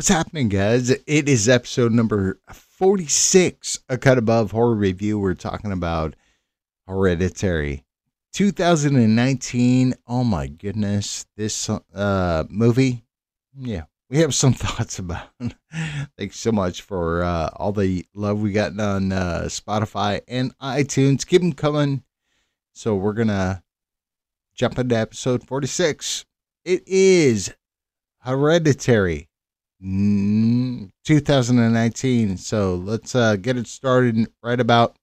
What's happening, guys? It is episode number 46, A Cut Above Horror Review. We're talking about Hereditary 2019. Oh my goodness, this uh, movie. Yeah, we have some thoughts about. Thanks so much for uh, all the love we got on uh, Spotify and iTunes. Keep them coming. So we're gonna jump into episode 46. It is Hereditary 2019. So let's uh, get it started right about.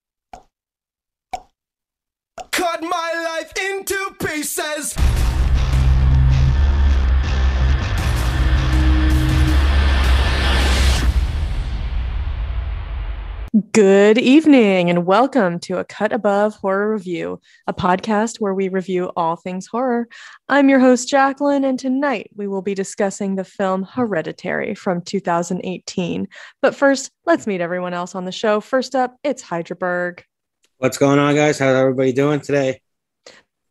Good evening and welcome to a Cut Above Horror Review, a podcast where we review all things horror. I'm your host, Jacqueline, and tonight we will be discussing the film Hereditary from 2018. But first, let's meet everyone else on the show. First up, it's Hydraberg. What's going on, guys? How's everybody doing today?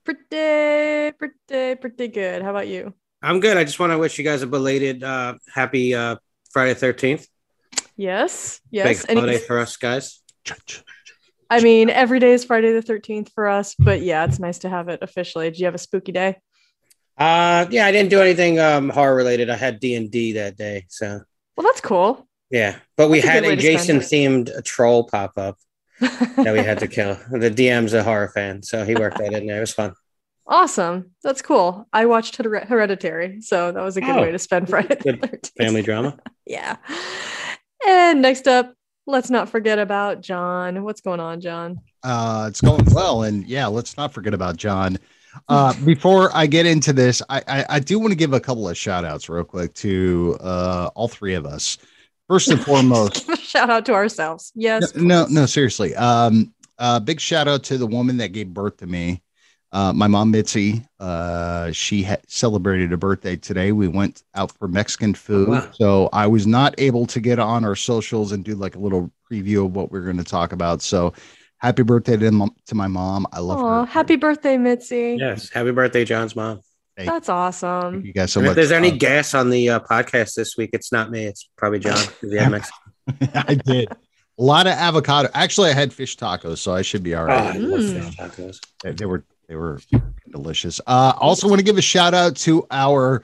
Pretty, pretty, pretty good. How about you? I'm good. I just want to wish you guys a belated uh, happy uh, Friday 13th. Yes, yes. Big holiday for us, guys. I mean, every day is Friday the 13th for us, but yeah, it's nice to have it officially. Did you have a spooky day? Uh, yeah, I didn't do anything um, horror related. I had D and D that day, so Well, that's cool. yeah. But we That's had a Jason themed troll pop up that we had to kill. The DM's a horror fan, so he worked that in there. It was fun. Awesome. That's cool. I watched Hered- Hereditary, so that was a good Oh, way to spend Friday the 13th. Family drama. Yeah. And next up, let's not forget about John. What's going on, John? Uh, it's going well, and yeah, let's not forget about John. Uh, before I get into this, I, I, I do want to give a couple of shout outs real quick to uh, all three of us. First and foremost, Shout out to ourselves. Yes. no, please. no, seriously. Um, uh, big shout out to the woman that gave birth to me. Uh, my mom Mitzi, uh, she ha- celebrated a birthday today. We went out for Mexican food, Wow. so I was not able to get on our socials and do like a little preview of what we're going to talk about. So, happy birthday to, to my mom! I love Aw, her. happy birthday, Mitzi. Yes. Happy birthday, John's mom. That's awesome. you guys so much. if there's any Uh, gas on the uh, podcast this week, it's not me. It's probably John. he had I did a lot of avocado. Actually, I had fish tacos, so I should be all right. Oh. I love Mm. fish tacos. They, they were they were delicious. Uh, also, want to give a shout out to our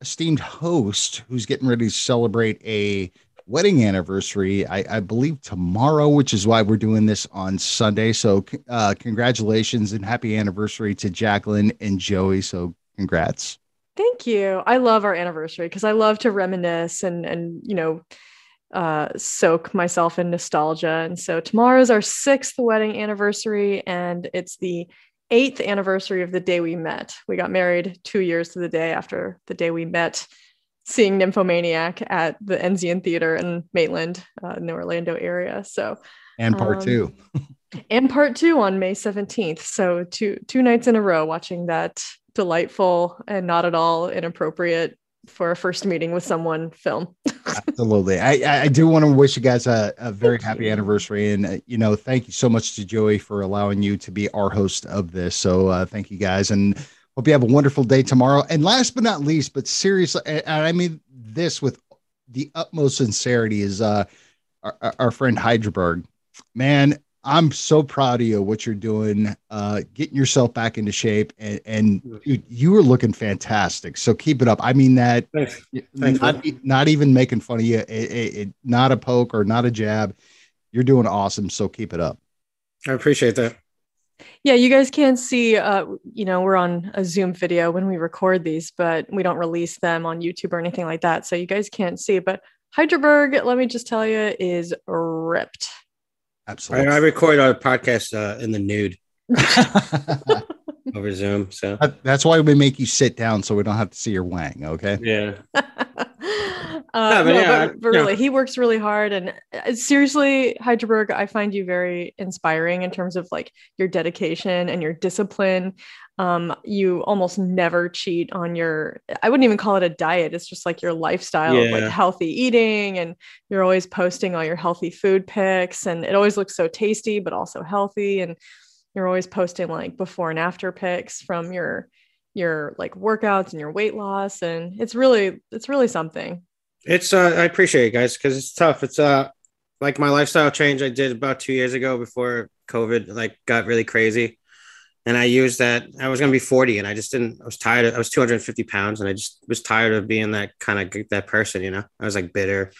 esteemed host who's getting ready to celebrate a wedding anniversary. I, I believe tomorrow, which is why we're doing this on Sunday. So, uh, congratulations and happy anniversary to Jacqueline and Joey. So, congrats. Thank you. I love our anniversary because I love to reminisce and and you know uh soak myself in nostalgia. And so tomorrow's our sixth wedding anniversary, and it's the eighth anniversary of the day we met. We got married two years to the day after the day we met, seeing Nymphomaniac at the Enzian Theater in Maitland, uh, in the Orlando area. So And part Um, two. and part two on May 17th. So two two nights in a row watching that delightful and not at all inappropriate for a first meeting with someone film. Absolutely. I, I- do want to wish you guys a, a very Thank happy you. anniversary. And, uh, you know, thank you so much to Joey for allowing you to be our host of this. So uh, thank you guys. And hope you have a wonderful day tomorrow. And last but not least, but seriously, and I mean this with the utmost sincerity, is uh, our, our- friend Hydraberg. Man, I'm so proud of you, what you're doing, uh, getting yourself back into shape. And, and dude, you are looking fantastic. So keep it up. I mean that Thanks. Thanks, not, not even making fun of you. It, it, it- not a poke or not a jab. You're doing awesome. So keep it up. I appreciate that. yeah, you guys can't see uh you know, we're on a Zoom video when we record these, but we don't release them on YouTube or anything like that. So you guys can't see, but Hydraberg, let me just tell you, is ripped. I, Absolutely. I record our podcast uh, in the nude over Zoom. So That- That's why we make you sit down so we don't have to see your wang. Okay. yeah. uh, but no, yeah, but, but yeah. really, he works really hard. And uh, seriously, Hydraberg, I find you very inspiring in terms of like your dedication and your discipline. Um, you almost never cheat on your, I wouldn't even call it a diet. It's just like your lifestyle of like healthy eating. And you're always posting all your healthy food pics. And it always looks so tasty, but also healthy. And you're always posting like before and after pics from your your like workouts and your weight loss and it's really it's really something It's uh, I appreciate it, guys, because it's tough. It's uh, like my lifestyle change I did about two years ago before COVID like got really crazy, and I used that. I was gonna be forty, and I just didn't. I was tired. Of, I was two hundred and fifty pounds, and I just was tired of being that kind of that person. You know, I was like bitter.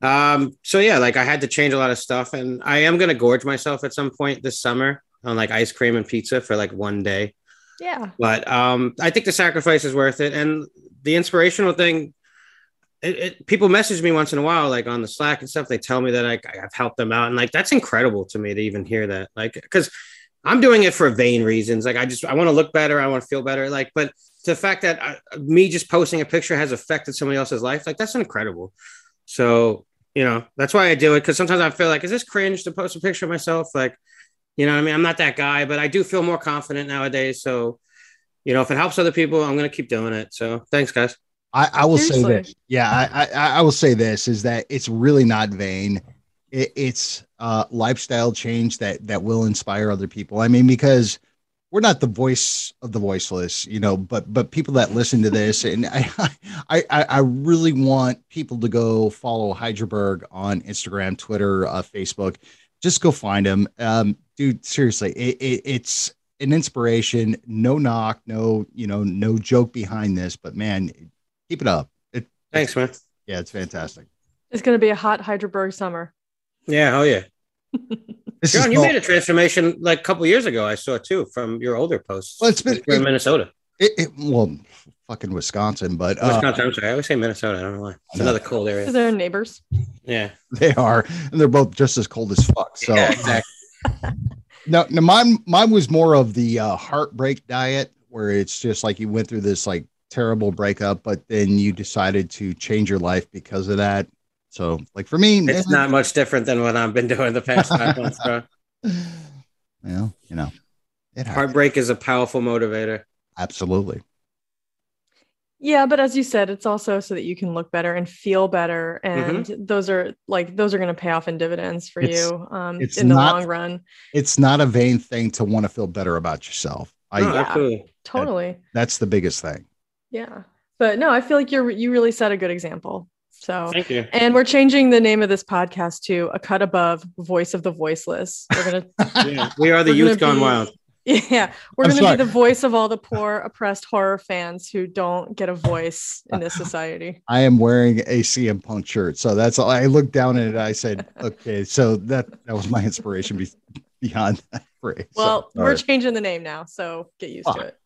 Um, so yeah, like I had to change a lot of stuff, and I am gonna gorge myself at some point this summer on like ice cream and pizza for like one day. Yeah. But um, I think the sacrifice is worth it, and the inspirational thing. It, it, people message me once in a while, like on the Slack and stuff. They tell me that I, I've helped them out, and like that's incredible to me to even hear that. Like, because I'm doing it for vain reasons. Like, I just I want to look better, I want to feel better. Like, but the fact that I, me just posting a picture has affected somebody else's life, like that's incredible. So you know that's why I do it because sometimes I feel like is this cringe to post a picture of myself? Like, you know, I mean, I'm not that guy, but I do feel more confident nowadays. So, you know, if it helps other people, I'm gonna keep doing it. So, thanks, guys. I, I will Seriously. say this. Yeah, I, I I will say this is that it's really not vain. It, it's uh lifestyle change that that will inspire other people. I mean, because we're not the voice of the voiceless, you know, but but people that listen to this, and I I I, I really want people to go follow Hydraberg on Instagram, Twitter, uh, Facebook. Just go find him, um, dude. Seriously, it, it, it's an inspiration. No knock, no you know, no joke behind this, but man, keep it up. It, Thanks, man. yeah, it's fantastic. It's going to be a hot Hydraberg summer. Yeah, oh yeah. This John, you called- made a transformation like a couple years ago. I saw too from your older posts. Well, it's been- You're in Minnesota. it, it, well, fucking Wisconsin, but uh, Wisconsin. I'm sorry. I always say Minnesota. I don't know why. It's No. another cold Because area. they're neighbors. Yeah. they are, and they're both just as cold as fuck. So yeah, exactly. no, no, mine, mine was more of the uh, heartbreak diet, where it's just like you went through this like terrible breakup, but then you decided to change your life because of that. So, like for me, It's not much different than what I've been doing the past five months, bro. well, you know, it. Heartbreak is a powerful motivator. absolutely. Yeah, but as you said, it's also so that you can look better and feel better, and those are like those are going to pay off in dividends for It's- you um, it's in the long run. It's not a vain thing to want to feel better about yourself. I No, Yeah. absolutely. Totally. that's the biggest thing. Yeah, but no, I feel like you're you really set a good example. So. Thank you. And we're changing the name of this podcast to A Cut Above Voice of the Voiceless. We're gonna Yeah, we are the youth gone be- wild. Yeah, we're I'm going to sorry. be the voice of all the poor, oppressed horror fans who don't get a voice in this society. I am wearing a CM Punk shirt, so that's all. I looked down at it. I said, "Okay, so that that was my inspiration be, beyond that phrase." Well, all we're right. changing the name now, so get used to it.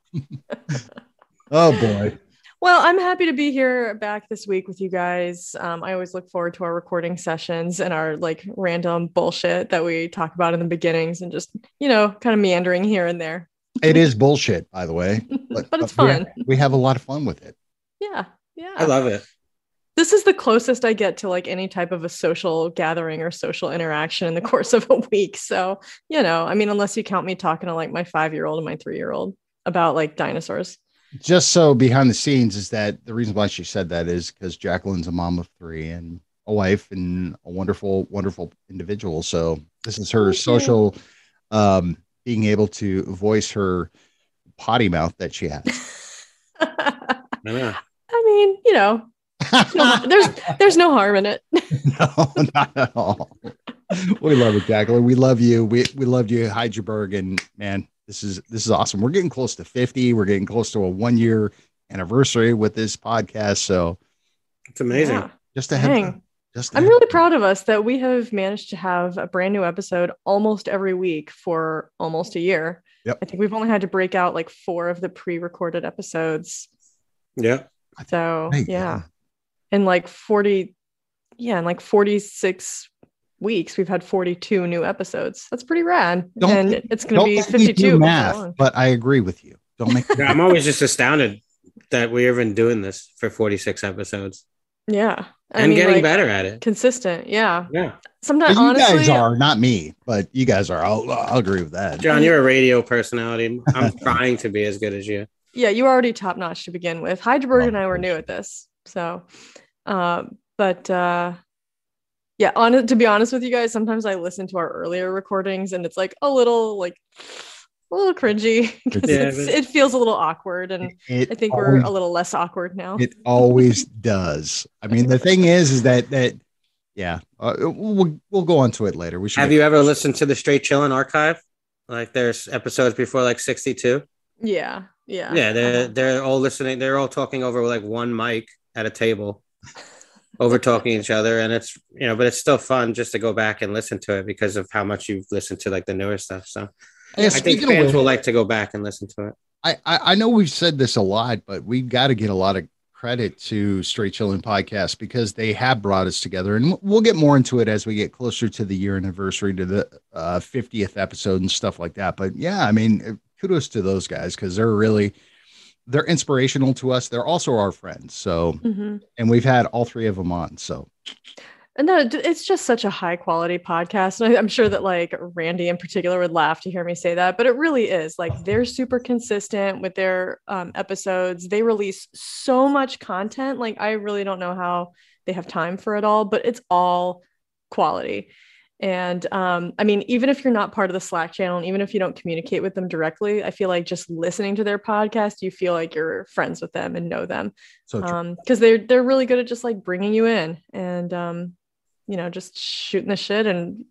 oh boy, Well, I'm happy to be here back this week with you guys. Um, I always look forward to our recording sessions and our like random bullshit that we talk about in the beginnings and just, you know, kind of meandering here and there. it is bullshit, by the way, But, it's we- fun. We, have a lot of fun with it. Yeah. Yeah. I love it. this is the closest I get to like any type of a social gathering or social interaction in the course of a week. So, you know, I mean, unless you count me talking to like my five year old and my three year old about like dinosaurs. Just so behind the scenes is that the reason why she said that is because Jacqueline's a mom of three and a wife and a wonderful, wonderful individual. So this is her Thank social, um, being able to voice her potty mouth that she has. I I mean, you know, no, there's there's no harm in it. no, not at all. We love it, Jacqueline. We love you. We we loved you, Hydraberg, and man, this is this is awesome. We're getting close to 50. We're getting close to a one year anniversary with this podcast. So It's amazing. Yeah. just a heads Dang. up. Just a I'm really proud of us that we have managed to have a brand new episode almost every week for almost a year. Yep. I think we've only had to break out like four of the pre-recorded episodes. Yeah. So Right, yeah. In like 40, yeah, in like 46 weeks, we've had 42 new episodes. That's pretty rad. Don't and make- it's gonna be make me 52 do math, but I agree with you. Don't make Yeah, I'm always just astounded that we're even doing this for 46 episodes Yeah. I and mean, getting like, better at it. Consistent. Yeah. Yeah. Sometimes you honestly, guys are not me, but you guys are. I'll, I'll agree with that. John, you're a radio personality. I'm trying to be as good as you. yeah, you were already top notch to begin with. Hydraberg Oh, and I were new at this. So, um, but uh, yeah, on to be honest with you guys, sometimes I listen to our earlier recordings and it's like a little like a little cringy 'cause Yeah, it feels a little awkward, and It I think we're a little less awkward now. It always does. I mean, the thing is, is that that yeah, uh, we'll we'll go on to it later. We should. Have you ever listened to the Straight Chillin' archive? Like there's episodes before like 62. yeah, yeah, Yeah, they're they're all listening. They're all talking over like one mic at a table, over talking each other, and it's you know, but it's still fun just to go back and listen to it because of how much you've listened to like the newer stuff. So Yeah, I think fans which, will like to go back and listen to it. I, I I know we've said this a lot, but we've got to get a lot of credit to Straight Chilling Podcast because they have brought us together, and we'll get more into it as we get closer to the year anniversary to the uh, 50th episode and stuff like that. But yeah, I mean, kudos to those guys because they're really they're inspirational to us. They're also our friends. So, Mhm. and we've had all three of them on. So And no, it's just such a high quality podcast. And I'm sure that like Randy in particular would laugh to hear me say that, but it really is like they're super consistent with their um, episodes. They release so much content. Like I really don't know how they have time for it all, but it's all quality. And um, I mean, even if you're not part of the Slack channel, and even if you don't communicate with them directly, I feel like just listening to their podcast, you feel like you're friends with them and know them so true. um because they're they're really good at just like bringing you in and um you know just shooting the shit and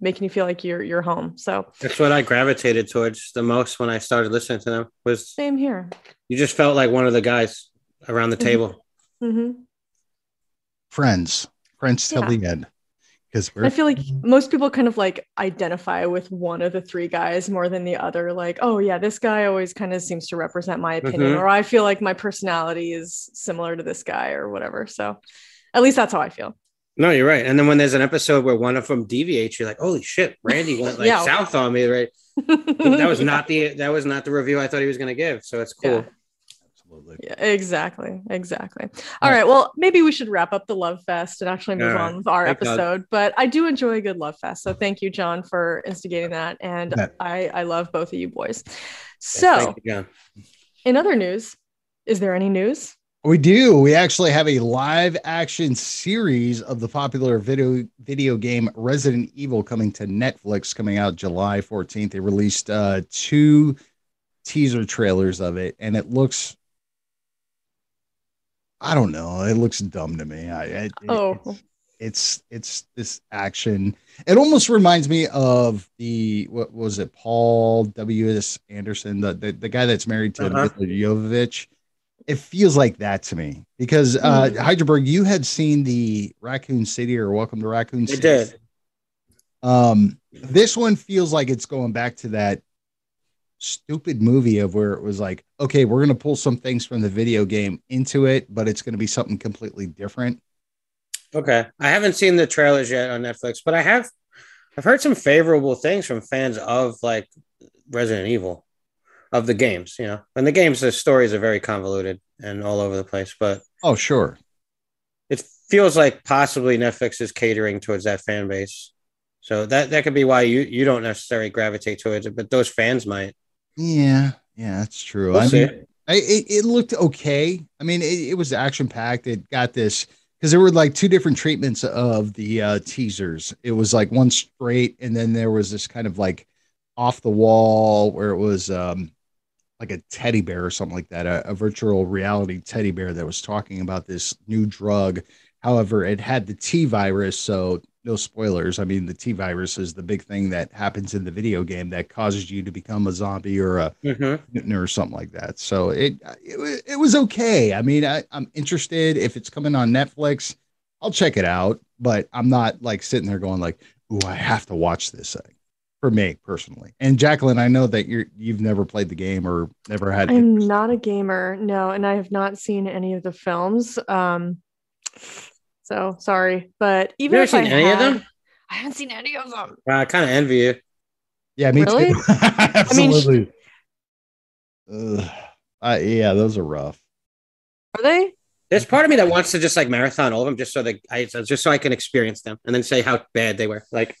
making you feel like you're you're home so That's what I gravitated towards the most when I started listening to them. Was same here you just felt like one of the guys around the Mhm. table? hmm friends, friends till Yeah. the end. Because i we're feel like most people kind of like identify with one of the three guys more than the other like oh yeah this guy always kind of seems to represent my opinion Mhm. or i feel like my personality is similar to this guy or whatever so at least that's how i feel No, you're right. And then when there's an episode where one of them deviates, you're like, "Holy shit, Randy went like Yeah. south on me." Right? That was not the that was not the review I thought he was going to give. So it's cool. Yeah. Absolutely. Yeah, exactly. Exactly. All right. Well, maybe we should wrap up the love fest and actually move right. on with our Thank God. episode. But I do enjoy a good love fest. So thank you, John, for instigating that. And Yeah. I, I love both of you boys. Yeah, So, you, in other news, is there any news? We do. We actually have a live action series of the popular video video game Resident Evil coming to Netflix coming out July 14th. They released uh two teaser trailers of it and it looks I don't know, it looks dumb to me. I it, Oh, it's, it's it's this action. It almost reminds me of the what was it, Paul W. S. Anderson, the the, the guy that's married to Uh-huh. Jovovich. It feels like that to me because uh. Hydraberg, you had seen the Raccoon City or Welcome to Raccoon I City. did. Um, this one feels like it's going back to that stupid movie of where it was like, okay, we're gonna pull some things from the video game into it, but it's gonna be something completely different. Okay, I haven't seen the trailers yet on Netflix, but I have. I've heard some favorable things from fans of like Resident Evil, of the games. You know, and the games, the stories are very convoluted and all over the place, but Oh, sure. it feels like possibly Netflix is catering towards that fan base. So that that could be why you you don't necessarily gravitate towards it, but those fans might. Yeah, yeah, that's true. We'll I see. mean, I, it, it looked okay. I mean, it, it was action packed. It got this because there were like two different treatments of the uh, teasers. It was like one straight, and then there was this kind of like off the wall where it was um, like a teddy bear or something like that, a, a virtual reality teddy bear that was talking about this new drug. However, it had the T virus, so no spoilers. I mean, the T virus is the big thing that happens in the video game that causes you to become a zombie or a Mhm. mutant or something like that. So it it, it was okay. I mean, I, I'm interested if it's coming on Netflix. I'll check it out, but I'm not like sitting there going like, "Ooh, I have to watch this thing." For me personally, and Jacqueline, I know that you're you've never played the game or never had. I'm interest. not a gamer, no, and I have not seen any of the films. Um, so sorry, but even never if I seen any of them? I haven't seen any of them. I kind of envy you. Yeah, me Really? too. mean, sh- Absolutely. Ugh. Uh, yeah, those are rough. Are they? There's part of me that wants to just like marathon all of them, just so that I just so I can experience them and then say how bad they were. Like,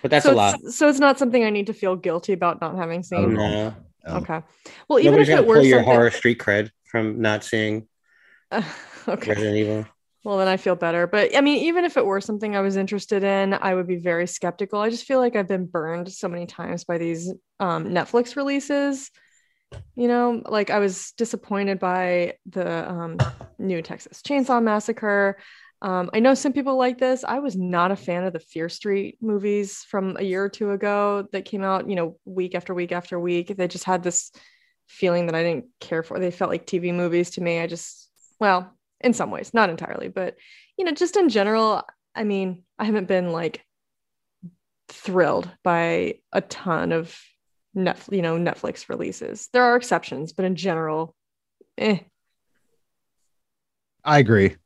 but that's so a lot. So it's not something I need to feel guilty about not having seen. know. No, Um, Okay. Well, even nobody's if gonna it were pull your something, horror street cred from not seeing okay. Resident Evil. Well, then I feel better. But I mean, even if it were something I was interested in, I would be very skeptical. I just feel like I've been burned so many times by these um, Netflix releases. You know, like I was disappointed by the um, new Texas Chainsaw Massacre. Um, I know some people like this. I was not a fan of the Fear Street movies from a year or two ago that came out, you know, week after week after week. They just had this feeling that I didn't care for. They felt like TV movies to me. I just, well, in some ways, not entirely, but you know, just in general, I mean, I haven't been like thrilled by a ton of net, you know, Netflix releases. There are exceptions, but in general, eh. I agree.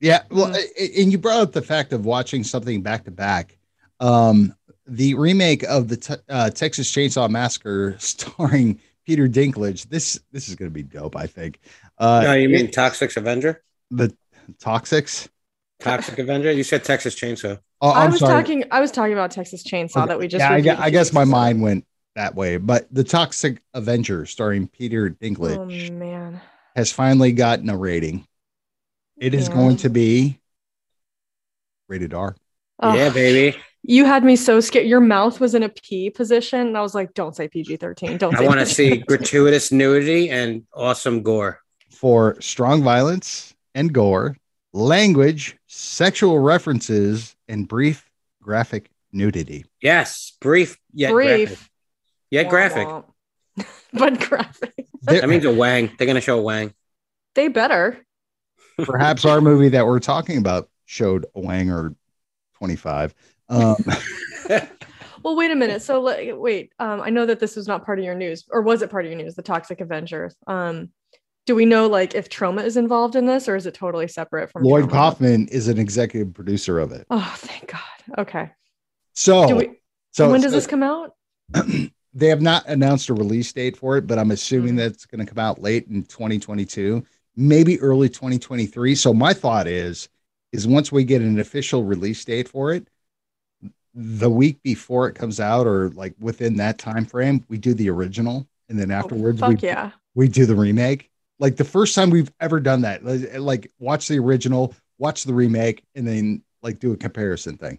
Yeah, well, Mm. a- and you brought up the fact of watching something back to back. Um, the remake of the te- uh, Texas Chainsaw Massacre, starring Peter Dinklage. This this is going to be dope. I think. Uh, no, you mean Toxic Avenger? The Toxics? Toxic Avenger? You said Texas Chainsaw. Oh, I I'm was sorry. talking. I was talking about Texas Chainsaw Okay. that we just. yeah, I, reviewed gue- a I few guess my mind went that way. But the Toxic Avenger, starring Peter Oh Dinklage, man. has finally gotten a rating. It is Yeah. going to be rated R. Ugh. Yeah, baby. You had me so scared. Your mouth was in a P position, and I was like, "Don't say PG thirteen. Don't." I want to see gratuitous nudity and awesome gore. for strong violence and gore, language, sexual references, and brief graphic nudity. Yes, brief yet graphic. brief, Yet graphic. but graphic. There- That means a wang. They're gonna show a wang. They better. perhaps our movie that we're talking about showed a wang or 25. Um, Well, wait a minute. So wait. Um, I know that this was not part of your news, or was it part of your news? The Toxic Avengers. Um, do we know like if Troma is involved in this, or is it totally separate from Lloyd Troma? Kaufman is an executive producer of it. Oh, thank God. Okay. So, Do we, so when does this come out? they have not announced a release date for it, but I'm assuming Mhm. that it's going to come out late in 2022, maybe early 2023. So my thought is, is once we get an official release date for it, the week before it comes out, or like within that time frame, we do the original, and then afterwards oh, we yeah. we do the remake. Like the first time we've ever done that, like, like watch the original, watch the remake, and then like do a comparison thing.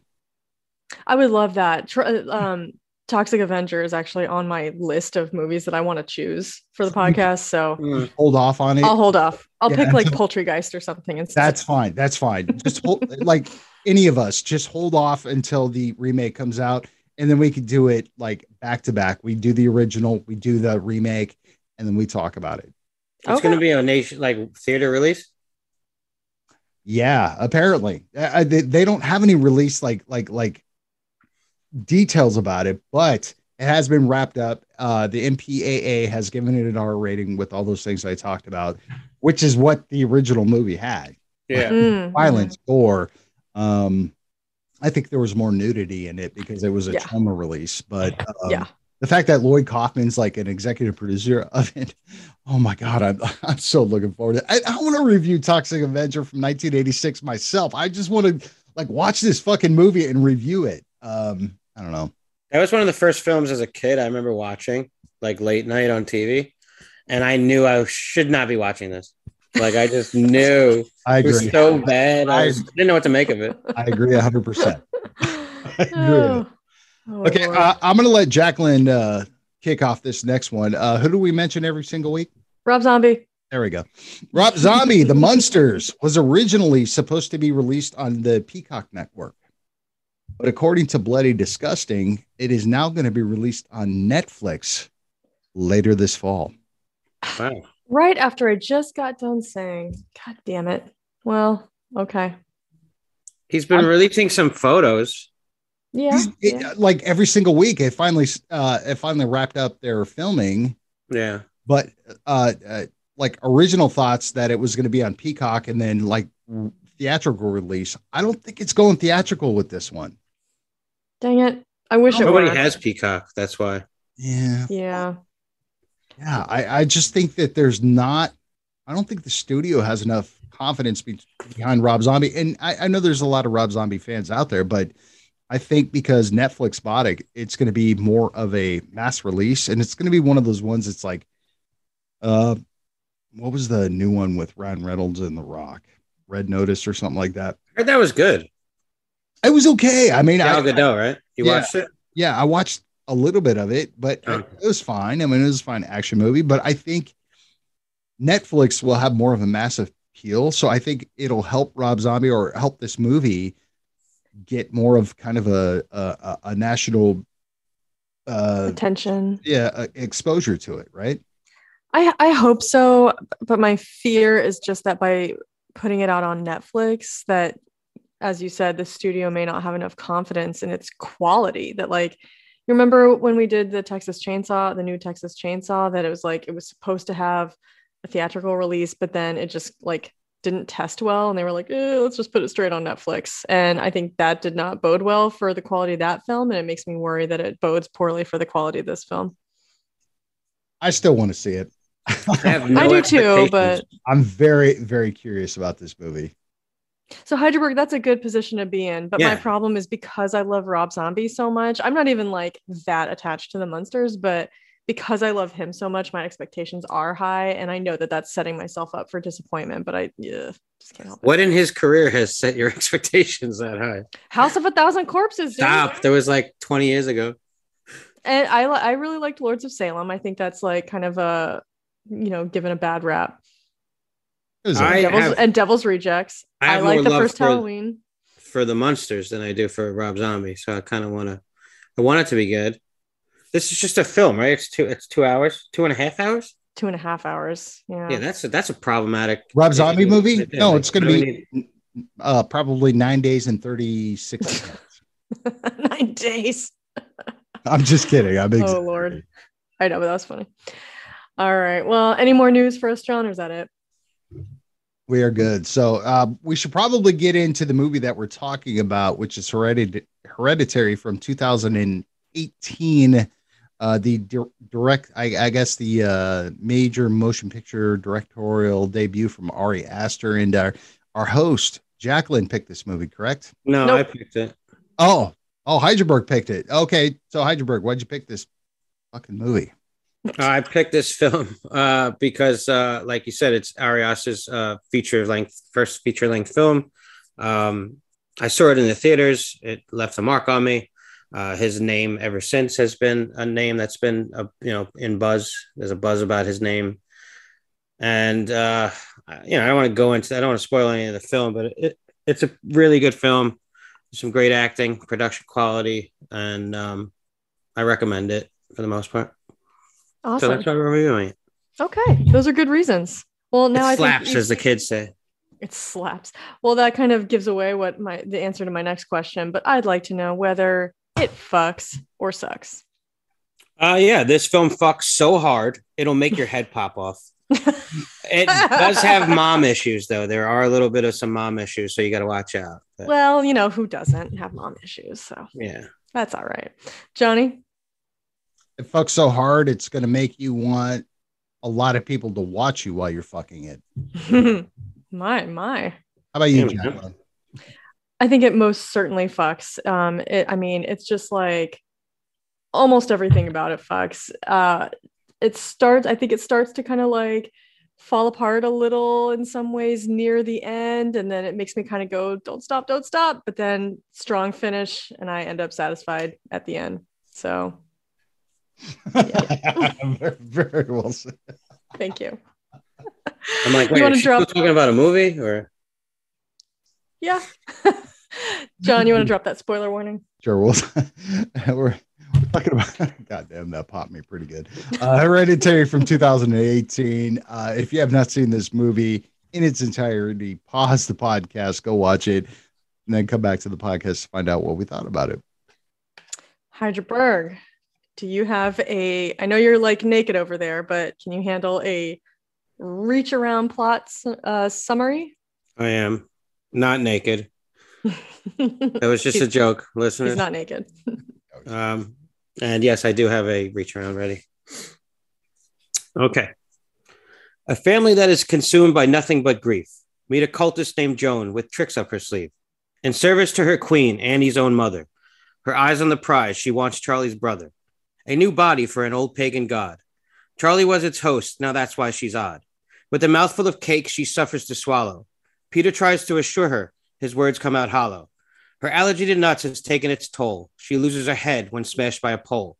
I would love that. Uh, Um, Toxic Avenger is actually on my list of movies that I want to choose for the podcast. So Mm. Hold off on it. I'll hold off. I'll Yeah, pick like until- Poultrygeist or something instead. That's fine. That's fine. Just hold, like any of us, just hold off until the remake comes out, and then we could do it like back to back. We do the original, we do the remake, and then we talk about it. It's Okay. gonna be a nation like theater release. Yeah, apparently uh, they, they don't have any release like like like details about it, but it has been wrapped up. Uh, the MPAA has given it an R rating with all those things I talked about, which is what the original movie had. Yeah. Mm, violence, gore. Um, I think there was more nudity in it because it was a Yeah. Troma release. But um, Yeah. The fact that Lloyd Kaufman's like an executive producer of it, oh my god, I'm I'm so looking forward to. It. I, I want to review Toxic Avenger from 1986 myself. I just want to like watch this fucking movie and review it. Um, I don't know. That was one of the first films as a kid I remember watching, like late night on TV, and I knew I should not be watching this. Like I just knew I it was agree. so bad. I, I- didn't know what to make of it. I agree 100. percent agree with oh. Okay, uh, I'm gonna let Jacqueline uh, kick off this next one. Uh, who do we mention every single week? Rob Zombie. There we go. Rob Zombie, The Munsters, was originally supposed to be released on the Peacock Network. But according to Bloody Disgusting, it is now going to be released on Netflix later this fall. Wow. Right after I just got done saying, God damn it. Well, okay. He's been I'm- releasing some photos. Yeah. These- it- yeah. like every single week, it finally uh, it finally wrapped up their filming. Yeah. But uh, uh, like original thoughts that it was going to be on Peacock and then like theatrical release. I don't think it's going theatrical with this one. Dang it. I wish it Nobody were. has Peacock. That's why. Yeah. Yeah. Yeah, I, I just think that there's not. I don't think the studio has enough confidence be, behind Rob Zombie, and I, I know there's a lot of Rob Zombie fans out there, but I think because Netflix bought it, it's going to be more of a mass release, and it's going to be one of those ones. It's like, uh, what was the new one with Ryan Reynolds and The Rock? Red Notice or something like that. I heard that was good. It was okay. I mean, Gal I, Gadot, right? You Yeah. watched it? yeah, I watched a little bit of it, but Oh. it was fine. I mean, it was a fine action movie, but I think Netflix will have more of a massive appeal. So I think it'll help Rob Zombie or help this movie get more of kind of a a, a- national uh Attention. yeah uh, exposure to it, right? I I hope so, but my fear is just that by putting it out on Netflix, that as you said, the studio may not have enough confidence in its quality. That like, you remember when we did the Texas Chainsaw, the new Texas Chainsaw, that it was like it was supposed to have a theatrical release, but then it just like didn't test well, and they were like, eh, let's just put it straight on Netflix. And I think that did not bode well for the quality of that film, and it makes me worry that it bodes poorly for the quality of this film. I still want to see it. I have no I do too, but I'm very very curious about this movie. So Hydraberg, that's a good position to be in. But my problem is because I love Rob Zombie so much, I'm not even like that attached to the Munsters, but because I love him so much, my expectations are high, and I know that that's setting myself up for disappointment. But I yeah, just can't help it. what in his career has set your expectations that high? House of a Thousand Corpses. dude. Stop. That was like 20 years ago. And I I really liked Lords of Salem. I think that's like kind of a you know given a bad rap. It I. Devil's, have- and Devil's Rejects. I I, like the first for- Halloween. for the Munsters than I do for Rob Zombie. So I kind of want to, I want it to be good. This is just a film, right? It's two, it's two hours, two and a half hours. Two and a half hours. Yeah. Yeah, that's a, that's a problematic Rob Zombie movie? right there. No, it's going to be need? uh, probably nine days and 36. Nine days. I'm just kidding. I'm Oh. Lord. I know, but that was funny. All right. Well, any more news for us, John, or is that it? We are good. So uh, we should probably get into the movie that we're talking about, which is Heredit- Hereditary from 2018. Uh, the di- direct, I, I guess, the uh, major motion picture directorial debut from Ari Aster and our, our host Jacqueline picked this movie, correct? No, Nope. I picked it. Oh, oh, Hydraberg picked it. Okay, so Hydraberg, why'd you pick this fucking movie? I picked this film uh, because, uh, like you said, it's Arias's uh, feature length, first feature length film. Um, I saw it in the theaters. It left a mark on me. Uh, his name ever since has been a name that's been, uh, you know, in buzz. There's a buzz about his name, and uh, you know, I don't want to go into. I don't want to spoil any of the film, but it, it's a really good film. Some great acting, production quality, and um, I recommend it for the most part. So Awesome. that's why we're reviewing it. Okay. Those are good reasons. Well, now it I slaps, think as the kids say. it slaps. Well, that kind of gives away what my the answer to my next question, but I'd like to know whether it fucks or sucks. Uh, yeah, this film fucks so hard it'll make your head pop off. It does have mom issues, though. There are a little bit of some mom issues, so you got to watch out. But, well, you know, who doesn't have mom issues? So yeah, that's all right. Johnny? It fucks so hard, it's going to make you want a lot of people to watch you while you're fucking it. my, my. How about you, Yeah. Jacqueline? I think it most certainly fucks. Um, it, I mean, it's just like almost everything about it fucks. Uh, it starts. I think it starts to kind of like fall apart a little in some ways near the end, and then it makes me kind of go, "Don't stop, don't stop!" But then strong finish, and I end up satisfied at the end. So very, very well said. thank you. I'm like, You wait, wanna are you drop- talking about a movie or? Yeah, John, you want to drop that spoiler warning? Sure, we'll, we're, we're talking about. Goddamn, that popped me pretty good. Uh, Hereditary from 2018. Uh, if you have not seen this movie in its entirety, pause the podcast, go watch it, and then come back to the podcast to find out what we thought about it. Hydraberg, do you have a? I know you're like naked over there, but can you handle a reach around plot su- uh, summary? I am not naked. That was just a joke, listeners. He's not naked. Um, and yes, I do have a reach around ready. Okay. A family that is consumed by nothing but grief. Meet a cultist named Joan with tricks up her sleeve. In service to her queen, Annie's own mother. Her eyes on the prize, she wants Charlie's brother. A new body for an old pagan god. Charlie was its host, now that's why she's odd. With a mouthful of cake she suffers to swallow. Peter tries to assure her. His words come out hollow. Her allergy to nuts has taken its toll. She loses her head when smashed by a pole.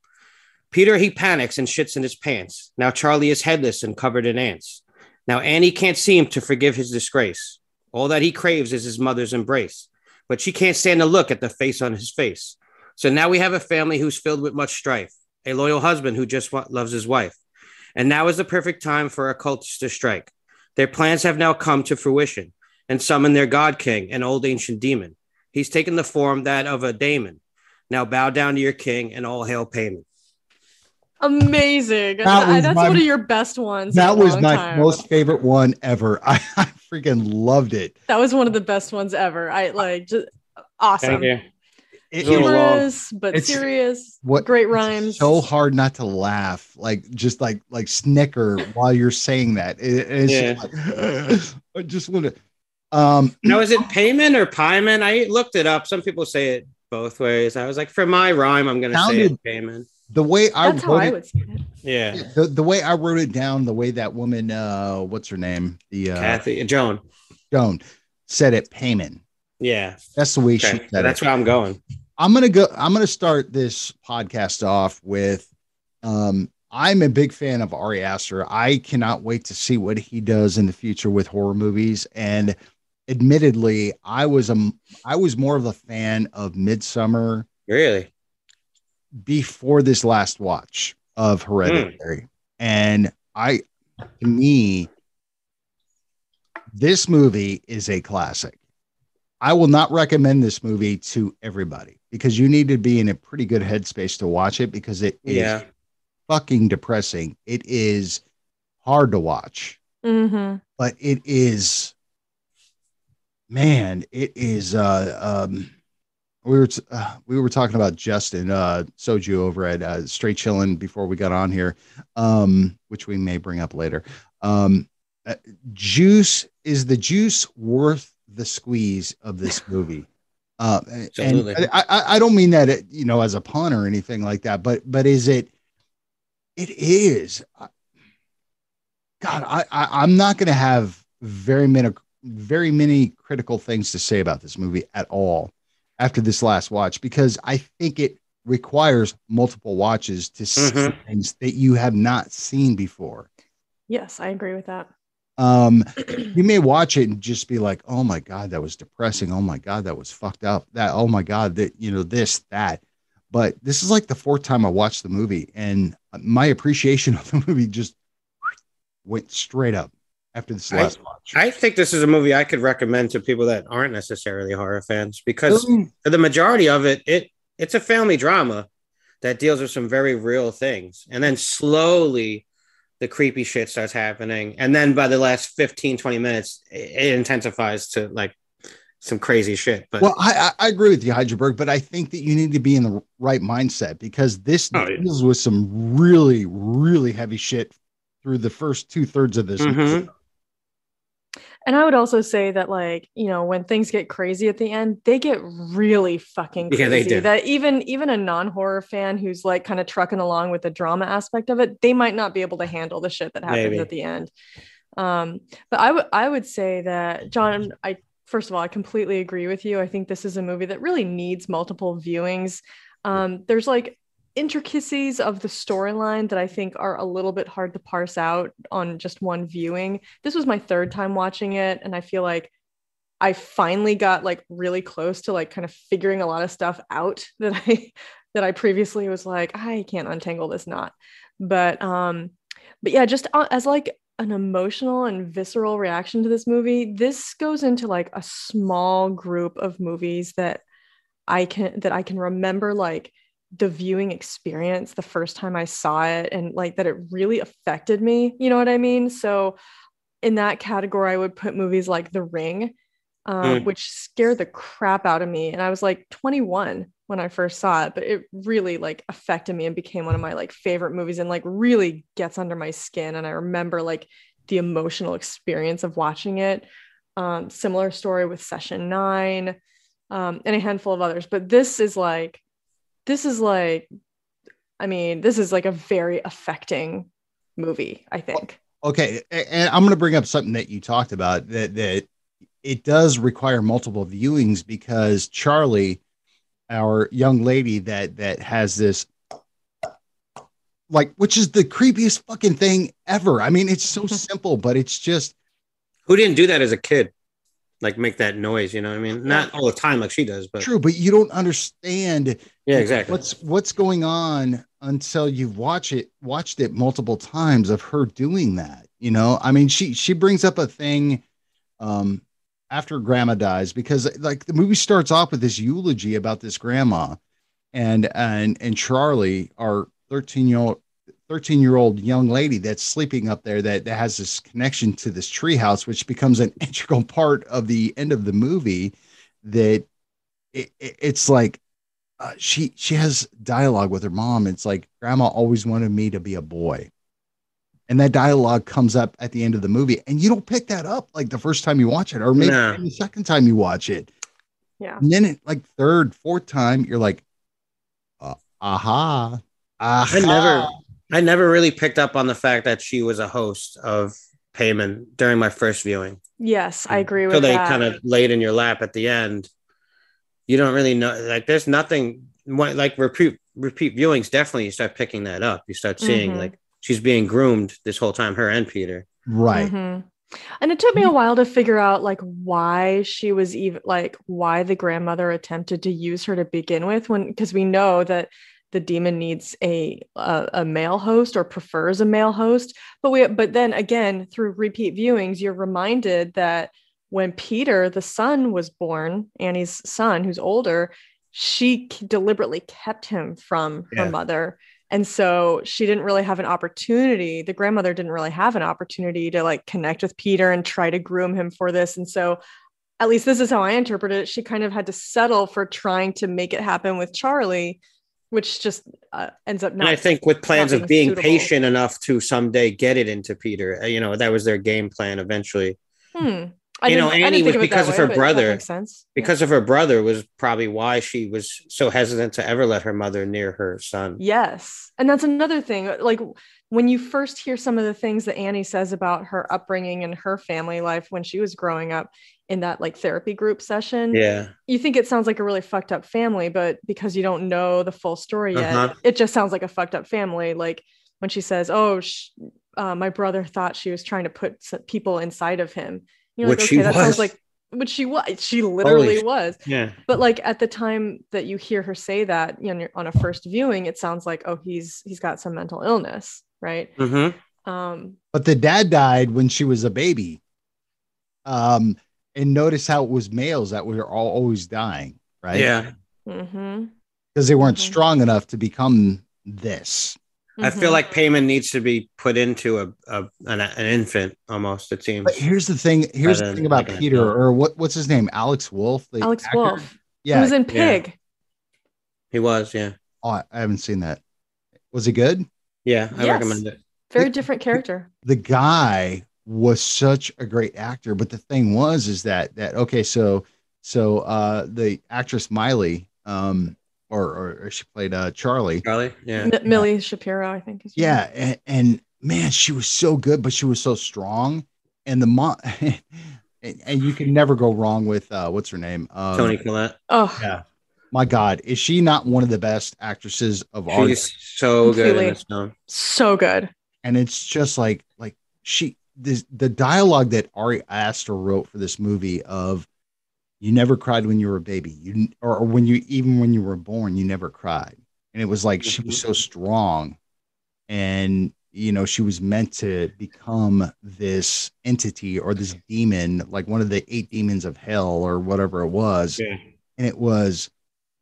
Peter, he panics and shits in his pants. Now Charlie is headless and covered in ants. Now Annie can't seem to forgive his disgrace. All that he craves is his mother's embrace, but she can't stand to look at the face on his face. So now we have a family who's filled with much strife, a loyal husband who just loves his wife. And now is the perfect time for a cultist to strike. Their plans have now come to fruition and summon their god king, an old ancient demon. He's taken the form that of a daemon. Now bow down to your king and all hail Paimon. Amazing. That was That's my- one of your best ones. That was long my time. most favorite one ever. I, I freaking loved it. That was one of the best ones ever. I like just awesome. Thank you. It- It's a. Humorous, but It's- serious. what great rhymes. so hard not to laugh, like just like like snicker while you're saying that. It- it's just like, I just want to. Um, Now is it Paimon or Paimon? I looked it up. Some people say it both ways. I was like, for my rhyme, I'm gonna say it Paimon. the way I That's how wrote I it, would say it. Yeah. the, the way I wrote it down, the way that woman, uh, what's her name, the uh, Kathy Joan. Joan, said it. Paimon. Yeah. That's the way Okay. she said That's it. where I'm going. I'm gonna go. I'm gonna start this podcast off with. Um, I'm a big fan of Ari Aster. I cannot wait to see what he does in the future with horror movies. And admittedly, I was a I was more of a fan of Midsommar Really? before this last watch of Hereditary. And I, to me, this movie is a classic. I will not recommend this movie to everybody because you need to be in a pretty good headspace to watch it because it is Yeah. fucking depressing. It is hard to watch, Mhm. but it is, man, it is. Uh, um, we were uh, we were talking about Justin uh, Soju over at uh, Straight Chillin' before we got on here, um, which we may bring up later. Um, uh, juice is the juice worth the squeeze of this movie? Uh, and I, I, I don't mean that it, you know as a pun or anything like that, but but is it? It is. God, I, I I'm not going to have very many very many critical things to say about this movie at all after this last watch because I think it requires multiple watches to see Mhm. things that you have not seen before. Yes, I agree with that. Um, you may watch it and just be like, "Oh my god, that was depressing. Oh my god, that was fucked up. That oh my god, that you know this that." But this is like the fourth time I watched the movie, and my appreciation of the movie just went straight up after this I- last watch. I think this is a movie I could recommend to people that aren't necessarily horror fans because the majority of it, it it's a family drama that deals with some very real things. And then slowly the creepy shit starts happening. And then by the last 15, 20 minutes, it, it intensifies to like some crazy shit. But Well, I, I I agree with you, Hydraberg, but I think that you need to be in the right mindset because this Oh, yeah. deals with some really, really heavy shit through the first two thirds of this. Mhm. And I would also say that, like, you know, when things get crazy at the end, they get really fucking crazy. Yeah, they do. That even even a non-horror fan who's like kind of trucking along with the drama aspect of it, they might not be able to handle the shit that happens Maybe. at the end. Um, but I would I would say that John, I first of all, I completely agree with you. I think this is a movie that really needs multiple viewings. Um, there's like intricacies of the storyline that I think are a little bit hard to parse out on just one viewing. This was my third time watching it, and I feel like I finally got like really close to like kind of figuring a lot of stuff out that I that I previously was like I can't untangle this knot. But um but yeah, just uh, as like an emotional and visceral reaction to this movie, this goes into like a small group of movies that I can that I can remember like the viewing experience the first time I saw it and like that it really affected me. You know what I mean? So in that category, I would put movies like The Ring, um, Mm. which scared the crap out of me. And I was like 21 when I first saw it, but it really like affected me and became one of my like favorite movies and like really gets under my skin. And I remember like the emotional experience of watching it. Um, similar story with Session Nine, um, and a handful of others. But this is like, this is like, I mean, this is like a very affecting movie. I think. Okay, and I'm going to bring up something that you talked about that that it does require multiple viewings because Charlie, our young lady that that has this like which is the creepiest fucking thing ever. I mean, it's so simple, but it's just Who didn't do that as a kid? Like make that noise, you know what I mean? Not all the time like she does, but true, but you don't understand yeah, exactly. what's what's going on until you watch it watched it multiple times of her doing that you know i mean she she brings up a thing um after grandma dies because like the movie starts off with this eulogy about this grandma and and and charlie our 13 year old 13 year old young lady that's sleeping up there that, that has this connection to this treehouse which becomes an integral part of the end of the movie that it, it- it's like uh, she she has dialogue with her mom. It's like grandma always wanted me to be a boy. And that dialogue comes up at the end of the movie, and you don't pick that up like the first time you watch it, or maybe No. the second time you watch it. Yeah. And then, it, like third, fourth time, you're like, uh, "Aha, aha!" I never I never really picked up on the fact that she was a host of Paimon during my first viewing. Yes, I agree with you. So they that. kind of laid in your lap at the end. You don't really know like there's nothing like repeat repeat viewings definitely you start picking that up. You start seeing Mhm. like she's being groomed this whole time, her and Peter. right. Mhm. And it took me a while to figure out like why she was even like why the grandmother attempted to use her to begin with when because we know that the demon needs a, a a male host or prefers a male host. But we but then again through repeat viewings you're reminded that when Peter the son was born Annie's son who's older she deliberately kept him from her mother. And so she didn't really have an opportunity the grandmother didn't really have an opportunity to like connect with peter and try to groom him for this. And so at least this is how i interpret it she kind of had to settle for trying to make it happen with charlie which just uh, ends up And I think with plans not of being being suitable. patient enough to someday get it into Peter, uh, you know, that was their game plan eventually. hmm. I You know, Annie was of it that because of way, her brother. sense Yeah. Because of her brother was probably why she was so hesitant to ever let her mother near her son. Yes. And that's another thing. Like when you first hear some of the things that Annie says about her upbringing and her family life when she was growing up in that like therapy group session, Yeah. you think it sounds like a really fucked up family, but because you don't know the full story yet, Uh-huh. it just sounds like a fucked up family. Like when she says, "Oh, sh- uh, my brother thought she was trying to put s- people inside of him," you're Which like, she "Okay, that sounds like." Which she was. She literally sh- was Yeah. but like at the time that you hear her say that you know on a first viewing it sounds like oh he's he's got some mental illness right hmm um But the dad died when she was a baby. Um, and notice how it was males that were all always dying, right? Yeah. mhm, because they weren't Mhm. strong enough to become this. I feel mhm. like Paimon needs to be put into a, a an, an infant almost. It seems. But here's the thing. Here's the thing about like Peter, adult. or what? What's his name? Alex Wolff. the alex actor? wolff Yeah, he was in yeah. pig he was. Yeah. oh, I haven't seen that. Was he good? Yeah. I Yes. recommend it. very The- different character The guy was such a great actor, but the thing was, is that that okay? So so uh the actress Miley, um, or or, or she played uh Charlie. Charlie. Yeah. M- milly shapiro i think is Yeah, and, and man, she was so good, but she was so strong, and the mom. And, and you can never go wrong with uh, what's her name? Um, Toni Collette. oh Yeah. My God, is she not one of the best actresses of all? She's so good in this film. so good And it's just like like she this the dialogue that Ari Aster wrote for this movie of you never cried when you were a baby. You or, or when you even when you were born you never cried. And it was like she was mm-hmm. so strong and you know she was meant to become this entity or this demon like one of the eight demons of hell or whatever it was. Yeah. and it was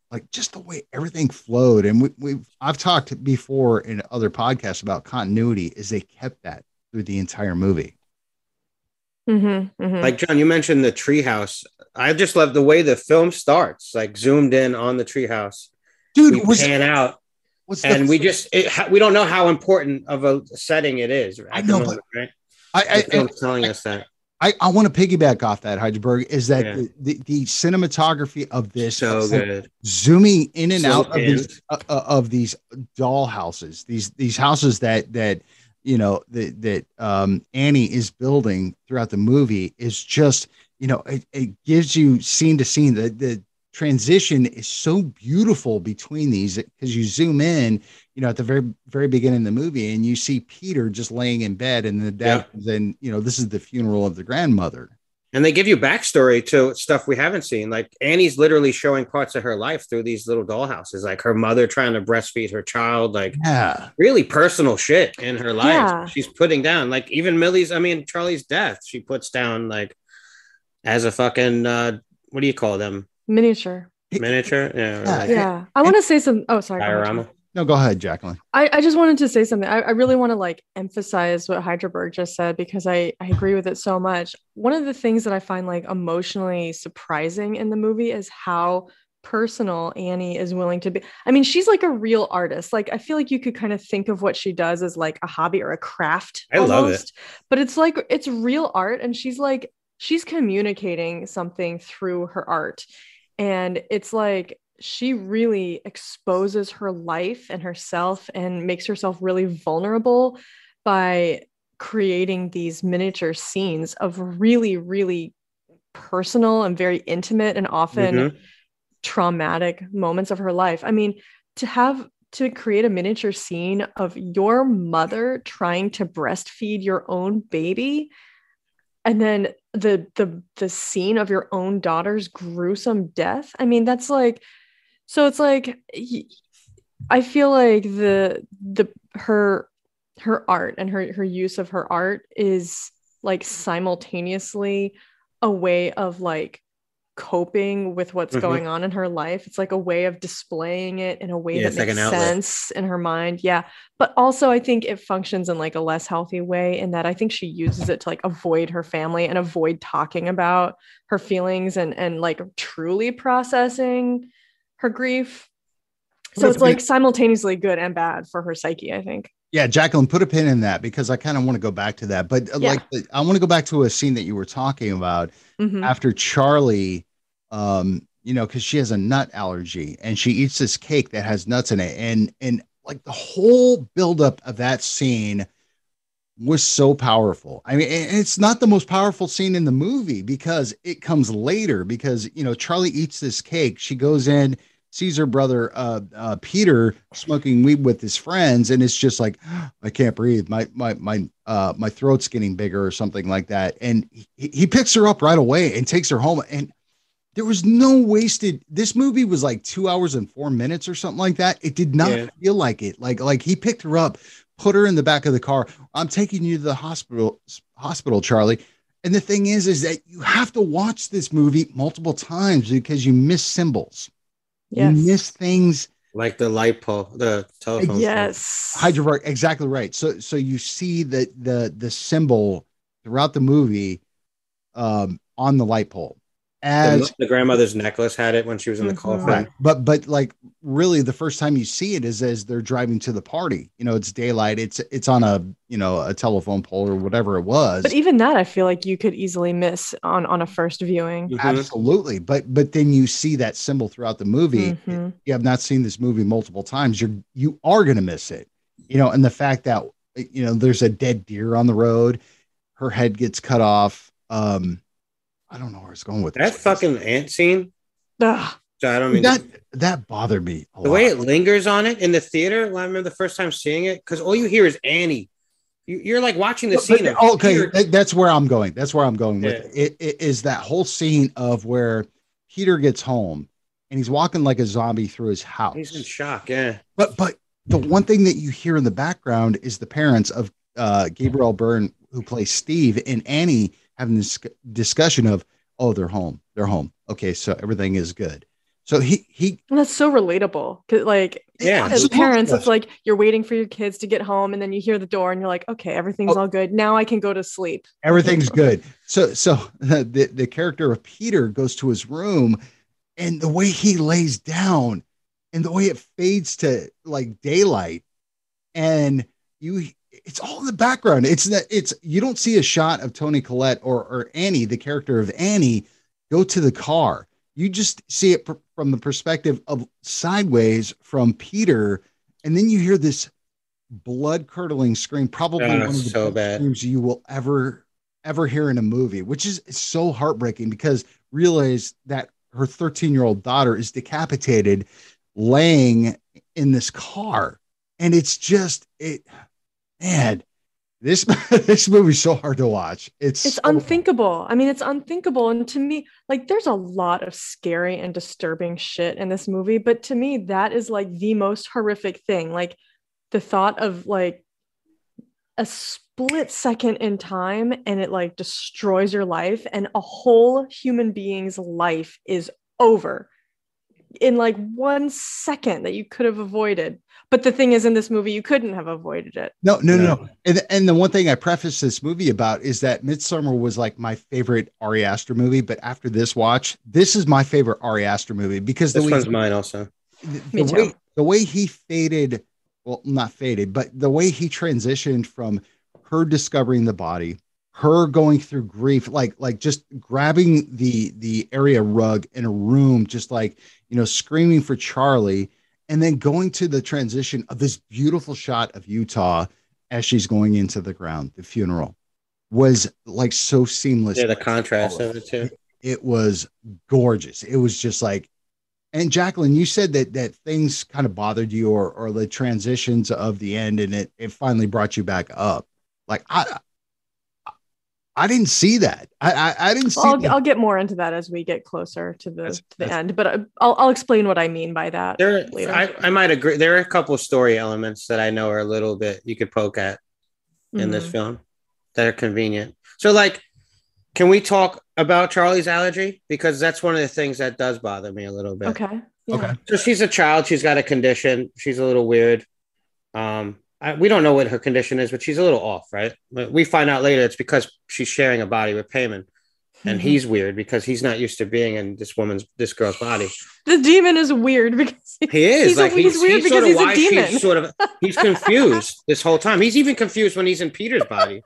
like just the way everything flowed. And we, we've i've talked before in other podcasts about continuity is they kept that through the entire movie Mhm, mhm. Like John, you mentioned the treehouse. I just love the way the film starts, like zoomed in on the treehouse. dude We was pan out, was the- and we just it, we don't know how important of a setting it is. At I know, moment, right? I, The film's telling us that. I, I want to piggyback off that Hydraberg is that Yeah. the, the, the cinematography of this So is like good. zooming in and So out of these uh, uh, of these doll houses these these houses that that you know that that um Annie is building throughout the movie is just you know, it, it gives you scene to scene. The the transition is so beautiful between these because you zoom in, you know, at the very very beginning of the movie, and you see Peter just laying in bed, and the dad, then you know, this is the funeral of the grandmother. And they give you backstory to stuff we haven't seen. Like Annie's literally showing parts of her life through these little dollhouses, like her mother trying to breastfeed her child, like Yeah, really personal shit in her life. Yeah. She's putting down, like even Milly's, I mean, Charlie's death, she puts down like as a fucking, uh, what do you call them? Miniature. Miniature? Yeah. Yeah. like Yeah. I want to say some. Oh, sorry. diorama. John. no, go ahead, Jacqueline. I, I just wanted to say something. I, I really want to like emphasize what Hydraberg just said because I, I agree with it so much. One of the things that I find like emotionally surprising in the movie is how personal Annie is willing to be. I mean, she's like a real artist. Like I feel like you could kind of think of what she does as like a hobby or a craft. I love it. But it's like it's real art and she's like she's communicating something through her art. And it's like she really exposes her life and herself and makes herself really vulnerable by creating these miniature scenes of really, really personal and very intimate and often Mhm. traumatic moments of her life. I mean, to have to create a miniature scene of your mother trying to breastfeed your own baby and then the the the scene of your own daughter's gruesome death. I mean, that's like so it's like I feel like the the her her art and her her use of her art is like simultaneously a way of like coping with what's Mhm. going on in her life. It's like a way of displaying it in a way Yeah, that it's like makes sense in her mind. Yeah. But also I think it functions in like a less healthy way in that I think she uses it to like avoid her family and avoid talking about her feelings and and like truly processing her grief. So it's like simultaneously good and bad for her psyche, I think. Yeah, Jacqueline, put a pin in that because I kind of want to go back to that. But uh, Yeah. like, I want to go back to a scene that you were talking about Mhm. after Charlie, um, you know, because she has a nut allergy and she eats this cake that has nuts in it, and and like the whole buildup of that scene was so powerful. I mean, and it's not the most powerful scene in the movie because it comes later. Because you know, Charlie eats this cake, she goes in, sees her brother uh, uh, Peter smoking weed with his friends, and it's just like, I can't breathe. My my my uh, my throat's getting bigger or something like that. And he, he picks her up right away and takes her home. And there was no wasted. This movie was like two hours and four minutes or something like that. It did not Yeah. feel like it. Like like he picked her up, put her in the back of the car. I'm taking you to the hospital, hospital, Charlie. And the thing is, is that you have to watch this movie multiple times because you miss symbols. Yes. You miss things. Like the light pole, the telephone. pole. Yes. Hydraberg, exactly right. So so you see the the the symbol throughout the movie um, on the light pole. As The, the grandmother's necklace had it when she was in the Mhm. coffin. Right. But but like really the first time you see it is as they're driving to the party. You know, it's daylight. It's it's on a you know a telephone pole or whatever it was. But even that I feel like you could easily miss on on a first viewing. Mhm. Absolutely. But but then you see that symbol throughout the movie. Mhm. You have not seen this movie multiple times. You're you are gonna miss it. You know, and the fact that you know there's a dead deer on the road, her head gets cut off. Um, I don't know where it's going with That this. fucking ant scene. Ugh. So I don't mean that that bothered me. A the way it lingers on it in the theater. When I remember the first time seeing it, because all you hear is Annie. You, you're like watching the But- scene. but- of okay, Peter- that's where I'm going. That's where I'm going with Yeah. it. It, it is that whole scene of where Peter gets home and he's walking like a zombie through his house. He's in shock. Yeah. But but the one thing that you hear in the background is the parents of uh, Gabriel Byrne, who plays Steve, and Annie having this discussion of, oh, they're home, they're home. Okay, so everything is good. So he he And that's so relatable. 'Cause, like Yeah. as parents, it's like you're waiting for your kids to get home and then you hear the door and you're like, okay, everything's Oh. all good. Now I can go to sleep. everything's good. So so the the character of Peter goes to his room, and the way he lays down, and the way it fades to like daylight, and you it's all in the background. It's that it's you don't see a shot of Toni Collette or or Annie, the character of Annie, go to the car. You just see it pr- from the perspective of sideways from Peter, and then you hear this blood curdling scream, probably Oh, one of the so bad. screams you will ever ever hear in a movie, which is so heartbreaking because realize that her 13 year old daughter is decapitated, laying in this car, and it's just it, man. This this movie's so hard to watch. It's it's so- unthinkable. I mean, it's unthinkable. And to me, like, there's a lot of scary and disturbing shit in this movie. But to me, that is like the most horrific thing. Like, the thought of like a split second in time and it like destroys your life, and a whole human being's life is over in like one second that you could have avoided. But the thing is, in this movie, you couldn't have avoided it. No, no, no, No. no. And, and the one thing I prefaced this movie about is that Midsommar was like my favorite Ari Aster movie, but after this watch, this is my favorite Ari Aster movie because the This way, one's mine also. the, Me the too. way the way he faded, well, not faded, but the way he transitioned from her discovering the body, her going through grief, like like just grabbing the the area rug in a room, just like you know, screaming for Charlie, and then going to the transition of this beautiful shot of Utah as she's going into the ground, the funeral was like so seamless. Yeah, the contrast of it too. It was gorgeous. It was just like, and Jacqueline, you said that that things kind of bothered you, or or the transitions of the end, and it it finally brought you back up. Like I, I didn't see that. I I, I didn't see. I'll, that. I'll get more into that as we get closer to the, That's- to the that's- end, but I- I'll, I'll explain what I mean by that There, later. I, I might agree. There are a couple of story elements that I know are a little bit you could poke at in this Mhm. film that are convenient. So, like, can we talk about Charlie's allergy? Because that's one of the things that does bother me a little bit. Okay. Yeah. Okay. So she's a child. She's got a condition. She's a little weird. Um, I, we don't know what her condition is, but she's a little off, right? But we find out later it's because she's sharing a body with Paimon, and Mhm. he's weird because he's not used to being in this woman's, this girl's body. the demon is weird because He is He's a- like he's he's, weird he's because sort of he's a demon. she's sort of he's confused this whole time. He's even confused when he's in Peter's body.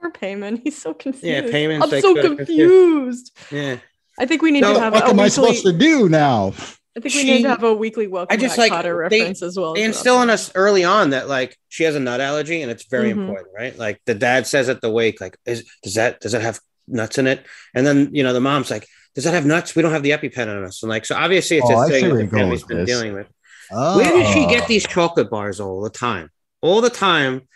poor Paimon, he's so confused. Yeah, Paimon's I'm like so sort of confused. Yeah, I think we need So to have a what a am I supposed to do now? I think we She- need to have a weekly welcome I just back like- Cotter they- reference as well. they as instill in us early on that like she has a nut allergy, and it's very Mhm. important, right? Like the dad says at the wake, like, "Is does that does that have nuts in it?" And then you know the mom's like, "Does that have nuts? We don't have the EpiPen on us." And like, so obviously it's Oh, I a see thing that the going family's with been this. dealing with. Oh. Where did she get these chocolate bars all the time? All the time.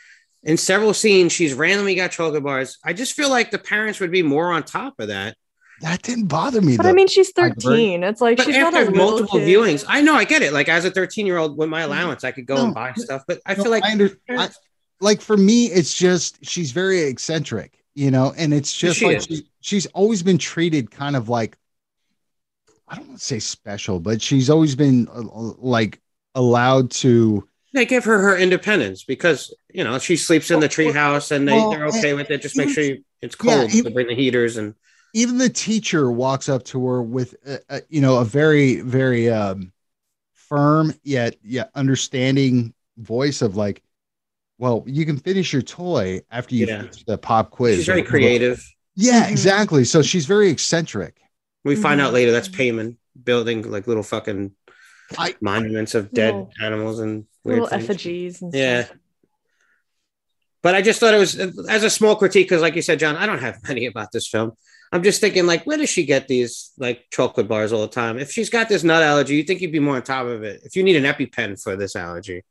In several scenes, she's randomly got chocolate bars. I just feel like the parents would be more on top of that. That didn't bother me But though. I mean, she's 13. It's like But she's not a after multiple kid. viewings, I know I get it. Like as a 13 year old with my allowance, I could go No. and buy stuff. But I No, feel like I under, I, like for me, it's just she's very eccentric, you know, and it's just She like she, she's always been treated kind of like I don't want to say special, but she's always been uh, uh, like allowed to. they give her her independence because you know she sleeps in the treehouse and they, Well, they're okay with it. Just make sure you, it's yeah, cold. even- to bring the heaters and Even the teacher walks up to her with, a, a, you know, a very, very um, firm yet, yet understanding voice of like, well, you can finish your toy after you Yeah. finish the pop quiz. she's very or- creative. Yeah, Mhm. exactly. So she's very eccentric. We find out later that's Paimon building like little fucking I- monuments of dead Little- animals and weird little things. effigies and Yeah. stuff. But I just thought it was as a small critique because, like you said, John, I don't have many about this film. I'm just thinking, like, where does she get these like chocolate bars all the time? If she's got this nut allergy, you think you'd be more on top of it. If you need an EpiPen for this allergy,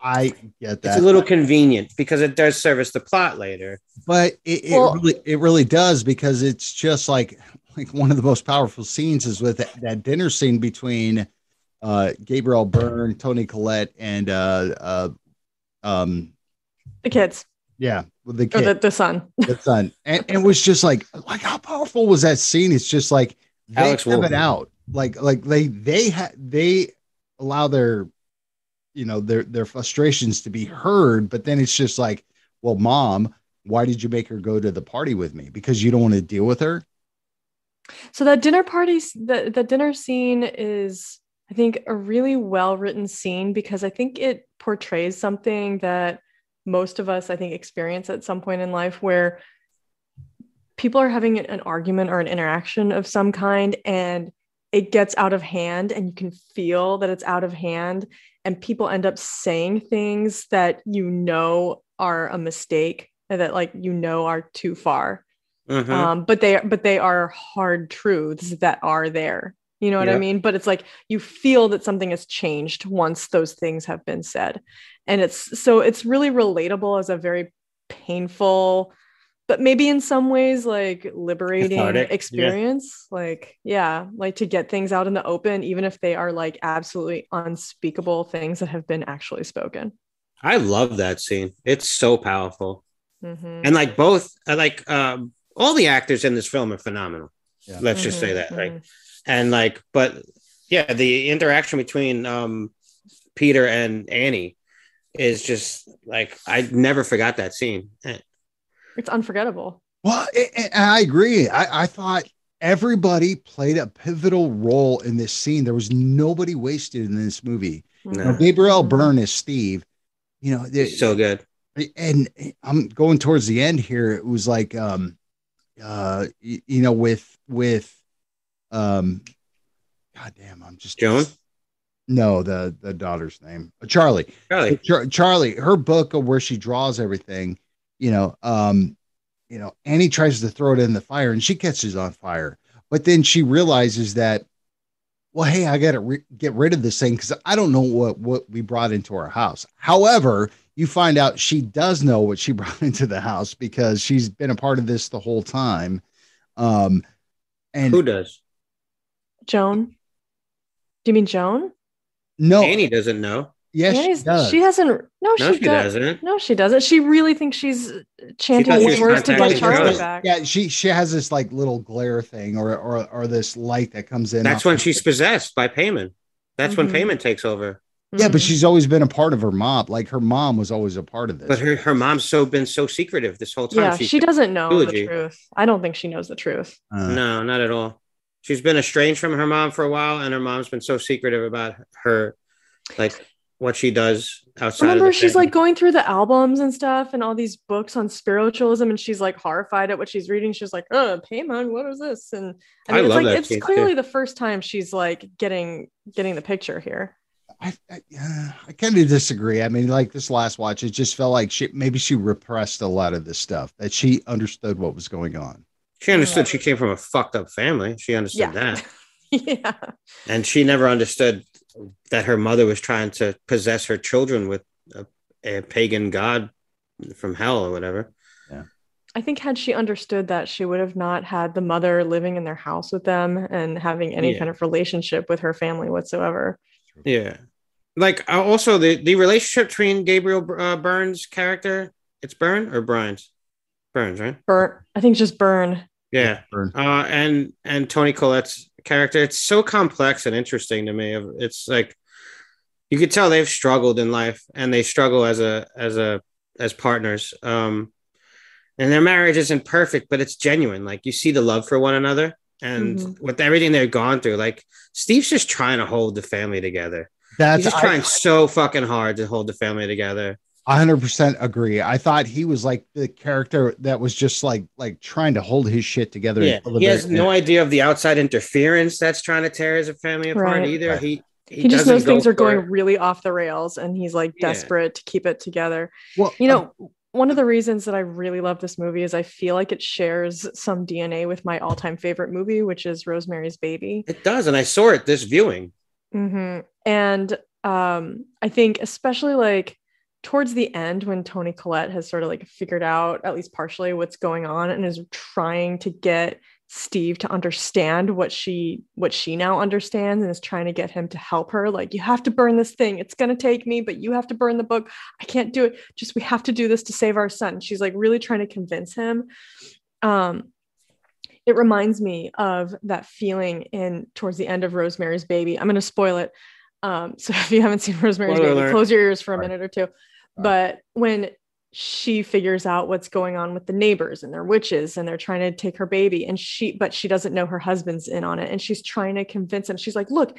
I get that. it's a little convenient because it does service the plot later. but it, it Well- really it really does because it's just like like one of the most powerful scenes is with that, that dinner scene between uh Gabriel Byrne, Toni Collette, and uh uh um The kids yeah, with the kid, the, the son. the son. And, and it was just like like how powerful was that scene? It's just like they Alex have it out. Like like they they ha- they allow their you know their their frustrations to be heard, but then it's just like, well, mom, why did you make her go to the party with me? Because you don't want to deal with her? So that dinner party, the, the dinner scene is, I think, a really well written scene because I think it portrays something that most of us, I think, experience at some point in life where people are having an argument or an interaction of some kind and it gets out of hand and you can feel that it's out of hand and people end up saying things that you know are a mistake that like you know are too far Mhm. um but they but they are hard truths that are there you know what i mean but it's like you feel that something has changed once those things have been said and it's so it's really relatable as a very painful but maybe in some ways like liberating Cathartic, yeah. experience like yeah like to get things out in the open even if they are like absolutely unspeakable things that have been actually spoken I love that scene. It's so powerful. Mhm. And like both, like um, all the actors in this film are phenomenal. Yeah. Let's just say Mhm, that, right? mhm. And like, but yeah, the interaction between um, Peter and Annie is just like I never forgot that scene. It's unforgettable Well, a- a- and I agree. I, I thought everybody played a pivotal role in this scene. There was nobody wasted in this movie. No. Now. Gabriel. Byrne is Steve. You know, the- So good. and I'm going towards the end here. It was like, um, uh, y- you know, with with, um, God damn, I'm just Joan? No, the the daughter's name, Charlie. Charlie. Char- Charlie, her book of where she draws everything, you know, um, you know, Annie tries to throw it in the fire and she catches on fire, but then she realizes that, well, hey, I got to re- get rid of this thing because I don't know what what we brought into our house. However, you find out she does know what she brought into the house because she's been a part of this the whole time. Um, and Who does? Joan do you mean joan no, Annie doesn't know. yes, Annie's- she does. she hasn't no, No, she, she does. doesn't. No, she doesn't. She really thinks she's chanting she these words to get Charlie Charlie. back. Yeah, she she has this like little glare thing or or or this light that comes in. That's when the- she's possessed by Paimon. That's when Mhm. Paimon takes over. Yeah, but Mhm. she's always been a part of her mom. Like her mom was always a part of this. But her, her mom's so been so secretive this whole time. yeah, She's she doesn't know eulogy. the truth. I don't think she knows the truth. Uh, No, not at all. She's been estranged from her mom for a while, and her mom's been so secretive about her, like what she does outside. Remember, of the she's family. like going through the albums and stuff and all these books on spiritualism, and she's like horrified at what she's reading. She's like, "Oh, Paimon, what is this?" And I I mean, it's like it's scene, too. clearly the first time she's like getting getting the picture here. I I, uh, I kind of disagree. I mean, like this last watch, it just felt like she maybe she repressed a lot of this stuff that she understood what was going on. She understood she came from a fucked up family. She understood Yeah. that, yeah, and she never understood that her mother was trying to possess her children with a, a pagan god from hell or whatever. Yeah. I think had she understood that, she would have not had the mother living in their house with them and having any Yeah. kind of relationship with her family whatsoever. Yeah, like uh, also the the relationship between Gabriel uh, Burns' character. It's Burn or Burns? Burns, right? Burn, I think just burn. Yeah. Uh, and and Toni Collette's character. It's so complex and interesting to me. It's like you could tell they've struggled in life, and they struggle as a as a as partners. Um, and their marriage isn't perfect, but it's genuine. Like you see the love for one another, and Mhm. with everything they've gone through, like Steve's just trying to hold the family together. That's He's just I- trying so fucking hard to hold the family together. I 100% agree. I thought he was like the character that was just like like trying to hold his shit together. Yeah, until the he has very no idea of the outside interference that's trying to tear his family apart Right. either. Right. He He, just knows things are going it. really off the rails and he's like Yeah. desperate to keep it together. Well, You know, one of the reasons that I really love this movie is I feel like it shares some DNA with my all time favorite movie, which is Rosemary's Baby. It does, and I saw it this viewing. hmm And um, I think especially like towards the end when Toni Collette has sort of like figured out at least partially what's going on and is trying to get Steve to understand what she what she now understands and is trying to get him to help her like you have to burn this thing. It's going to take me but you have to burn the book. I can't do it. Just we have to do this to save our son. She's like really trying to convince him. Um it reminds me of that feeling in towards the end of Rosemary's Baby. I'm going to spoil it. Um, so if you haven't seen Rosemary's Spoiler Baby, alert. close your ears for a minute or two. But when she figures out what's going on with the neighbors and they're witches and they're trying to take her baby, and she, but she doesn't know her husband's in on it, and she's trying to convince him. She's like, "Look,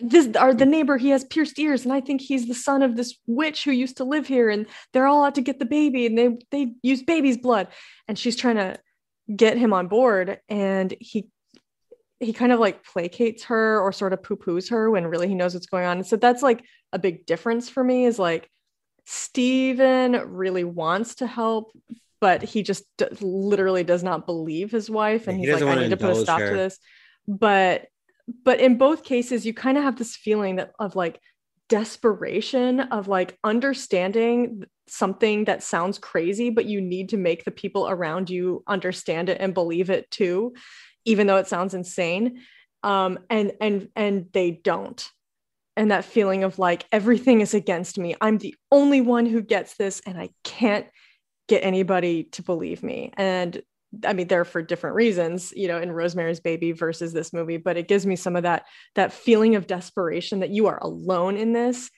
this are the neighbor. He has pierced ears, and I think he's the son of this witch who used to live here, and they're all out to get the baby, and they they use baby's blood." And she's trying to get him on board, and he he kind of like placates her or sort of poo-poos her when really he knows what's going on. And so that's like a big difference for me is like Steven really wants to help but he just d- literally does not believe his wife, and He he's like, I need to put a stop to this. But but in both cases, you kind of have this feeling that of like desperation of like understanding something that sounds crazy, but you need to make the people around you understand it and believe it too, even though it sounds insane. Um, and and and they don't. And that feeling of like everything is against me. I'm the only one who gets this, and I can't get anybody to believe me. And I mean, they're for different reasons, you know, in Rosemary's Baby versus this movie, but it gives me some of that that feeling of desperation that you are alone in this.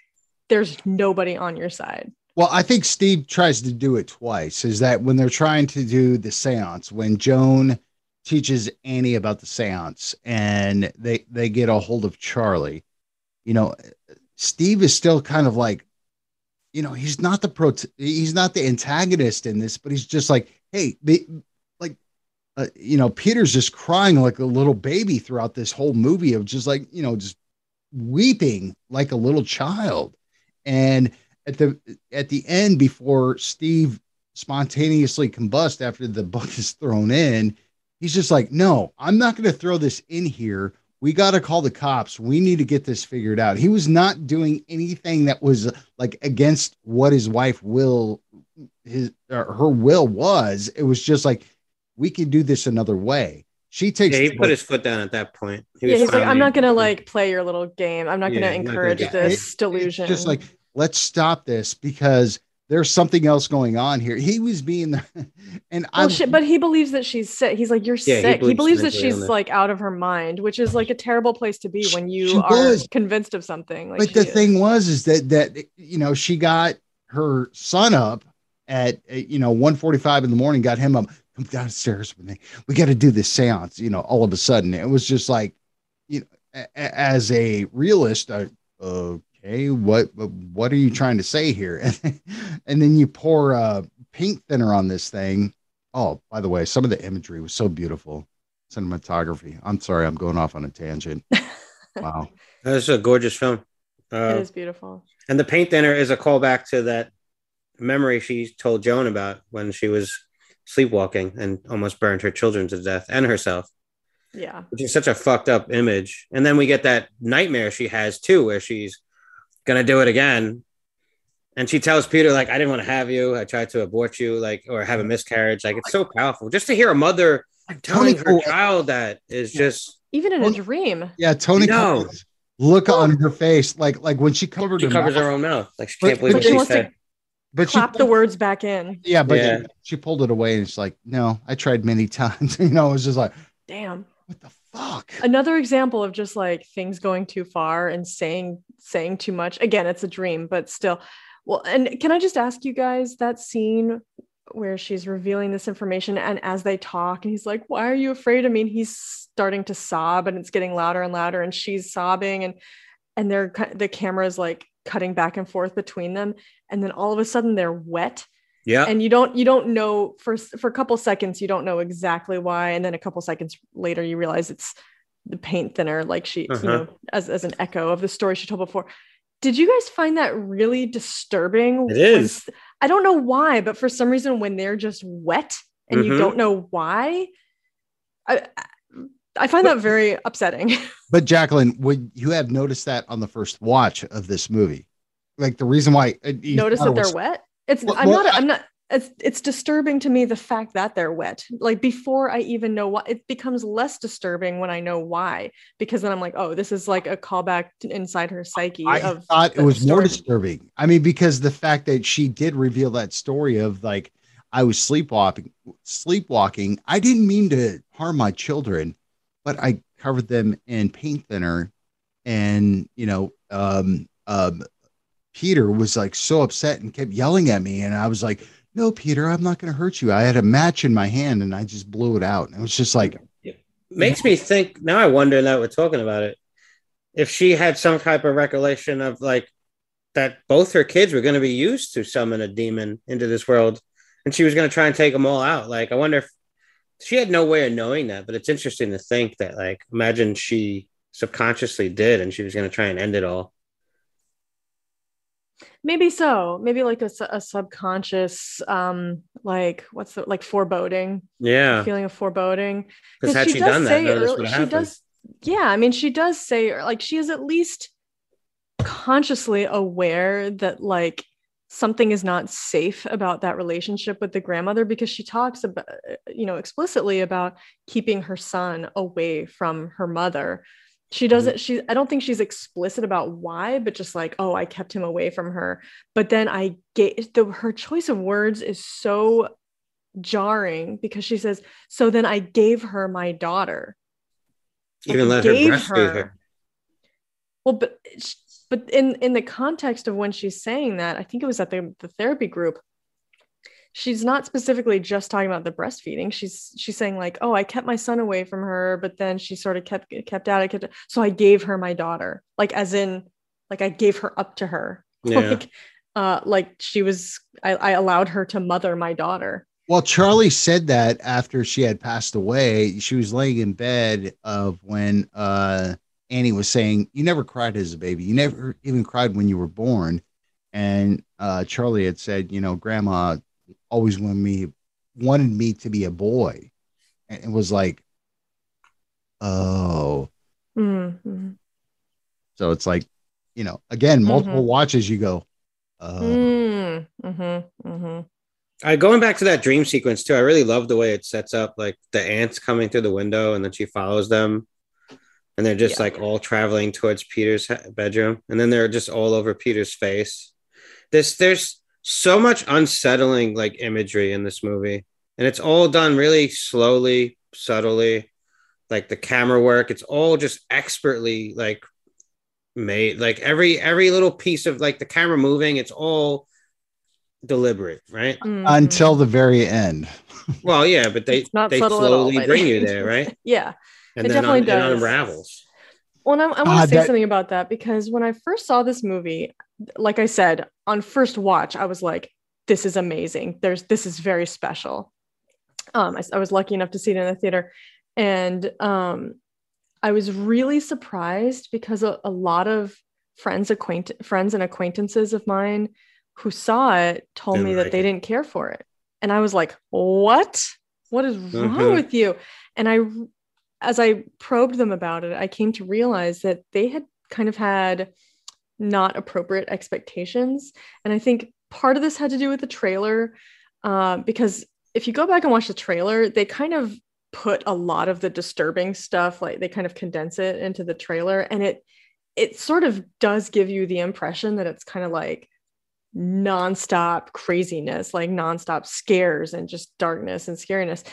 There's nobody on your side. Well, I think Steve tries to do it twice. Is that when they're trying to do the seance, when Joan teaches Annie about the seance and they they get a hold of Charlie, you know, Steve is still kind of like, you know, he's not the pro he's not the antagonist in this, but he's just like, hey, like uh, you know, Peter's just crying like a little baby throughout this whole movie of just like, you know, just weeping like a little child. And at the at the end before Steve spontaneously combust after the book is thrown in, he's just like, "No, I'm not going to throw this in here. We got to call the cops. We need to get this figured out." He was not doing anything that was like against what his wife will his or her will was. It was just like we can do this another way. She takes Yeah, he put his foot down at that point. He yeah, was he's like, I'm not gonna like play your little game. I'm not Yeah, gonna I'm not gonna encourage this It- delusion. Just like, let's stop this because there's something else going on here. He was being, the, and I, well, shit, but he believes that she's sick. He's like, you're Yeah, sick. He believes, believes that she's illness. like out of her mind, which is like a terrible place to be when you She are was. convinced of something. Like but the is. thing was, is that that you know she got her son up at uh, you know 1:45 in the morning, got him up, come downstairs with me. We got to do this séance. You know, all of a sudden it was just like, you know, a- a- as a realist, I, okay, what what are you trying to say here? and then you pour uh, paint thinner on this thing. Oh, by the way, some of the imagery was so beautiful. Cinematography. I'm sorry, I'm going off on a tangent. Wow. That's a gorgeous film. it Uh, is beautiful. and the paint thinner is a callback to that memory she told Joan about when she was sleepwalking and almost burned her children to death and herself, Yeah. which is such a fucked up image. And then we get that nightmare she has too, where she's gonna do it again. And she tells Peter, like, I didn't want to have you. I tried to abort you, like, or have a miscarriage. Like, it's so powerful. Just to hear a mother telling her Tony- child that is just Even in Well, a dream. Yeah, Tony No. Collins, look on her face, like like when she covered she her covers mouth, her own mouth. Like she But- can't believe but what she she wants to- said. but she Clap the words back in. Yeah, but Yeah. she pulled it away, and she's like, no, I tried many times. you know, it was just like, Damn. what the fuck? Another example of just like things going too far and saying saying too much. Again, it's a dream, but still. Well, and can I just ask you guys that scene where she's revealing this information and as they talk and he's like, "Why are you afraid i mean he's starting to sob and it's getting louder and louder and she's sobbing and and they're the camera is like cutting back and forth between them and then all of a sudden they're wet Yeah. and you don't you don't know for for a couple seconds you don't know exactly why and then a couple seconds later you realize it's the paint thinner like she Uh-huh. you know as, as an echo of the story she told before did you guys find that really disturbing It is. When- i don't know why but for some reason when they're just wet and you Mhm. don't know why i i find that very upsetting But Jacqueline, would you have noticed that on the first watch of this movie? Like the reason why uh, you notice that it they're was- wet it's Well- i'm not i'm not it's, it's disturbing to me the fact that they're wet like before i even know why it becomes less disturbing when i know why because then i'm like oh this is like a callback inside her psyche I of thought it was more disturbing. I mean, because the fact that she did reveal that story of like I was sleepwalking, sleepwalking. I didn't mean to harm my children, but I covered them in paint thinner, and you know, um, um, Peter was like so upset and kept yelling at me, and I was like, "No, Peter, I'm not going to hurt you." I had a match in my hand, and I just blew it out. And it was just like, it makes me think now i wonder that we're talking about it if she had some type of recollection of like that both her kids were going to be used to summon a demon into this world and she was going to try and take them all out like i wonder if she had no way of knowing that but it's interesting to think that like imagine she subconsciously did and she was going to try and end it all maybe so. Maybe like a, a subconscious um like what's the like foreboding. Yeah, feeling of foreboding. Because had she, done that, none of this would have she happened. does yeah i mean she does say like she is at least consciously aware that like something is not safe about that relationship with the grandmother because she talks about you know explicitly about keeping her son away from her mother she mm-hmm. doesn't she i don't think she's explicit about why but just like oh i kept him away from her. But then i gave the her choice of words is so jarring because she says so then i gave her my daughter. Even let her breastfeed her. well but but in in the context of when she's saying that i think it was at the, the therapy group she's not specifically just talking about the breastfeeding she's she's saying like oh i kept my son away from her but then she sort of kept kept out I kept so i gave her my daughter like as in like i gave her up to her Yeah. like uh like she was I, I allowed her to mother my daughter Well, Charlie said that after she had passed away. She was laying in bed of when uh, Annie was saying, "You never cried as a baby. You never even cried when you were born." And uh, Charlie had said, "You know, Grandma always wanted me wanted me to be a boy," and it was like, "Oh." Mhm. So it's like, you know, again, multiple Mhm. watches. You go, "Oh." Mm, mhm, mhm. I going back to that dream sequence too. I really love the way it sets up like the ants coming through the window, and then she follows them, and they're just Yeah. like all traveling towards Peter's bedroom, and then they're just all over Peter's face. This there's so much unsettling like imagery in this movie, and it's all done really slowly, subtly. Like the camera work, it's all just expertly like made. Like every every little piece of like the camera moving, it's all deliberate, right? Mhm. until the very end. Well, yeah, but they not they subtle at all, slowly bring you there, right? yeah And It then definitely un- it unravels. Well, I, I want to Ah, say that- something about that because when I first saw this movie, like I said, on first watch, I was like, "This is amazing. There's this is very special." Um, I, I was lucky enough to see it in the theater, and um, I was really surprised because a, a lot of friends, acquaint friends and acquaintances of mine who saw it told Didn't me that like they it. didn't care for it, and I was like, "What? What is wrong Mhm. with you?" And I as I probed them about it, I came to realize that they had kind of had not appropriate expectations. And I think part of this had to do with the trailer, uh, because if you go back and watch the trailer, they kind of put a lot of the disturbing stuff, like they kind of condense it into the trailer, and it it sort of does give you the impression that it's kind of like nonstop craziness, like nonstop scares and just darkness and scariness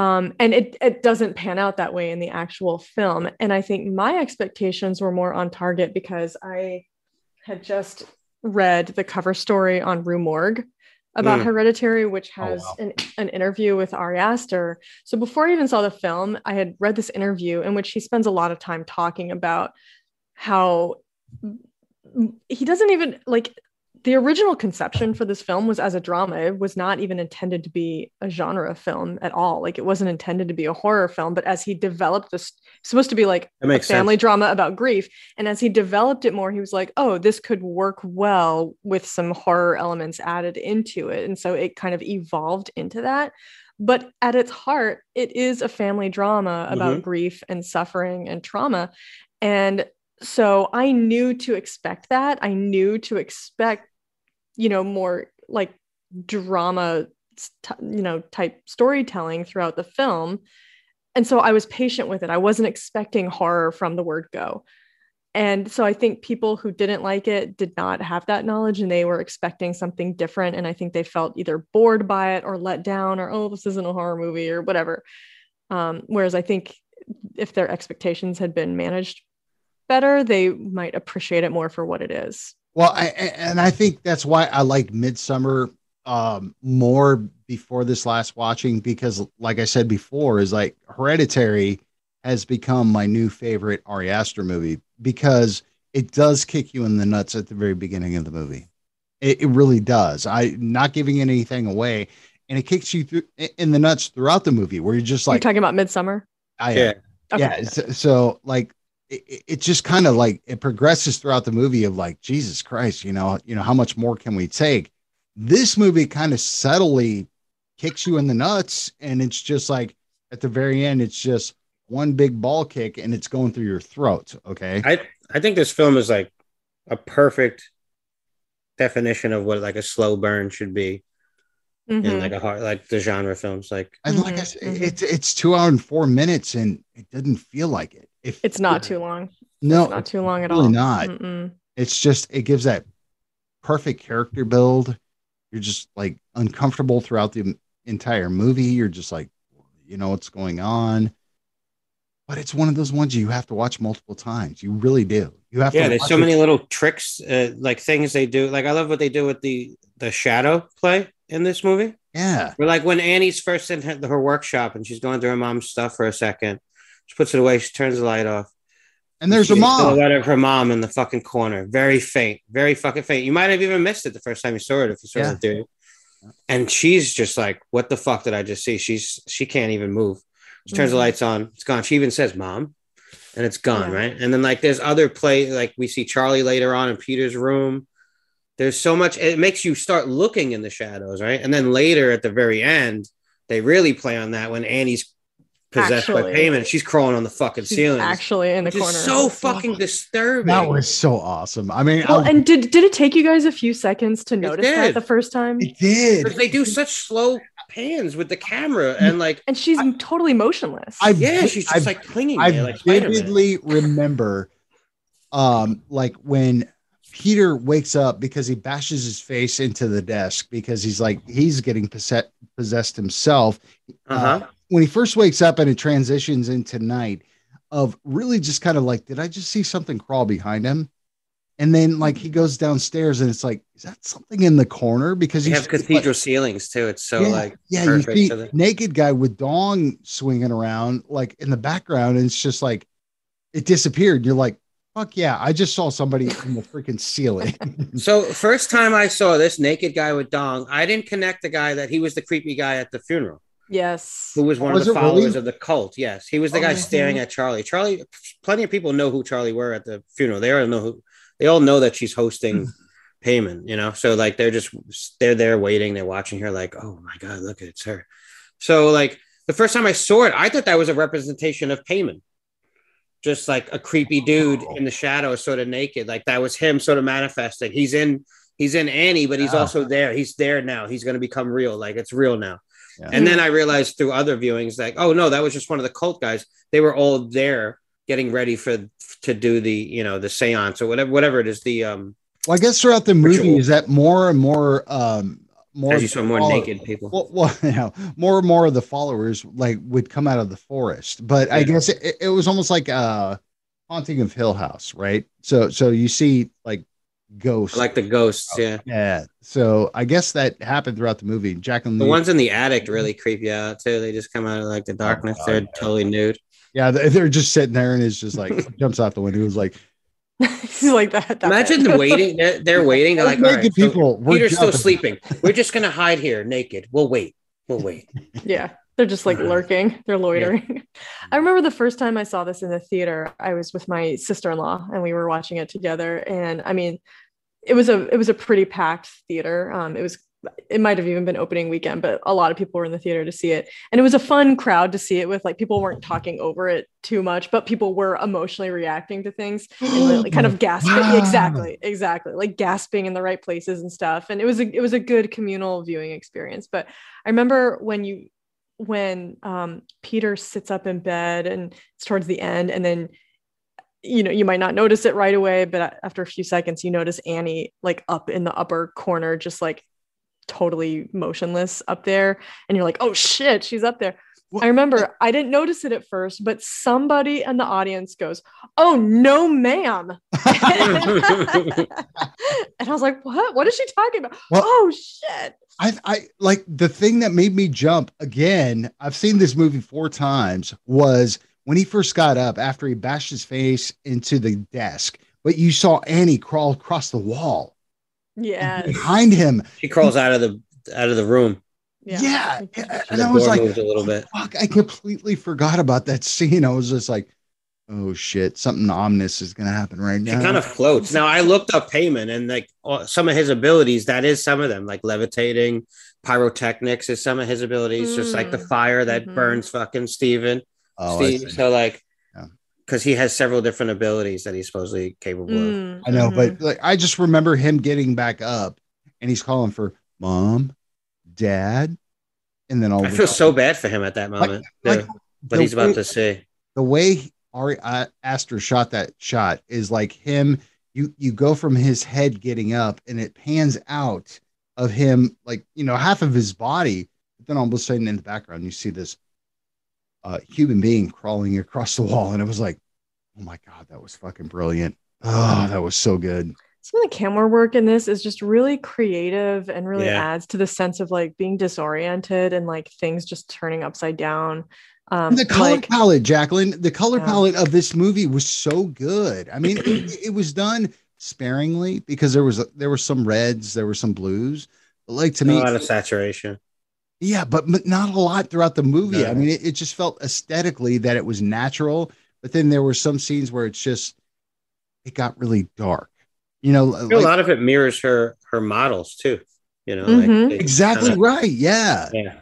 um, and it, it doesn't pan out that way in the actual film and i think my expectations were more on target because i had just read the cover story on rue morgue about Mm. hereditary which Oh, has wow. an, an interview with ari aster so before i even saw the film i had read this interview in which he spends a lot of time talking about how he doesn't even like the original conception for this film was as a drama. It was not even intended to be a genre film at all. Like it wasn't intended to be a horror film, but as he developed this, supposed to be like a family sense. drama about grief. And as he developed it more, he was like, oh, this could work well with some horror elements added into it. And so it kind of evolved into that. But at its heart, it is a family drama about mm-hmm. grief and suffering and trauma. And so I knew to expect that. I knew to expect, you know, more like drama, you know, type storytelling throughout the film. And so I was patient with it. I wasn't expecting horror from the word go. And so I think people who didn't like it did not have that knowledge and they were expecting something different. And I think they felt either bored by it or let down or, oh, this isn't a horror movie or whatever. Um, whereas I think if their expectations had been managed better, they might appreciate it more for what it is. Well, I, I- and I think that's why I liked Midsommar um, more before this last watching because, like I said before, is like Hereditary has become my new favorite Ari Aster movie because it does kick you in the nuts at the very beginning of the movie. It, it really does. I not giving anything away, and it kicks you through in the nuts throughout the movie where you're just You're like, talking about Midsommar. I, Yeah. Okay. yeah. So, so, like it, it- it just kind of like it progresses throughout the movie of like Jesus Christ, you know, you know how much more can we take? This movie kind of subtly kicks you in the nuts, and it's just like at the very end, it's just one big ball kick, and it's going through your throat. Okay, I I think this film is like a perfect definition of what like a slow burn should be in Mhm. like a hard like the genre films. Like and like I Mhm, said, mhm. it's it's two hour and four minutes, and it didn't feel like it. If It's not too long. no, it's not too long at really all. not. Mm-mm. it's just it gives that perfect character build you're just like uncomfortable throughout the entire movie you're just like you know what's going on but it's one of those ones you have to watch multiple times you really do you have yeah, to there's so it- many little tricks, uh, like things they do. Like I love what they do with the the shadow play in this movie. yeah Where like when Annie's first in her, her workshop and she's going through her mom's stuff for a second, she puts it away, she turns the light off. and there's a She's mom silhouette of her mom in the fucking corner, very faint, very fucking faint. You might have even missed it the first time you saw it if you saw Yeah. it theory. And she's just like, "What the fuck did I just see?" She's she can't even move. She turns the Mhm. lights on, it's gone. She even says, "Mom," and it's gone, Yeah. right? And then like there's other play, like we see Charlie later on in Peter's room. There's so much. It makes you start looking in the shadows, right? And then later at the very end, they really play on that when Annie's possessed by Paimon. She's crawling on the fucking She's ceiling. actually in the corner. so fucking disturbing. that was so awesome i mean Well, I- and did did it take you guys a few seconds to notice that the first time? it did because they do such slow pans with the camera and like And she's totally motionless. I- yeah, she's just I've- like clinging I there like vividly remember, um, like when Peter wakes up because he bashes his face into the desk because he's like he's getting possessed possessed himself. Uh-huh. When he first wakes up and it transitions into night, of really just kind of like, did I just see something crawl behind him? And then like he goes downstairs and it's like, is that something in the corner? Because you have cathedral ceilings too. It's so yeah, like yeah, you see the- naked guy with dong swinging around like in the background, and it's just like it disappeared. You're like, fuck yeah, I just saw somebody in the freaking ceiling. So first time I saw this naked guy with dong, I didn't connect the guy that he was the creepy guy at the funeral, yes. who was one Was of the it really? followers of the cult. Yes, he was the guy Oh. staring at Charlie. Charlie, plenty of people know who Charlie were at the funeral. They all know who. They all know that she's hosting hmm. Paimon. You know, so like they're just they're there waiting. They're watching her. Like, oh my god, look, it's her. So like the first time I saw it, I thought that was a representation of Paimon. Just like a creepy dude oh. in the shadows, sort of naked. Like that was him sort of manifesting. He's in he's in Annie, but he's Yeah. also there. He's there now. He's gonna become real. Like it's real now. Yeah. And then I realized through other viewings, like, oh no, that was just one of the cult guys. They were all there getting ready for to do the, you know, the seance or whatever, whatever it is. The um well, I guess throughout the movie Ritual. is that more and more, um, more as you saw more follow- naked people. Well, well, you know, more and more of the followers like would come out of the forest, but I guess it, it was almost like a haunting of Hill House, right? So, so you see like ghosts, like the ghosts, yeah. yeah. So I guess that happened throughout the movie. Jacqueline, The Lee- ones in the attic mm-hmm. really creep you out too. They just come out of like the darkness. God, They're yeah. totally nude. yeah, they- they're just sitting there, and it's just like jumps out the window. It was like He's like that. that Imagine bad. the waiting. They're, they're waiting. They're like, naked right, so people. we're Peter's still sleeping. We're just gonna hide here naked. We'll wait. We'll wait. Yeah. They're just like lurking. They're loitering. I remember the first time I saw this in the theater, I was with my sister-in-law and we were watching it together. And I mean, it was a it was a pretty packed theater. Um, it was it might have even been opening weekend, but a lot of people were in the theater to see it. And it was a fun crowd to see it with. Like people weren't talking over it too much, but people were emotionally reacting to things and like, kind of gasping. Wow. Exactly, exactly. Like gasping in the right places and stuff. And it was a it was a good communal viewing experience. But I remember when you when um, Peter sits up in bed and it's towards the end, and then you know you might not notice it right away, but after a few seconds, you notice Annie like up in the upper corner, just like totally motionless up there, and you're like, oh shit, she's up there. What- I remember I didn't notice it at first, but somebody in the audience goes, "Oh no, ma'am," and I was like, "What? What is she talking about?" Well- oh shit! I, I like the thing that made me jump again. I've seen this movie four times. Was when he first got up after he bashed his face into the desk, but you saw Annie crawl across the wall Yeah, behind him. She crawls out of the out of the room. yeah, Yeah, And and I was like, a little bit. "Fuck!" I completely forgot about that scene. I was just like, oh shit, something ominous is gonna happen right He now. kind of floats. Now I looked up Paimon and like all- some of his abilities. That is some of them, like levitating, pyrotechnics is some of his abilities. Just like the Mm. fire that Mhm. burns fucking Steven. Oh, I, Steve. see. So like, Yeah. because he has several different abilities that he's supposedly capable of. Mm, I know, mhm. but like I just remember him getting back up and he's calling for mom, dad, and then all I of a feel so sudden- bad for him at that moment. like, too, what the he's about way- to say. the way Ari uh, Aster shot that shot is like him. You you go from his head getting up, and it pans out of him, like you know half of his body. But then all of a sudden, in the background, you see this uh, human being crawling across the wall, and it was like, oh my god, that was fucking brilliant. Oh, that was so good. some of the camera work in this is just really creative and really Yeah. adds to the sense of like being disoriented and like things just turning upside down. Um, the color like, palette, Jacqueline, the color Yeah. palette of this movie was so good. I mean, it, it was done sparingly because there was there were some reds, there were some blues. But like to A me, a lot of saturation. Yeah, but, but not a lot throughout the movie. No. I mean, it, it just felt aesthetically that it was natural, but then there were some scenes where it's just it got really dark. You know, like- a lot of it mirrors her her models too. You know, Mhm. they exactly kinda- right. Yeah. Yeah,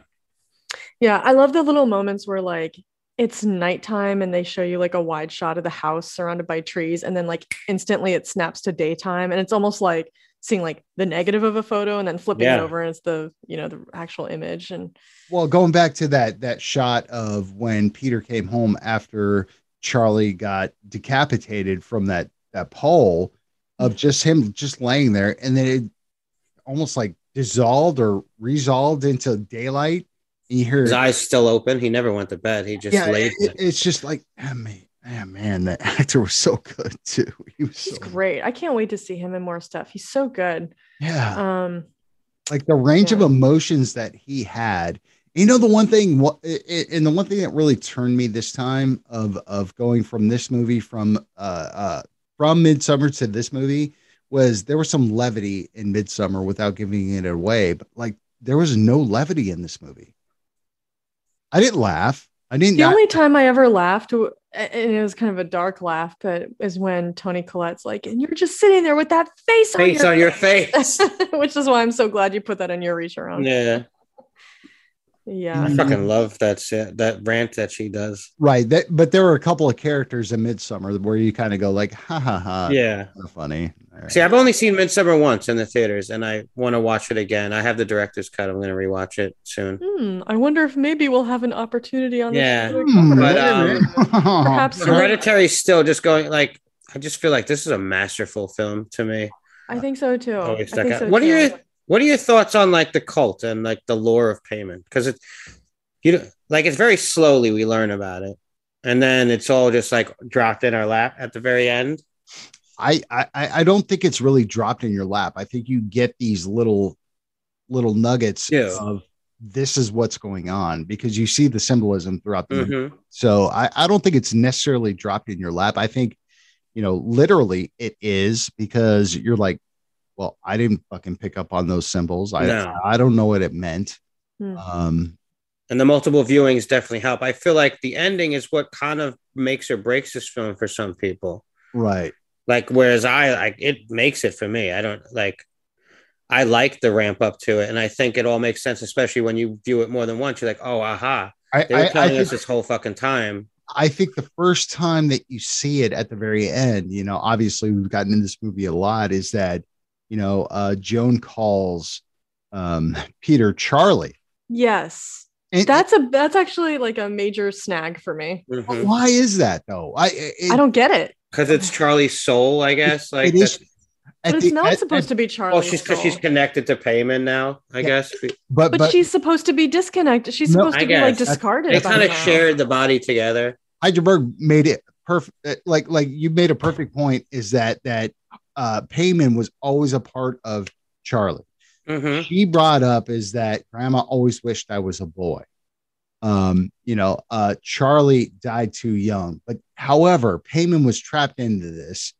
yeah, I love the little moments where like it's nighttime and they show you like a wide shot of the house surrounded by trees, and then like instantly it snaps to daytime, and it's almost like seeing like the negative of a photo and then flipping it over and it's the you know the actual image and Well, going back to that that shot of when Peter came home after Charlie got decapitated from that that pole of just him just laying there and then it almost like dissolved or resolved into daylight and you hear his eyes still open. He never went to bed. He just yeah, laid. it- it's just like ah, man, ah, man that actor was so good too. He was he's so great. I can't wait to see him in more stuff. He's so good. yeah. Um like the range of emotions that he had. You know the one thing what and the one thing that really turned me this time of of going from this movie from uh uh from Midsommar to this movie was there was some levity in Midsommar without giving it away but like there was no levity in this movie. I didn't laugh i didn't The only time I ever laughed, and it was kind of a dark laugh, but is when Toni Collette's like, and you're just sitting there with that face, Face on on your face. which is why I'm so glad you put that in your reach around. yeah, Yeah. I fucking love that shit, that rant that she does. right that but there were a couple of characters in Midsommar where you kind of go like ha ha ha Yeah. kinda funny All right. See, I've only seen Midsommar once in the theaters, and I want to watch it again. I have the director's cut. I'm going to rewatch it soon. Hmm, I wonder if maybe we'll have an opportunity on this Yeah. show to cover But, um, Perhaps- Hereditary's still just going like. I just feel like this is a masterful film to me. I think so too. Always I think out. so what are too. your What are your thoughts on like the cult and like the lore of Paimon? Because it, you know, like it's very slowly we learn about it, and then it's all just like dropped in our lap at the very end. I, I I don't think it's really dropped in your lap. I think you get these little little nuggets Yeah. of this is what's going on because you see the symbolism throughout the movie. Mhm. So I, I don't think it's necessarily dropped in your lap. I think, you know, literally it is because you're like, well, I didn't fucking pick up on those symbols. I No. I don't know what it meant. Hmm. Um And the multiple viewings definitely help. I feel like the ending is what kind of makes or breaks this film for some people. right. Like whereas I like it makes it for me. I don't like. I like the ramp up to it, and I think it all makes sense, especially when you view it more than once. You're like, oh, aha! I, They were I, I telling think us this whole fucking time. I think the first time that you see it at the very end, you know, obviously we've gotten in this movie a lot, is that, you know, uh, Joan calls um, Peter Charlie. Yes. And That's a that's actually like a major snag for me. Mhm. why is that though? I it, I don't get it. because it's Charlie's soul, I guess. Like, it is. But it's not supposed to be Charlie. well, she's because she's connected to Paimon now, I Yeah. guess. but but, but she's supposed to be disconnected. She's No, supposed I to be like discarded. They kind of shared the body together. Hydraberg made it perfect. Like like you made a perfect point. Is that that uh, Paimon was always a part of Charlie. Mhm. she brought up is that grandma always wished I was a boy. Um, you know, uh, Charlie died too young, but however, Paimon was trapped into this.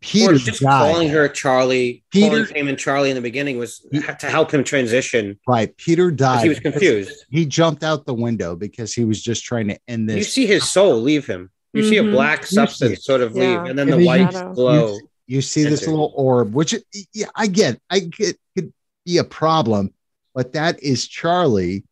Peter or just died. calling her Charlie, Peter- calling Paimon Charlie in the beginning was to help him transition. right. Peter died. He was confused. He jumped out the window because he was just trying to end this. You see his soul leave him. You see a Mhm. black substance sort of leave, Yeah. and then the Maybe white shadow. glow. You see this little orb, which yeah, I get, I get could be a problem, but that is Charlie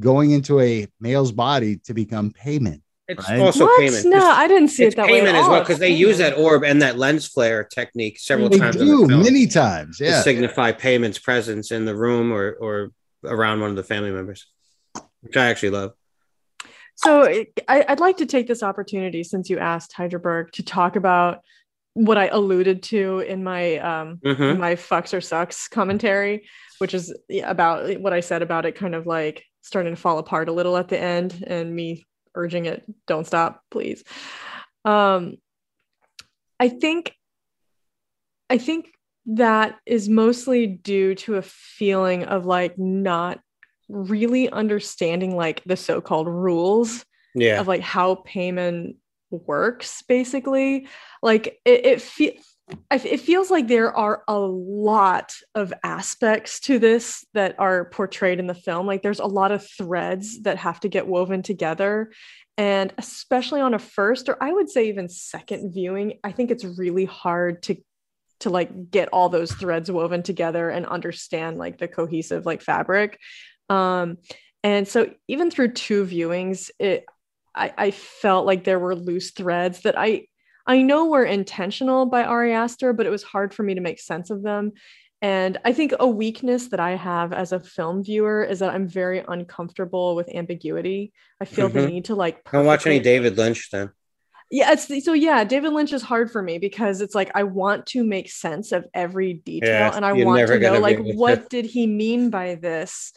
going into a male's body to become Paimon. It's Right? also what? Paimon. No, It's- I didn't see it's it that way. Paimon as well because It's they use that orb and that lens flare technique several They times in do the film many times. to Yeah. signify Paimon's presence in the room or or around one of the family members, which I actually love. So I, I'd like to take this opportunity, since you asked Hydraberg, to talk about what I alluded to in my um, Mhm. my fucks or sucks commentary, which is about what I said about it kind of like starting to fall apart a little at the end and me urging it, don't stop, please. Um, I think I think that is mostly due to a feeling of like not really understanding like the so-called rules Yeah, of like how Paimon works basically. Like it it, fe- I- it feels like there are a lot of aspects to this that are portrayed in the film. Like there's a lot of threads that have to get woven together. And especially on a first or i would say even second viewing i think it's really hard to to like get all those threads woven together and understand like the cohesive like fabric um and so even through two viewings it I, I felt like there were loose threads that I I know were intentional by Ari Aster, but it was hard for me to make sense of them. And I think a weakness that I have as a film viewer is that I'm very uncomfortable with ambiguity. I feel the Mhm. need to like don't watch any David Lynch then. yeah, it's so yeah, David Lynch is hard for me because it's like I want to make sense of every detail Yeah, and I want to know like what did he mean by this?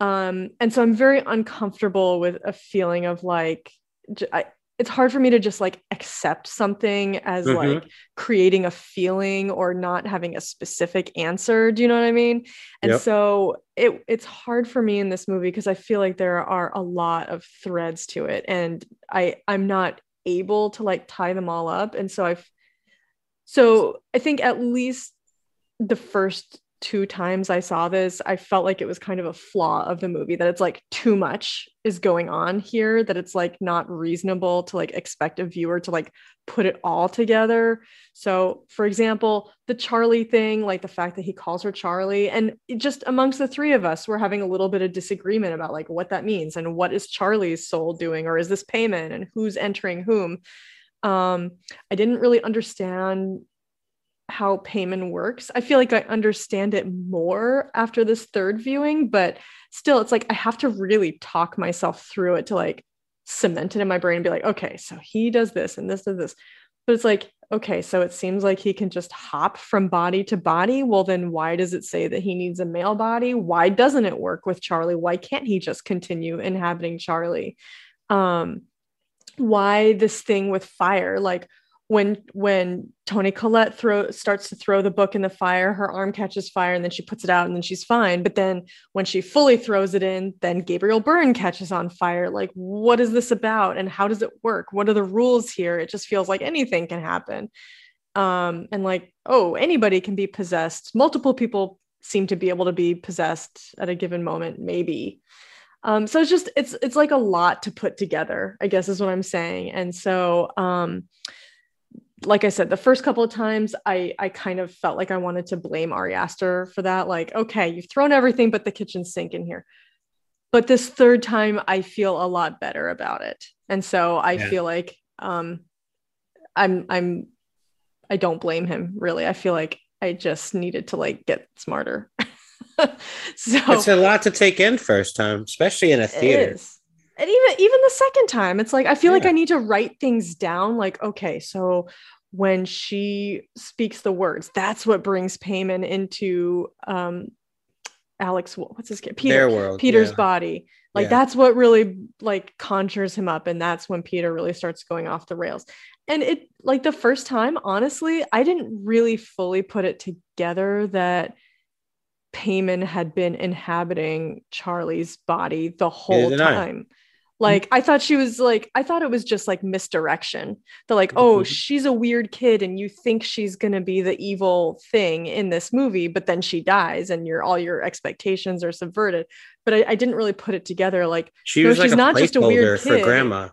Um and so I'm very uncomfortable with a feeling of like I, it's hard for me to just like accept something as Mhm. like creating a feeling or not having a specific answer. Do you know what I mean? And Yep. so it it's hard for me in this movie because I feel like there are a lot of threads to it and I I'm not able to like tie them all up and so I've so I think at least the first two times I saw this, I felt like it was kind of a flaw of the movie that it's like too much is going on here, that it's like not reasonable to like expect a viewer to like put it all together. So, for example, the Charlie thing, like the fact that he calls her Charlie, and just amongst the three of us, we're having a little bit of disagreement about like what that means and what is Charlie's soul doing, or is this Paimon and who's entering whom. Um, I didn't really understand how Paimon works. I feel like I understand it more after this third viewing, but still, it's like I have to really talk myself through it to like cement it in my brain and be like, okay, so he does this and this does this. But it's like, okay, so it seems like he can just hop from body to body. Well, then why does it say that he needs a male body? Why doesn't it work with Charlie? Why can't he just continue inhabiting Charlie? Um, why this thing with fire? Like, when when Toni Collette throw starts to throw the book in the fire, her arm catches fire and then she puts it out and then she's fine. But then when she fully throws it in, then Gabriel Byrne catches on fire. Like, what is this about and how does it work? What are the rules here? It just feels like anything can happen. Um, and like, oh, anybody can be possessed. Multiple people seem to be able to be possessed at a given moment, maybe. Um, so it's just it's it's like a lot to put together, I guess is what I'm saying. And so um like I said, the first couple of times I I kind of felt like I wanted to blame Ari Aster for that. Like, okay, you've thrown everything but the kitchen sink in here. But this third time I feel a lot better about it. And so I Yeah. feel like um I'm I'm I don't blame him really. I feel like I just needed to like get smarter. so It's a lot to take in first time, especially in a theater. it is. And even even the second time, it's like I feel like I need to write things down. Like, okay, so when she speaks the words, that's what brings Paimon into um Alex. What's his name? Peter. World. Peter's yeah. body. Like Yeah. that's what really like conjures him up, and that's when Peter really starts going off the rails. And it like the first time, honestly, I didn't really fully put it together that Paimon had been inhabiting Charlie's body the whole time. I. Like I thought she was like I thought it was just like misdirection. They're like, oh, Mhm. she's a weird kid, and you think she's gonna be the evil thing in this movie, but then she dies, and your all your expectations are subverted. But I, I didn't really put it together. Like She No, was like she's a not just a weird placeholder for kid. grandma.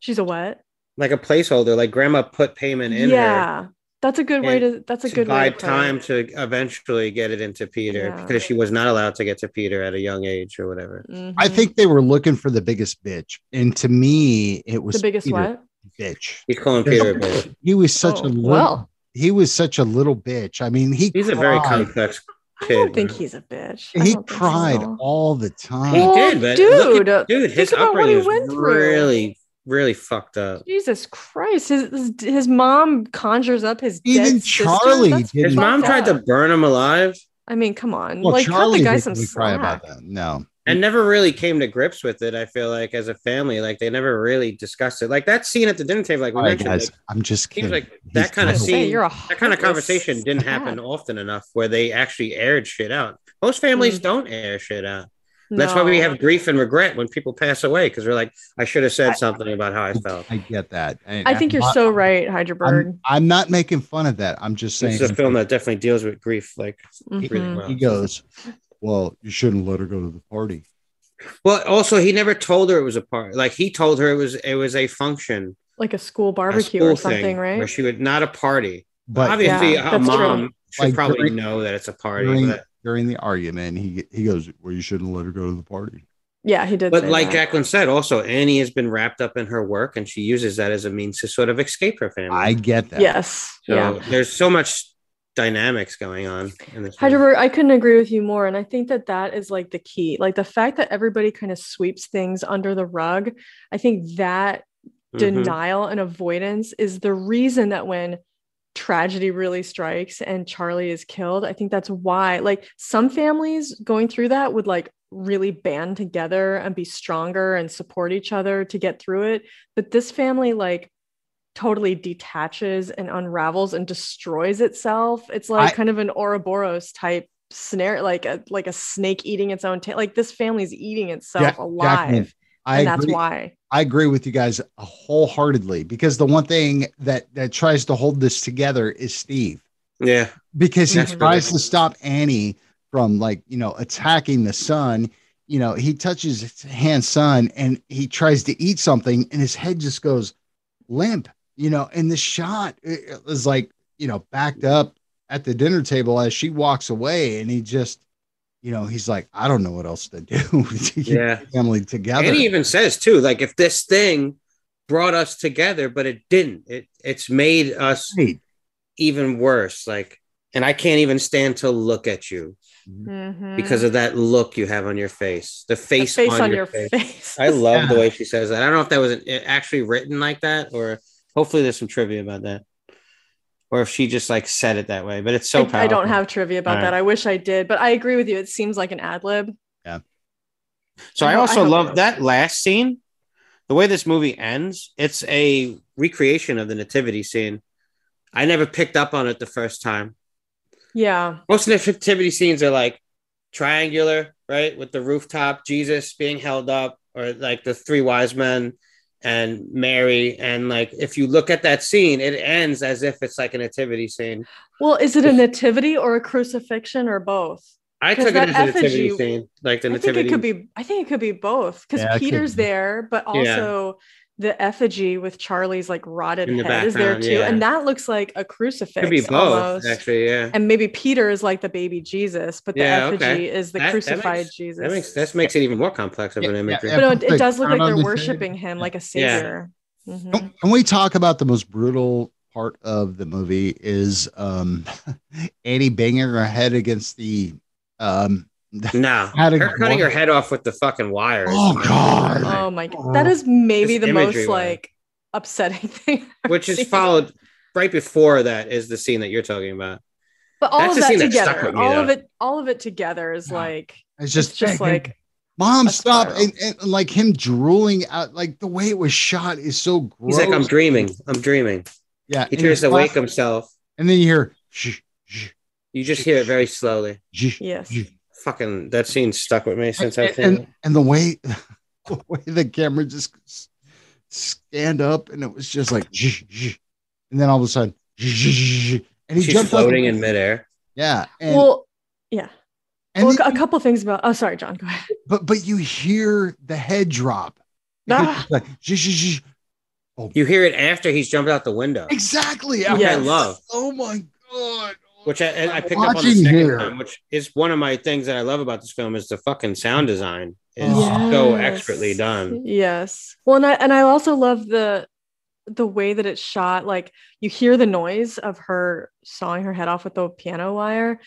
she's a what? like a placeholder. Like grandma put Paimon in her yeah, that's a good way to. That's a to good way. buy to time to eventually get it into Peter Yeah. because she was not allowed to get to Peter at a young age or whatever. I Mhm. think they were looking for the biggest bitch, and to me, it was the biggest Peter, what? bitch. He's calling Peter a bitch. He was such Oh, a little, well. he was such a little bitch. I mean, he He's a very cried. complex I don't think he's a bitch. I He don't so cried all. all the time. He did, but look at- dude, dude, his what he upbringing is went through. really, really fucked up. Jesus Christ! His, his his mom conjures up his Even dead? Charlie didn't- His Fucked mom tried to burn him alive I mean, come on, well, like cut Charlie the guy didn't some really cry about that. No, and never really came to grips with it. I feel like as a family, like they never really discussed it. Like that scene at the dinner table, like we all right, mentioned, guys, like, I'm just seems kidding. like that He's kind of scene, you're a that kind of conversation didn't happen often enough where they actually aired shit out. Most families Mm. don't air shit out. That's why we have grief and regret when people pass away because we're like, I should have said I- something about how I felt. I get that. And I think I'm you're not- so right, Hydraberg. I'm, I'm not making fun of that. I'm just saying. It's a film that definitely deals with grief. Like, Mhm. really well. he goes, "Well, you shouldn't let her go to the party." well, also he never told her it was a party. Like he told her it was it was a function, Like a school a barbecue school or something, thing, right? where she would not a party. But Obviously, Yeah, a that's true. mom should Like, probably during- know that it's a party. during, but during the argument, he he goes, "Well, you shouldn't let her go to the party." yeah, he did. But like that. Jacqueline said, also Annie has been wrapped up in her work, and she uses that as a means to sort of escape her family. I get that. yes, so yeah. there's so much dynamics going on in this. movie. Hydraberg, I couldn't agree with you more. And I think that that is like the key. Like the fact that everybody kind of sweeps things under the rug, I think that Mhm. denial and avoidance is the reason that when tragedy really strikes and Charlie is killed, I think that's why, like, some families going through that would like really band together and be stronger and support each other to get through it. But this family, like, totally detaches and unravels and destroys itself. It's like I- kind of an Ouroboros type scenario, like a like a snake eating its own tail. Like this family's eating itself alive, I and that's agree. why. I agree with you guys wholeheartedly because the one thing that that tries to hold this together is Steve yeah, because he Mhm. tries to stop Annie from like you know attacking the son. You know, he touches his hand son and he tries to eat something and his head just goes limp. You know, and the shot it- it like you know backed up at the dinner table as she walks away and he just you know he's like I don't know what else to do to Yeah. the family together. and he even says too, like if this thing brought us together, but it didn't. It it's made us Right. even worse. Like, and I can't even stand to look at you Mhm. because of that look you have on your face, the The face, face on, your, face. face. I love the way she says that. I don't know if that was an- actually written like that, or hopefully there's some trivia about that, or if she just like said it that way. But it's so I, powerful. I don't have trivia about All that. I wish I did, but I agree with you. It seems like an ad lib. Yeah. So I I ho- I also love that last scene. The way this movie ends, it's a recreation of the nativity scene. I never picked up on it the first time. Yeah. Most nativity scenes are like triangular, right? With the rooftop, Jesus being held up, or like the three wise men and Mary. And like if you look at that scene, it ends as if it's like a nativity scene. Well, is it a nativity or a crucifixion or both? I 'Cause took it that as a nativity effigy- scene, like the nativity. I think it could be. I think it could be both because Yeah, Peter's be. there, but Yeah. Also the effigy with Charlie's like rotted the head is there too, yeah. and that looks like a crucifix. could be both, almost. actually. Yeah. And maybe Peter is like the baby Jesus, but the Yeah, effigy okay. is the That- that crucified makes- Jesus. That makes that makes it even more complex of an Yeah, imagery. yeah, but no, it, it does look like they're worshiping him like a Yeah. savior. Mhm. Can, can we talk about the most brutal part of the movie is um Annie banging her head against the um No, her cutting her head off with the fucking wire. Oh. God. Oh my god, oh. that is maybe This the most like upsetting thing. I've Which is seen. followed right before that is the scene that you're talking about. But all That's of that scene that together, me, all of it, all of it together is Yeah. like it's it's just just like mom a stop spiral. and, and like him drooling out like the way it was shot is so gross. He's like, I'm dreaming. I'm dreaming. yeah He and tries to wake himself. and then you hear shh, shh, You just hear it very slowly. shh, yes. Shh. Fucking that scene stuck with me since I've and, seen and, it. and the way the way the camera just scanned up and it was just like shh, shh. and then all of a sudden and he She's jumped up- floating in midair. yeah and, well, yeah. and well, then a couple things about. Oh, sorry, John. Go ahead. but but you hear the head drop Because Ah. like, shh, shh, shh. You hear it after he's jumped out the window, Exactly. which I I love. Oh my god. Which I, and I picked up on the second here. time, which is one of my things that I love about this film is the fucking sound design is oh. so expertly done. Yes. Well, and I and I also love the the way that it's shot. Like you hear the noise of her sawing her head off with the piano wire,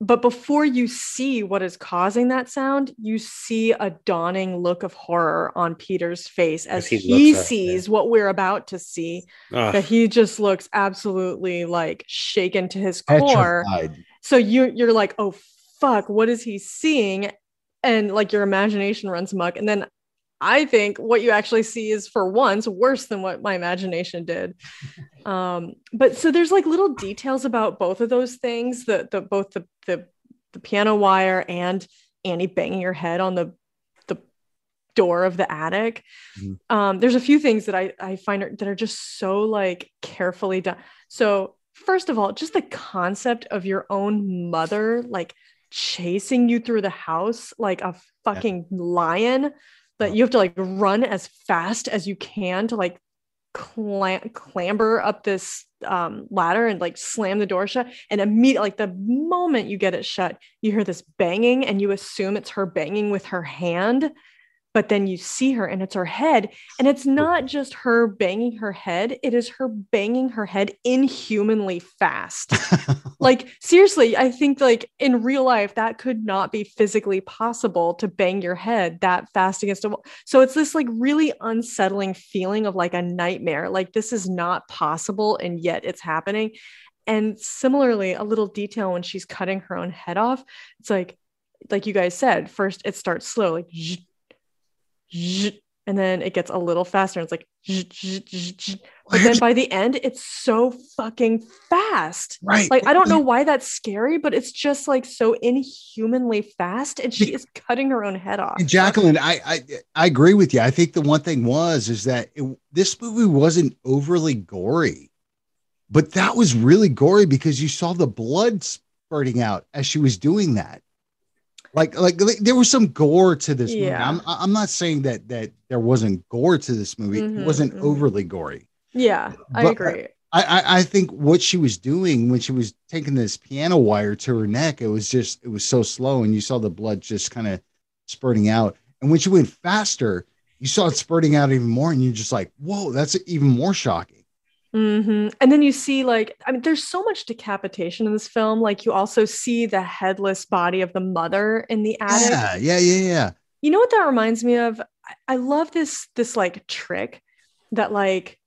but before you see what is causing that sound, you see a dawning look of horror on Peter's face as he he, up, sees what we're about to see. Ugh. That he just looks absolutely like shaken to his core Petrified. so you you're like oh fuck what is he seeing and like your imagination runs muck and then i think what you actually see is for once worse than what my imagination did. Um but so there's like little details about both of those things the the both the the, the piano wire and annie banging her head on the the door of the attic. Mhm. um there's a few things that i i find are, that are just so like carefully done. So first of all just the concept of your own mother like chasing you through the house like a fucking lion that you have to like run as fast as you can to like clam- clamber up this um, ladder and like slam the door shut. And immediately like the moment you get it shut you hear this banging and you assume it's her banging with her hand but then you see her and it's her head and it's not just her banging her head it is her banging her head inhumanly fast. Like seriously i think like in real life that could not be physically possible to bang your head that fast against a wall. So it's this like really unsettling feeling of like a nightmare like this is not possible and yet it's happening. And similarly a little detail when she's cutting her own head off it's like like you guys said first it starts slow like zzz, and then it gets a little faster and it's like but then by the end it's so fucking fast right. like I don't know why that's scary, but it's just like so inhumanly fast, and she is cutting her own head off. And Jacqueline, I, I I agree with you. I think the one thing was is that it, this movie wasn't overly gory, but that was really gory because you saw the blood spurting out as she was doing that. Like, like, like, there was some gore to this movie. Yeah. I'm I'm not saying that that there wasn't gore to this movie. Mhm, it wasn't mhm. overly gory. Yeah, I agree. I, I I think what she was doing when she was taking this piano wire to her neck, it was just it was so slow, and you saw the blood just kind of spurting out. And when she went faster, you saw it spurting out even more, and you're just like, "Whoa, that's even more shocking." Hmm And then you see, like, I mean, there's so much decapitation in this film. Like, you also see the headless body of the mother in the attic. Yeah, yeah, yeah, yeah. You know what that reminds me of? I, I love this this like trick that like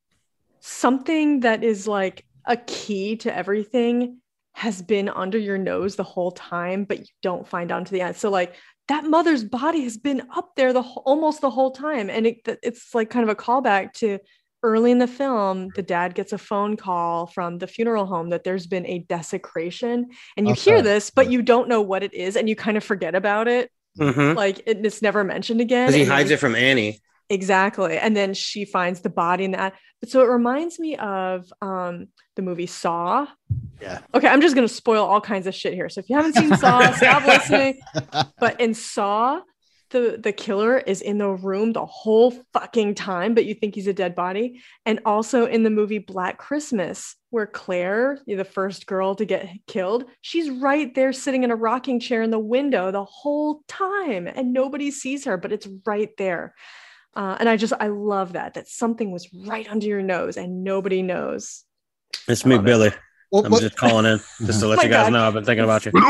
something that is like a key to everything has been under your nose the whole time, but you don't find out until the end. So like that mother's body has been up there the whole, almost the whole time, and it, it's like kind of a callback to early in the film. The dad gets a phone call from the funeral home that there's been a desecration, and you hear this, but you don't know what it is, and you kind of forget about it Mhm. like it, it's never mentioned again. Because he then- hides it from Annie. exactly, and then she finds the body in that. But so it reminds me of um the movie Saw. Yeah. Okay, I'm just gonna spoil all kinds of shit here. So if you haven't seen Saw, stop listening. But in Saw, the the killer is in the room the whole fucking time, but you think he's a dead body. And also in the movie Black Christmas, where Claire, the first girl to get killed, she's right there sitting in a rocking chair in the window the whole time, and nobody sees her, but it's right there. Uh, and I just I love that that something was right under your nose and nobody knows. It's me, billy it. Billy. Well, I'm what- just calling in just to let My you guys God. know I've been thinking about you.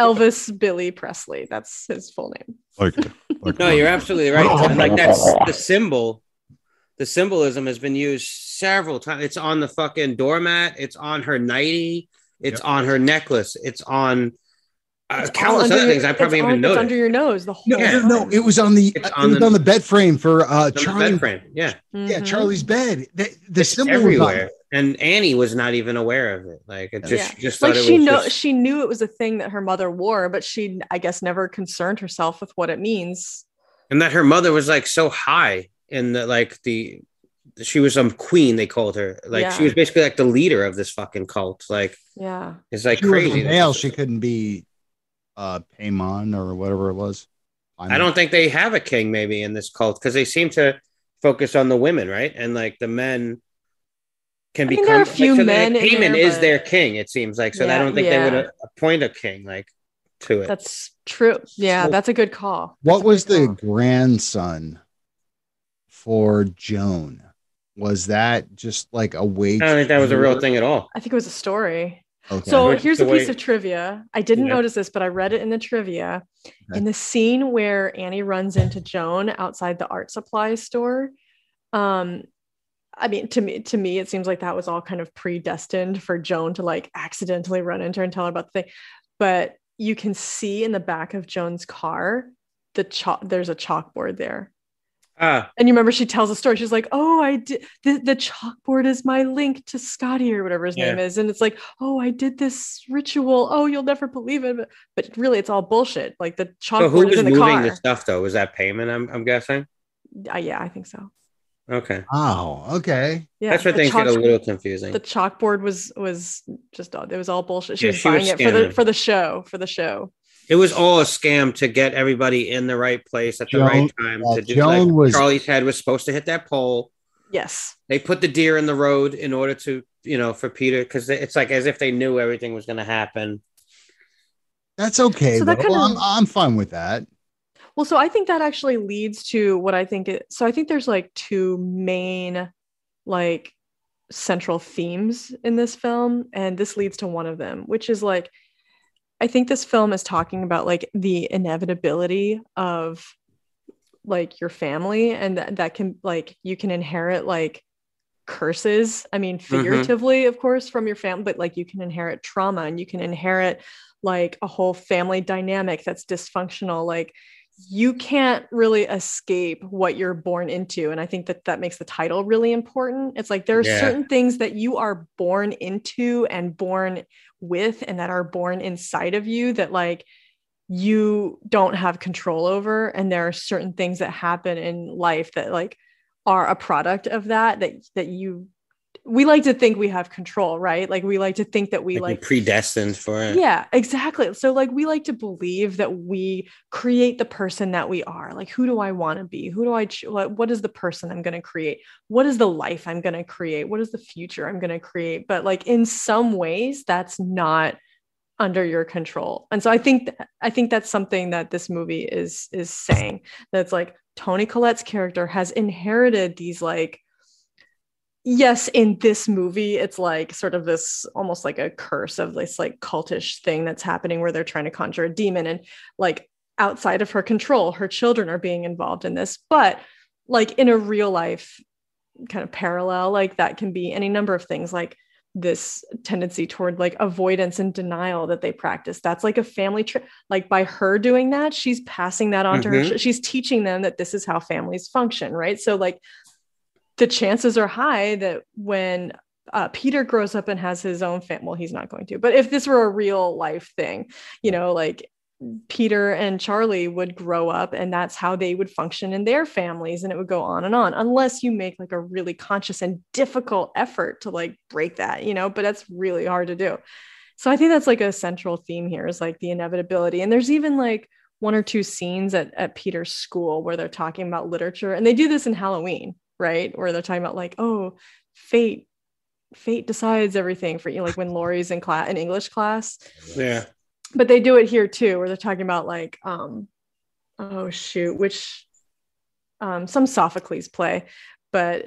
Elvis Billy Presley, that's his full name. like, like- No, you're absolutely right. And like that's the symbol. The symbolism has been used several times. It's on the fucking doormat. It's on her nightie. It's on her necklace. It's on uh, It's countless other your- things I probably it's even on- noticed. under your nose the whole No, Yeah. no, no, it was on the It's it on was the- on the bed frame for uh Charlie. bed frame. Yeah, Yeah, Mhm. Charlie's bed. The, the it's symbol everywhere. it. And Annie was not even aware of it. Like it just Yeah. just like she know just- she knew it was a thing that her mother wore, but she I guess never concerned herself with what it means. and that her mother was like so high in the like the she was some queen they called her like she was basically like the leader of this fucking cult like Yeah. it's like She crazy male, she couldn't be uh Paimon or whatever it was. I don't think they have a king maybe in this cult because they seem to focus on the women, right? And like the men can I mean, become. there are a few like, so men Like, in Haman there, is but- their king. It seems like so. I don't think they would uh, appoint a king like to it. That's true. Yeah, So- that's a good call. What That's a was the call. grandson for Joan? Was that just like a wage? I don't think that was a real thing at all. I think it was a story. Okay. So Which here's a piece way- of trivia. I didn't Yeah. notice this, but I read it in the trivia. Okay. In the scene where Annie runs into Joan outside the art supply store, um, I mean, to me, to me, it seems like that was all kind of predestined for Joan to like accidentally run into her and tell her about the thing. But you can see in the back of Joan's car, the chalk. There's a chalkboard there, Ah, and you remember she tells a story. She's like, "Oh, I did the, the chalkboard is my link to Scotty or whatever his Yeah. name is," and it's like, "Oh, I did this ritual. Oh, you'll never believe it." But, but really, it's all bullshit. Like the so who chalkboard is was in the moving car. the stuff though? Was that Paimon? I'm, I'm guessing. Uh, yeah, I think so. Okay, Oh, okay. Yeah, that's where the things get a little confusing. The chalkboard was was just it was all bullshit. She Yeah, was she was buying it for the for the show for the show. It was all a scam to get everybody in the right place at the Joan- right time. uh, to do, Joan like, was- Charlie's head was supposed to hit that pole. Yes. They put the deer in the road in order to, you know, for Peter because it's like as if they knew everything was going to happen. That's okay. So that though. kinda- I'm, I'm fine with that. Well, so I think that actually leads to what I think it so I think there's like two main like central themes in this film and this leads to one of them, which is like I think this film is talking about like the inevitability of like your family and that, that can like you can inherit like curses. I mean mm-hmm. figuratively of course from your family but like you can inherit trauma and you can inherit like a whole family dynamic that's dysfunctional. Like you can't really escape what you're born into and i think that that makes the title really important. It's like there are Yeah. certain things that you are born into and born with and that are born inside of you that like you don't have control over. And there are certain things that happen in life that like are a product of that that that you we like to think we have control right like we like to think that we Like, like predestined for it. yeah, exactly. So like we like to believe that we create the person that we are. Like who do I want to be? Who do I what, what is the person I'm going to create? What is the life I'm going to create? What is the future I'm going to create? But like in some ways that's not under your control. And so I think th- I think that's something that this movie is is saying. That's like Toni Collette's character has inherited these like yes in this movie it's like sort of this almost like a curse of this like cultish thing that's happening where they're trying to conjure a demon and like outside of her control her children are being involved in this. But like in a real life kind of parallel like that can be any number of things like this tendency toward like avoidance and denial that they practice. That's like a family trait like by her doing that she's passing that on to her Mhm. she's teaching them that this is how families function right? So like the chances are high that when uh, Peter grows up and has his own family, well, he's not going to, but if this were a real life thing, you know, like Peter and Charlie would grow up and that's how they would function in their families and it would go on and on unless you make like a really conscious and difficult effort to like break that, you know, but that's really hard to do. So I think that's like a central theme here is like the inevitability. And there's even like one or two scenes at, at Peter's school where they're talking about literature and they do this in Halloween, right? Where they're talking about like, oh, fate, fate decides everything for you, like when Lori's in class in English class Yeah. but they do it here too where they're talking about like um oh shoot which um some sophocles play but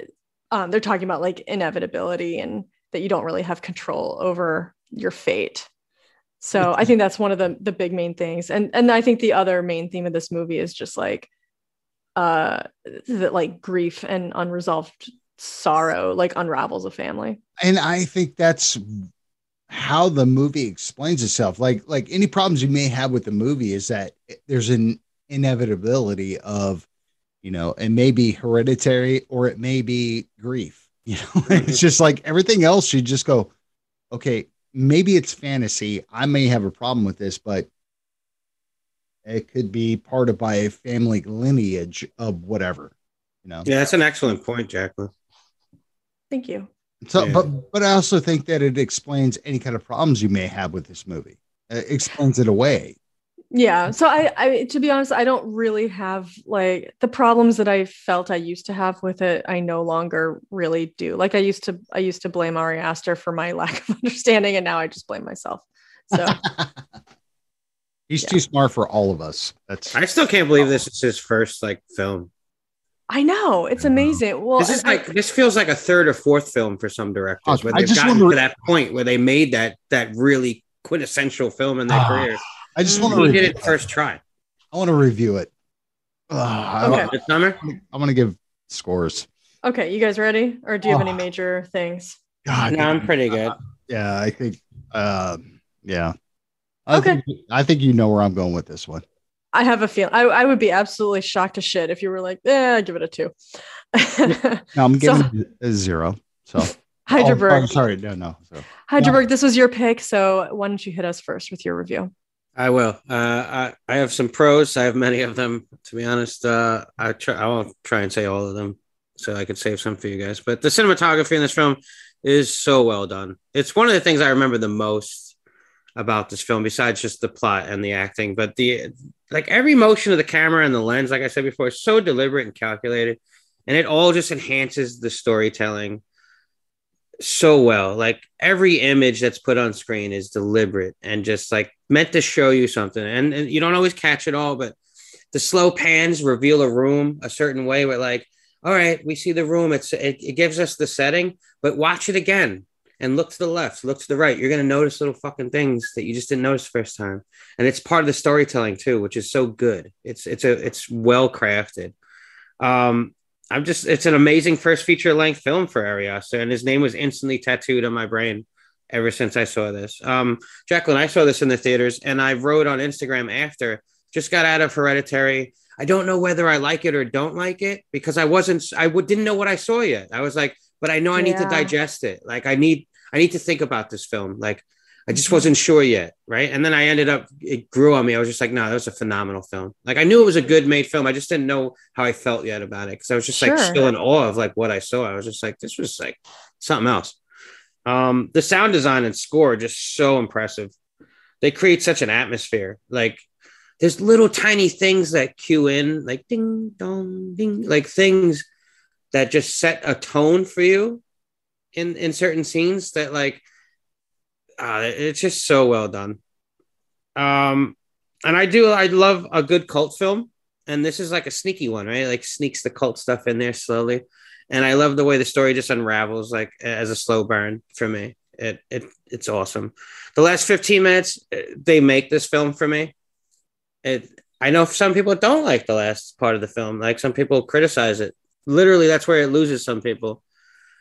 um they're talking about like inevitability and that you don't really have control over your fate so i think that's one of the the big main things and and i think the other main theme of this movie is just like uh that like grief and unresolved sorrow like unravels a family and I think that's how the movie explains itself. Like like any problems you may have with the movie is that there's an inevitability of, you know, it may be hereditary or it may be grief. You know, it's just like everything else. You just go, okay, maybe it's fantasy. I may have a problem with this, but it could be part of my family lineage of whatever. You know. Yeah, that's an excellent point, Jacqueline. thank you So, Yeah. but but I also think that it explains any kind of problems you may have with this movie. It explains it away. yeah so I, I to be honest i don't really have like the problems that i felt i used to have with it i no longer really do like i used to i used to blame ari aster for my lack of understanding and now i just blame myself so He's Yeah. too smart for all of us. That's I still can't believe this is his first like film. i know it's I know. amazing well This is I- like this feels like a third or fourth film for some directors Oh, where I they've just gotten wonder- to that point where they made that that really quintessential film in their Ah, career. I just want to He review did it it. first try. I want to review it. Ugh, I Okay. want- This summer? I want to give scores. okay you guys ready or do you have any Oh. major things God, No, I'm pretty good. yeah, I think. Uh, yeah. I Okay. Think, I think you know where I'm going with this one. i have a feeling I, I would be absolutely shocked to shit if you were like eh give it a two No, I'm So- giving it a zero. So Hydraberg, Oh, I'm sorry. No, no. So Hydraberg, this was your pick, so why don't you hit us first with your review? I will. Uh, I, I have some pros. I have many of them. To be honest, uh, I try. I won't try and say all of them, so I could save some for you guys. But the cinematography in this film is so well done. It's one of the things I remember the most about this film, besides just the plot and the acting. But the like every motion of the camera and the lens, like I said before, is so deliberate and calculated, and it all just enhances the storytelling so well. Like every image that's put on screen is deliberate and just like meant to show you something. And, and you don't always catch it all, but the slow pans reveal a room a certain way where like, all right, we see the room. It's it, it gives us the setting, but watch it again and look to the left, look to the right. You're gonna notice little fucking things that you just didn't notice first time. And it's part of the storytelling too, which is so good. It's it's a it's well crafted. Um, I'm just it's an amazing first feature length film for Ari Aster, and his name was instantly tattooed on my brain ever since I saw this. Um, Jacqueline, I saw this in the theaters, and I wrote on Instagram after. Just got out of Hereditary. I don't know whether I like it or don't like it because I wasn't. I w- didn't know what I saw yet. I was like, but I know I need to digest it. Like I need. I need to think about this film. Like I just wasn't sure yet, right? And then I ended up. It grew on me. I was just like, no, that was a phenomenal film. Like I knew it was a good made film. I just didn't know how I felt yet about it because I was just like still in awe of like what I saw. I was just like, this was like something else. Um, the sound design and score are just so impressive. They create such an atmosphere. Like there's little tiny things that cue in, like ding dong ding, like things that just set a tone for you in in certain scenes that like uh, it's just so well done. Um, and I do I love a good cult film, and this is like a sneaky one, right? Like sneaks the cult stuff in there slowly, and I love the way the story just unravels like as a slow burn for me. It it it's awesome. The last 15 minutes eh, they make this film for me. It I know some people don't like the last part of the film. Like some people criticize it. Literally, that's where it loses some people.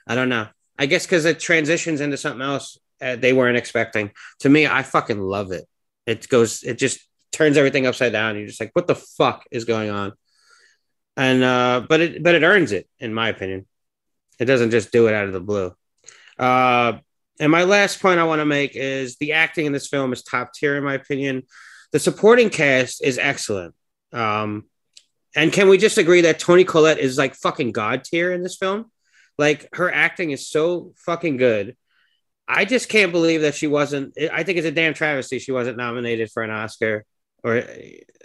I don't know. I guess because it transitions into something else uh, they weren't expecting. To me, I fucking love it. It goes, it just turns everything upside down. You're just like, what the fuck is going on? And uh, but it but it earns it, in my opinion. It doesn't just do it out of the blue. Uh, and my last point I want to make is the acting in this film is top tier, in my opinion. The supporting cast is excellent. Um, and can we just agree that Toni Collette is like fucking god tier in this film? Like her acting is so fucking good. I just can't believe that she wasn't. I think it's a damn travesty she wasn't nominated for an Oscar or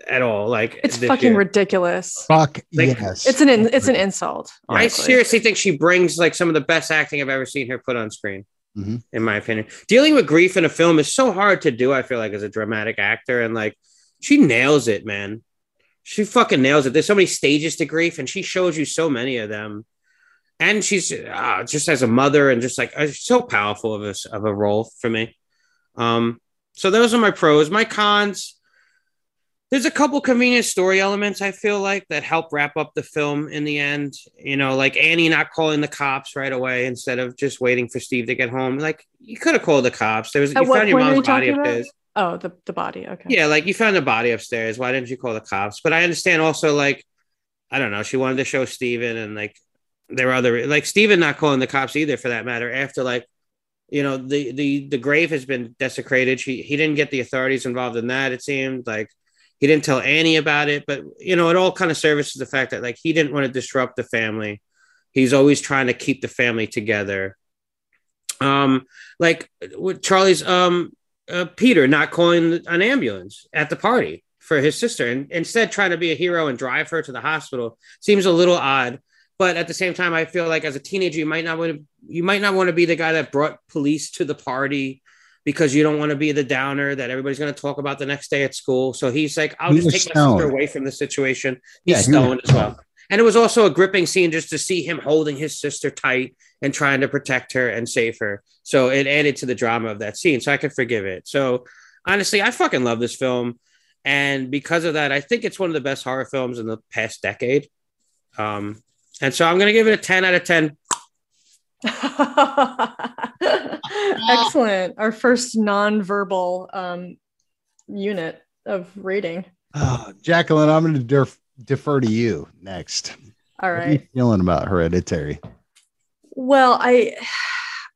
at all. Like It's this fucking year. ridiculous. fuck Like, yes. It's an in, it's an insult. I seriously think she brings like some of the best acting I've ever seen her put on screen. Mhm. In my opinion, dealing with grief in a film is so hard to do. I feel like as a dramatic actor, and like she nails it, man. She fucking nails it. There's so many stages to grief, and she shows you so many of them. And she's uh, just as a mother, and just like uh, so powerful of a of a role for me. Um, so those are my pros. My cons there's a couple convenient story elements I feel like that help wrap up the film in the end. You know, like Annie not calling the cops right away instead of just waiting for Steve to get home. Like you could have called the cops. There was At you found your mom's body talking about? upstairs. Oh, the the body. Okay. Yeah, like you found the body upstairs. Why didn't you call the cops? But I understand also like I don't know. She wanted to show Steven and like there were other like Steven not calling the cops either for that matter. After like you know the the the grave has been desecrated. She he didn't get the authorities involved in that. It seemed like he didn't tell Annie about it, but you know it all kind of services the fact that like he didn't want to disrupt the family. He's always trying to keep the family together. Um, like with Charlie's um uh, Peter not calling an ambulance at the party. for his sister and instead trying to be a hero and drive her to the hospital seems a little odd. But at the same time i feel like as a teenager you might not want to you might not want to be the guy that brought police to the party because you don't want to be the downer that everybody's going to talk about the next day at school. So he's like i'll He just take my sister away from the situation. He's Yeah, he was stoned as well and it was also a gripping scene just to see him holding his sister tight and trying to protect her and save her. So it added to the drama of that scene so i could forgive it. So honestly i fucking love this film. And because of that i think it's one of the best horror films in the past decade. Um and so i'm going to give it a 10 out of 10 Excellent. Our first non-verbal um, unit of rating. Oh, Jacqueline, I'm going to def- defer to you next. All right. What are you feeling about Hereditary? Well, I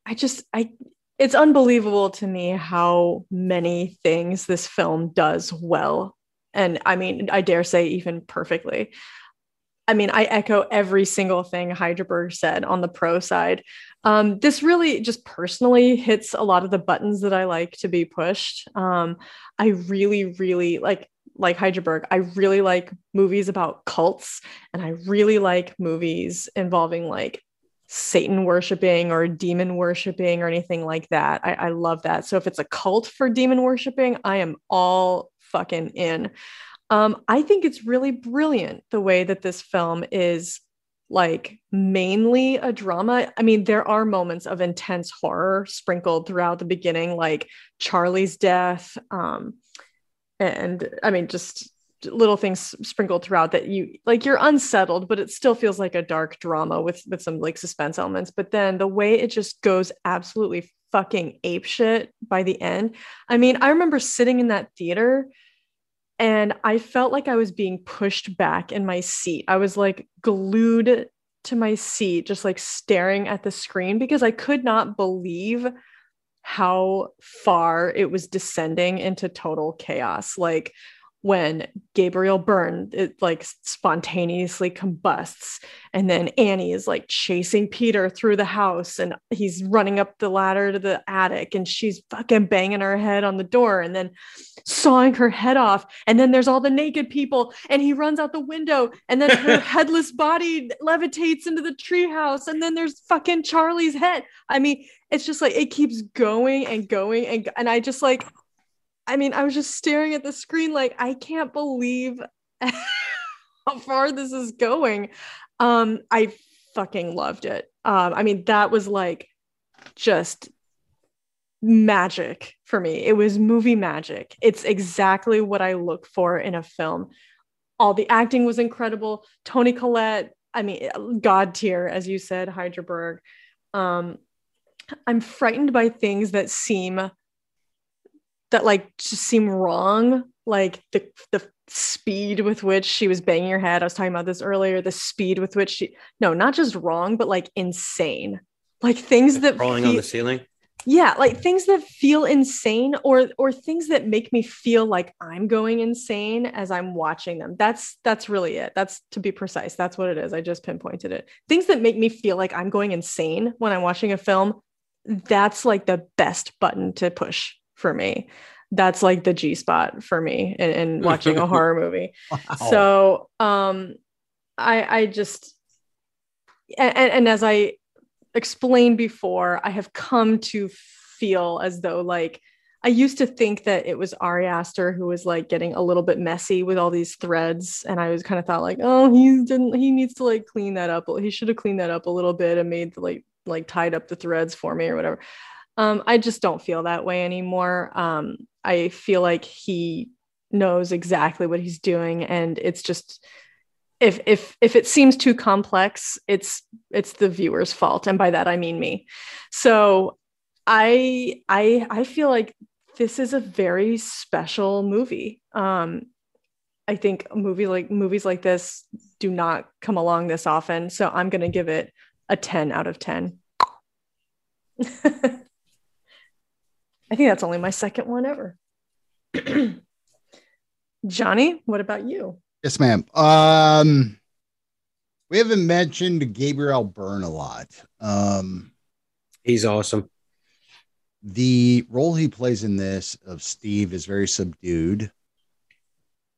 I just I it's unbelievable to me how many things this film does well. And I mean, I dare say even perfectly. I mean, I echo every single thing Hydraberg said on the pro side. Um, this really just personally hits a lot of the buttons that I like to be pushed. Um, I really, really like like Hydraberg. I really like movies about cults, and I really like movies involving like Satan worshiping or demon worshiping or anything like that. I, I love that. So if it's a cult for demon worshiping, I am all fucking in. Um, I think it's really brilliant the way that this film is like mainly a drama. I mean, there are moments of intense horror sprinkled throughout the beginning, like Charlie's death. Um, and I mean, just little things sprinkled throughout that you like you're unsettled but it still feels like a dark drama with with some like suspense elements. But then the way it just goes absolutely fucking ape shit by the end. I mean i remember sitting in that theater and i felt like i was being pushed back in my seat. I was like glued to my seat just like staring at the screen because i could not believe how far it was descending into total chaos. Like when Gabriel Byrne it like spontaneously combusts and then Annie is like chasing Peter through the house and he's running up the ladder to the attic and she's fucking banging her head on the door and then sawing her head off and then there's all the naked people and he runs out the window and then her headless body levitates into the treehouse and then there's fucking Charlie's head. I mean it's just like it keeps going and going and and I just like I mean, I was just staring at the screen like I can't believe how far this is going. Um, I fucking loved it. Um, I mean, that was like just magic for me. It was movie magic. It's exactly what I look for in a film. All the acting was incredible. Toni Collette, I mean, God tier, as you said, Hydraberg. Um, I'm frightened by things that seem that like just seem wrong. Like the the speed with which she was banging her head i was talking about this earlier the speed with which she no not just wrong but like insane. Like things that crawling feel, on the ceiling? Yeah like things that feel insane or or things that make me feel like i'm going insane as i'm watching them. That's that's really it. That's to be precise that's what it is. I just pinpointed it. Things that make me feel like i'm going insane when i'm watching a film that's like the best button to push for me. That's like the g spot for me in, in watching a horror movie. So um i i just and, and as i explained before i have come to feel as though like i used to think that it was ari aster who was like getting a little bit messy with all these threads and i was kind of thought like oh he didn't he needs to like clean that up he should have cleaned that up a little bit and made like like tied up the threads for me or whatever um, I just don't feel that way anymore. Um, I feel like he knows exactly what he's doing, and it's just if if if it seems too complex, it's it's the viewer's fault, and by that I mean me. So I I I feel like this is a very special movie. Um, I think movie like movies like this do not come along this often, so I'm gonna give it a 10 out of 10. I think that's only my second one ever. Johnny, what about you? Yes, ma'am. Um, we haven't mentioned Gabriel Byrne a lot. Um, he's awesome. The role he plays in this of Steve is very subdued.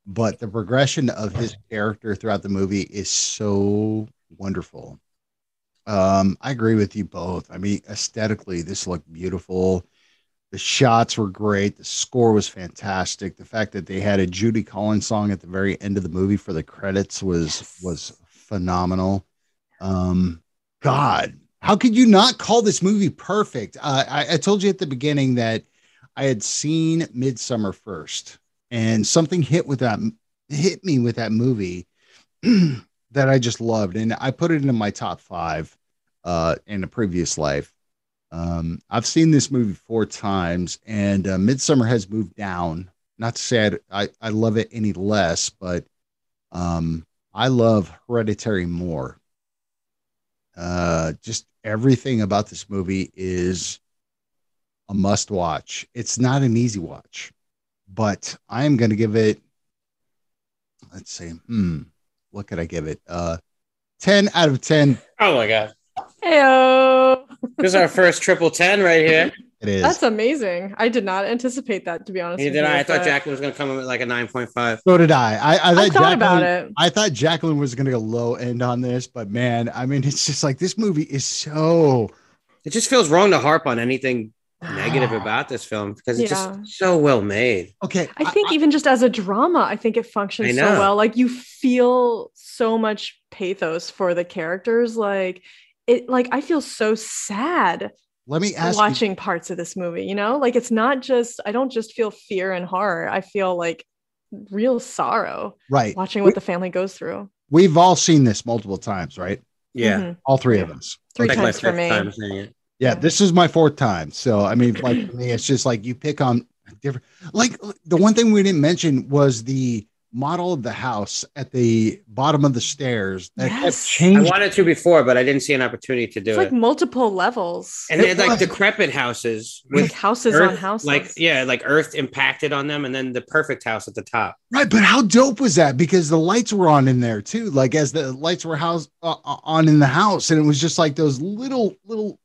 but the progression of his character throughout the movie is so wonderful. Um, I agree with you both. I mean, aesthetically, this looked beautiful. The shots were great. The score was fantastic. The fact that they had a Judy Collins song at the very end of the movie for the credits was Yes. was phenomenal. Um, God, how could you not call this movie perfect? Uh, I, I told you at the beginning that I had seen Midsommar first, and something hit with that hit me with that movie that I just loved, and I put it into my top five uh, in a previous life. Um, I've seen this movie four times, and uh, Midsommar has moved down. Not to say I'd- I, I love it any less, but um, I love Hereditary more. Uh, just everything about this movie is a must watch. It's not an easy watch, but I am going to give it, let's see, hmm, what could I give it? Uh, 10 out of 10. Oh my god, Heyo. This is our first triple ten right here. It is. That's amazing. I did not anticipate that to be honest. Neither with did you, I. I thought Jacqueline was going to come in with like a nine point five. so did I. I, I thought, I thought about Jacqueline- it. I thought Jacqueline was going to go low end on this, but man, I mean, it's just like this movie is so It just feels wrong to harp on anything negative about this film because it's Yeah. just so well made. okay. I think even just as a drama, I think it functions so well. Like you feel so much pathos for the characters. Like it like I feel so sad let me ask you, watching parts of this movie, you know? Like it's not just I don't just feel fear and horror. I feel like real sorrow right. watching what the family goes through. We've all seen this multiple times, right? Yeah, Mhm. All three of us. Three like times for me. time seeing it. Yeah, Yeah. this is my fourth time. So I mean, like for me, it's just like you pick on different. Like the one thing we didn't mention was the model of the house at the bottom of the stairs that kept Yes. I wanted to before, but I didn't see an opportunity to do It's it. like multiple levels. and they It had like decrepit houses like with houses earth, on houses. like yeah, like earth impacted on them, and then the perfect house at the top. Right, but how dope was that? Because the lights were on in there too, like as the lights were house uh, uh, on in the house, and it was just like those little little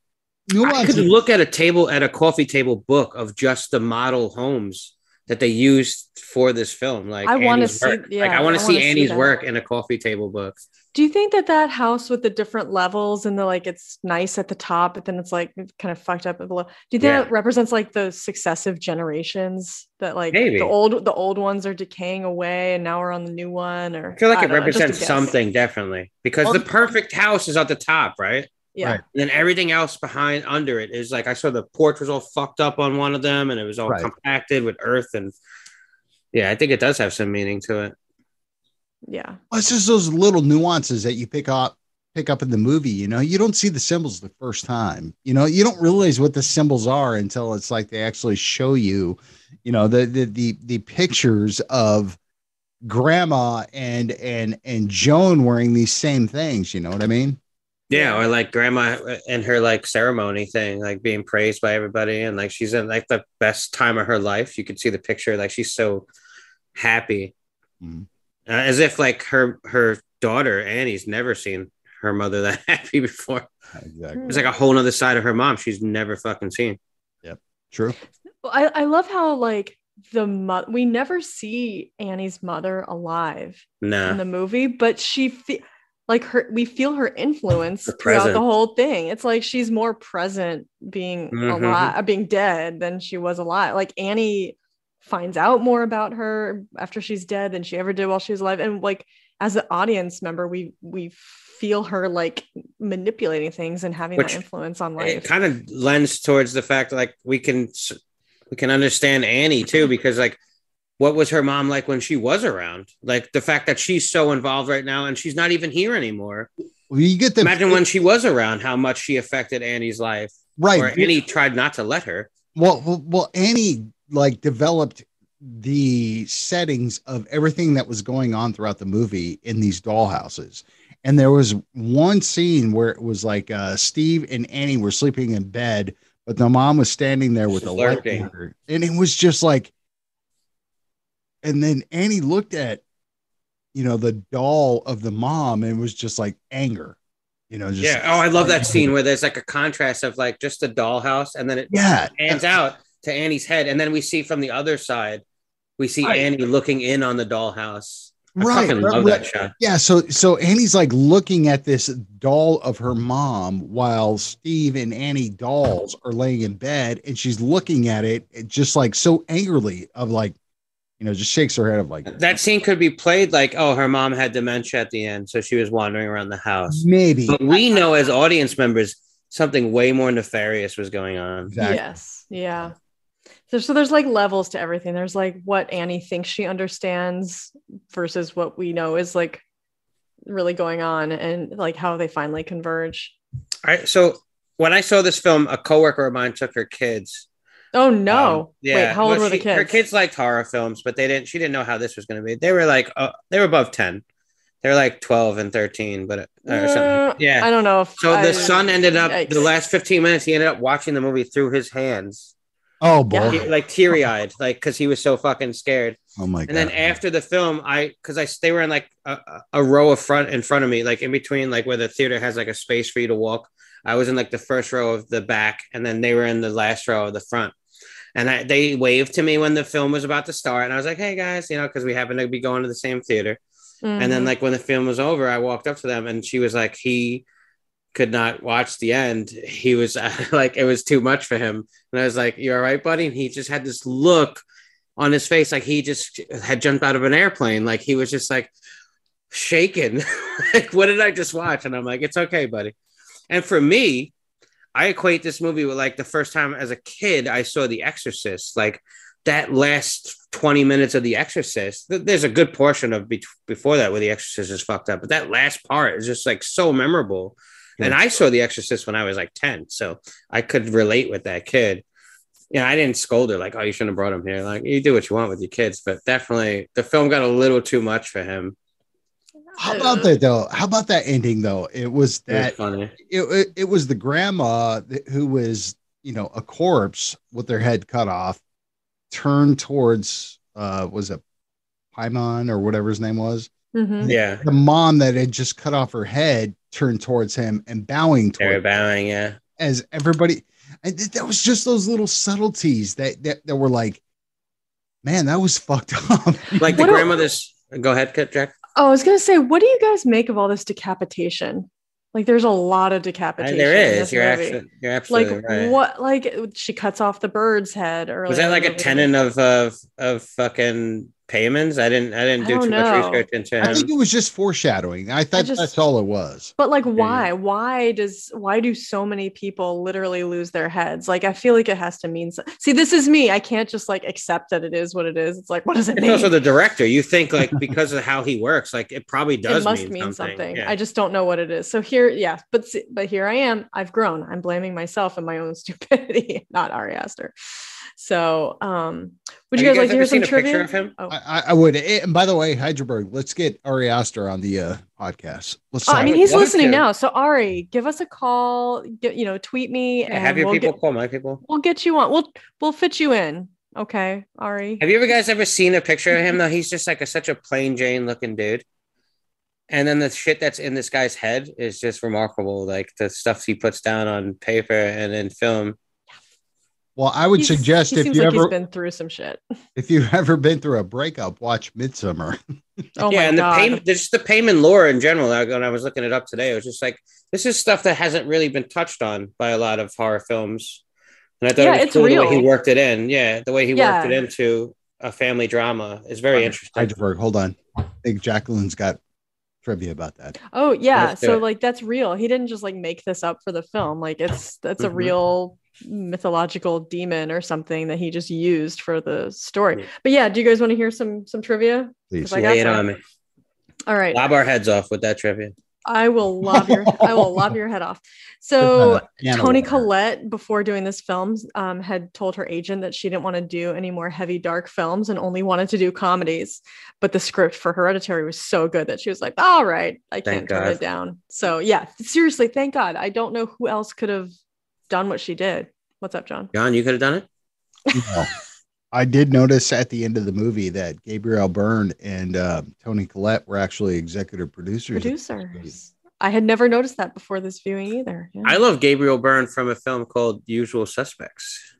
I could look at a table at a coffee table book of just the model homes that they used for this film. Like I wanna see- work. yeah, like I want to see see Annie's that. work in a coffee table book. Do you think that that house with the different levels and the like, it's nice at the top, but then it's like kind of fucked up at below? Do you think Yeah. that represents like the successive generations that like Maybe. the old the old ones are decaying away and now we're on the new one? Or I feel like it don't know, represents something definitely because Or- the perfect house is at the top, right? Yeah, Right. And then everything else behind under it is like I saw the porch was all fucked up on one of them, and it was all Right. compacted with earth and yeah, I think it does have some meaning to it. yeah, Well, it's just those little nuances that you pick up pick up in the movie. You know, you don't see the symbols the first time. You know, you don't realize what the symbols are until it's like they actually show you. You know, the the the, the pictures of grandma and and and Joan wearing these same things. You know what I mean? Yeah, or like grandma and her like ceremony thing, like being praised by everybody, and like she's in like the best time of her life. You could see the picture, like she's so happy, Mhm. uh, as if like her her daughter Annie's never seen her mother that happy before. Exactly. It's like a whole other side of her mom she's never fucking seen. Yep, true. Well, I I love how like the mo- we never see Annie's mother alive in the movie, but she fe- like her we feel her influence Her throughout the whole thing. It's like she's more present being Mhm. alive, being dead than she was alive. Like Annie finds out more about her after she's dead than she ever did while she was alive, and like as an audience member, we we feel her like manipulating things and having Which- that influence on life it kind of lends towards the fact like we can we can understand Annie too because like what was her mom like when she was around? Like the fact that she's so involved right now and she's not even here anymore. Well, you get the Imagine when she was around, how much she affected Annie's life, right. or Annie tried not to let her. Well, well, well, Annie like developed the settings of everything that was going on throughout the movie in these dollhouses. And there was one scene where it was like uh, Steve and Annie were sleeping in bed, but the mom was standing there with a light Flirting. and it was just like. And then Annie looked at, you know, the doll of the mom and it was just like anger, you know, just yeah. Oh, I love that scene where there's like a contrast of like just a dollhouse, and then it yeah, hands out to Annie's head, and then we see from the other side we see Right. Annie looking in on the dollhouse. I Right, love right. that shot. Yeah, so so Annie's like looking at this doll of her mom while Steve and Annie dolls are laying in bed, and she's looking at it it just like so angrily of like, you know, just shakes her head of like That scene could be played like, oh, her mom had dementia at the end, so she was wandering around the house. maybe But we know as audience members something way more nefarious was going on. Exactly. Yes. Yeah. So, so there's like levels to everything. There's like what Annie thinks she understands versus what we know is like really going on and like how they finally converge. All right. So when I saw this film, a coworker of mine took her kids. Oh no. Um, yeah. Wait, how old Well, were the kids? Her kids liked horror films, but they didn't. She didn't know how this was going to be. They were like, uh, they were above ten. They were like twelve and thirteen, but uh, or Uh, something. Yeah. I don't know if So I- the son ended up Yikes. the last 15 minutes. He ended up watching the movie through his hands, oh boy, Yeah. He- like teary eyed, like because he was so fucking scared. oh my god, And then after the film, I because I they were in like a, a row of front in front of me, like in between, like where the theater has like a space for you to walk. I was in like the first row of the back, and then they were in the last row of the front. And I, they waved to me when the film was about to start, and I was like, "Hey guys," you know, because we happen to be going to the same theater. And then Mhm. like when the film was over, I walked up to them and she was like, he could not watch the end. He was like, it was too much for him. And I was like, "You're all right, buddy? And he just had this look on his face, like he just had jumped out of an airplane. Like he was just like shaken. like, what did I just watch? And I'm like, it's okay, buddy. And for me, I equate this movie with like the first time as a kid I saw The Exorcist. Like that last 20 minutes of The Exorcist, th- there's a good portion of be- before that where The Exorcist is fucked up, but that last part is just like so memorable. And I saw The Exorcist when I was like 10, so I could relate with that kid. You know, I didn't scold her like, oh, you shouldn't have brought him here. Like, you do what you want with your kids, but definitely the film got a little too much for him. How about that though? How about that ending though? It was It was that funny. it, it, it was the grandma who was you know a corpse with their head cut off turned towards uh was it Paimon or whatever his name was Mhm. Yeah. the mom that had just cut off her head turned towards him and bowing They were toward bowing, yeah. as everybody and th- that was just those little subtleties that that, that were like man that was fucked up Like the What do- grandmother's. Go ahead, Cut Jack. Oh, I was gonna say, what do you guys make of all this decapitation? Like, there's a lot of decapitation. there in You're actually, you're like absolutely right. what? Like she cuts off the bird's head, or Was that like a tenon of of of fucking Paimon's? I didn't I didn't do don't too much research into it. i think it was just foreshadowing i thought just- that's all it was But like, Yeah. why? Why does why do so many people literally lose their heads? Like, I feel like it has to mean. So- See, this is me. I can't just like accept that it is what it is. It's like, what does it It's mean? also the director. You think like because of how he works, like it probably does it must mean, mean something. something. Yeah. I just don't know what it is. So here, yeah, but see- but here I am. I've grown. I'm blaming myself and my own stupidity, not Ari Aster. So, um, would you Have guys, like to hear some seen a trivia? picture of him? Oh. I, I- I would. Eh, And by the way, Hydraberg, let's get Ari Aster on the uh, podcast. Let's. Oh, I mean, he's listening to. now. So Ari, give us a call. Get you know, tweet me, Yeah, and have your we'll people get call my people. we'll get you on. We'll we'll fit you in. Okay, Ari. Have you ever guys ever seen a picture of him though? He's just like a such a plain Jane looking dude. And then the shit that's in this guy's head is just remarkable. Like the stuff he puts down on paper and in film. Well, I would He's- suggest he if seems you like ever he's been through some shit. if you've ever been through a breakup, watch Midsommar. Oh yeah, my and god. the Paimon, just the Paimon lore in general. Like when I was looking it up today, it was just like this is stuff that hasn't really been touched on by a lot of horror films. And I thought Yeah, it was it's cool the way he worked it in. Yeah, the way he Yeah. worked it into a family drama is very interesting. Hydraberg, hold on. I think Jacqueline's got trivia about that. Oh yeah, so it. like that's real. He didn't just like make this up for the film. Like it's that's a Mhm. real mythological demon or something that he just used for the story. Yeah. But yeah, do you guys want to hear some some trivia? Please. 'Cause I got Lay it on me. All right. Lob our heads off with that trivia. I will lob your I will lob your head off. So Toni Collette, before doing this film, um, had told her agent that she didn't want to do any more heavy, dark films and only wanted to do comedies. But the script for Hereditary was so good that she was like, "All right, I can't turn God. it down." So yeah, seriously, thank God. I don't know who else could have done what she did. What's up, John? John, you could have done it. No. I did notice at the end of the movie that Gabriel Byrne and uh, Toni Collette were actually executive producers. Producers. I had never noticed that before this viewing either. Yeah. I love Gabriel Byrne from a film called Usual Suspects.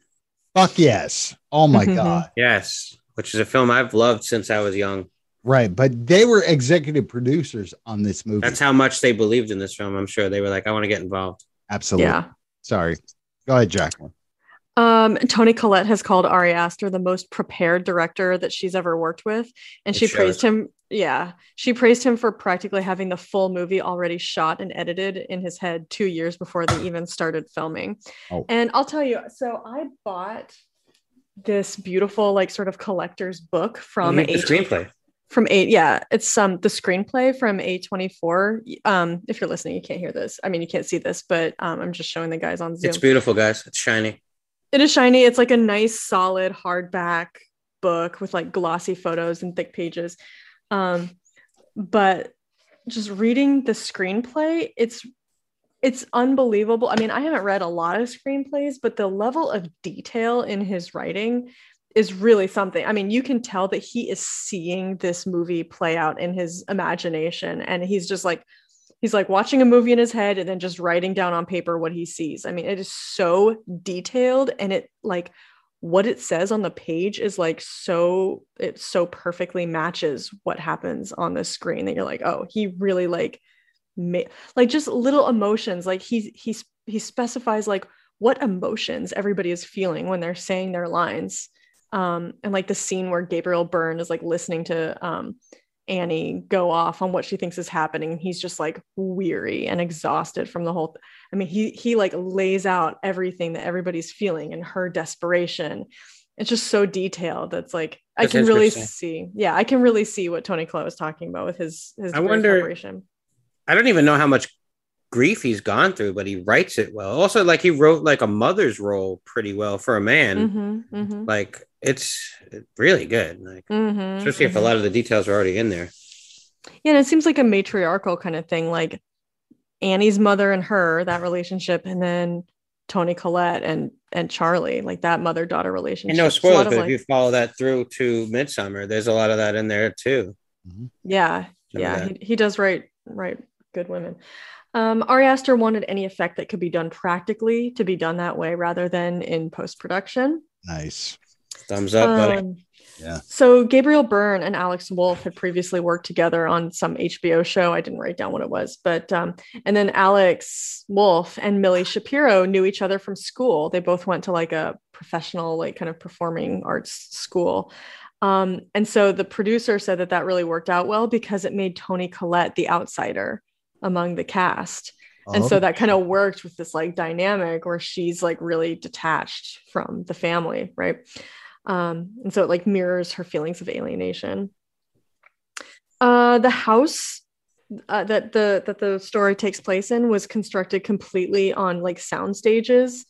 Fuck yes. Oh my God. Yes. which is a film I've loved since I was young. Right, but they were executive producers on this movie. That's how much they believed in this film. I'm sure they were like, I want to get involved. Absolutely. Yeah. Sorry. Go ahead, Jacqueline. Um, Toni Collette has called Ari Aster the most prepared director that she's ever worked with, and It she shows. praised him. Yeah, she praised him for practically having the full movie already shot and edited in his head two years before they even started filming. Oh. And I'll tell you, so I bought this beautiful, like, sort of collector's book from a screenplay. From eight yeah it's um the screenplay from a24 um if you're listening you can't hear this. I mean you can't see this but um i'm just showing the guys on zoom. It's beautiful, guys. It's shiny. it is shiny. It's like a nice solid hardback book with like glossy photos and thick pages. Um but just reading the screenplay it's it's unbelievable. I mean i haven't read a lot of screenplays but the level of detail in his writing is really something. I mean you can tell that he is seeing this movie play out in his imagination and he's just like he's like watching a movie in his head and then just writing down on paper what he sees. I mean it is so detailed and it like what it says on the page is like so it so perfectly matches what happens on the screen that you're like oh he really like ma- like just little emotions. Like he he he specifies like what emotions everybody is feeling when they're saying their lines um and like the scene where gabriel byrne is like listening to um annie go off on what she thinks is happening he's just like weary and exhausted from the whole th- i mean he he like lays out everything that everybody's feeling and her desperation it's just so detailed that's like i That's can really see yeah i can really see what Toni Collette was talking about with his his I wonder-. I don't even know how much grief he's gone through, but he writes it well. Also, like he wrote like a mother's role pretty well for a man. Mhm, mhm, Like it's really good. Like mhm, especially if a mhm. lot of the details are already in there. Yeah, and it seems like a matriarchal kind of thing, like Annie's mother and her, that relationship, and then Toni Collette and and Charlie, like that mother daughter relationship. And no It's a lot spoilers, but like- if you follow that through to Midsommar, there's a lot of that in there too. yeah, Some yeah, he, he does write write good women. Um, Ari Aster wanted any effect that could be done practically to be done that way rather than in post production. Nice. Thumbs up, buddy. Um, Yeah. So Gabriel Byrne and Alex Wolff had previously worked together on some HBO show. I didn't write down what it was, but um, and then Alex Wolff and Milly Shapiro knew each other from school. They both went to like a professional, like kind of performing arts school. Um, and so the producer said that that really worked out well because it made Toni Collette the outsider among the cast and so Oh, that kind of worked with this like dynamic where she's like really detached from the family right um and so it like mirrors her feelings of alienation uh the house uh, that the that the story takes place in was constructed completely on like sound stages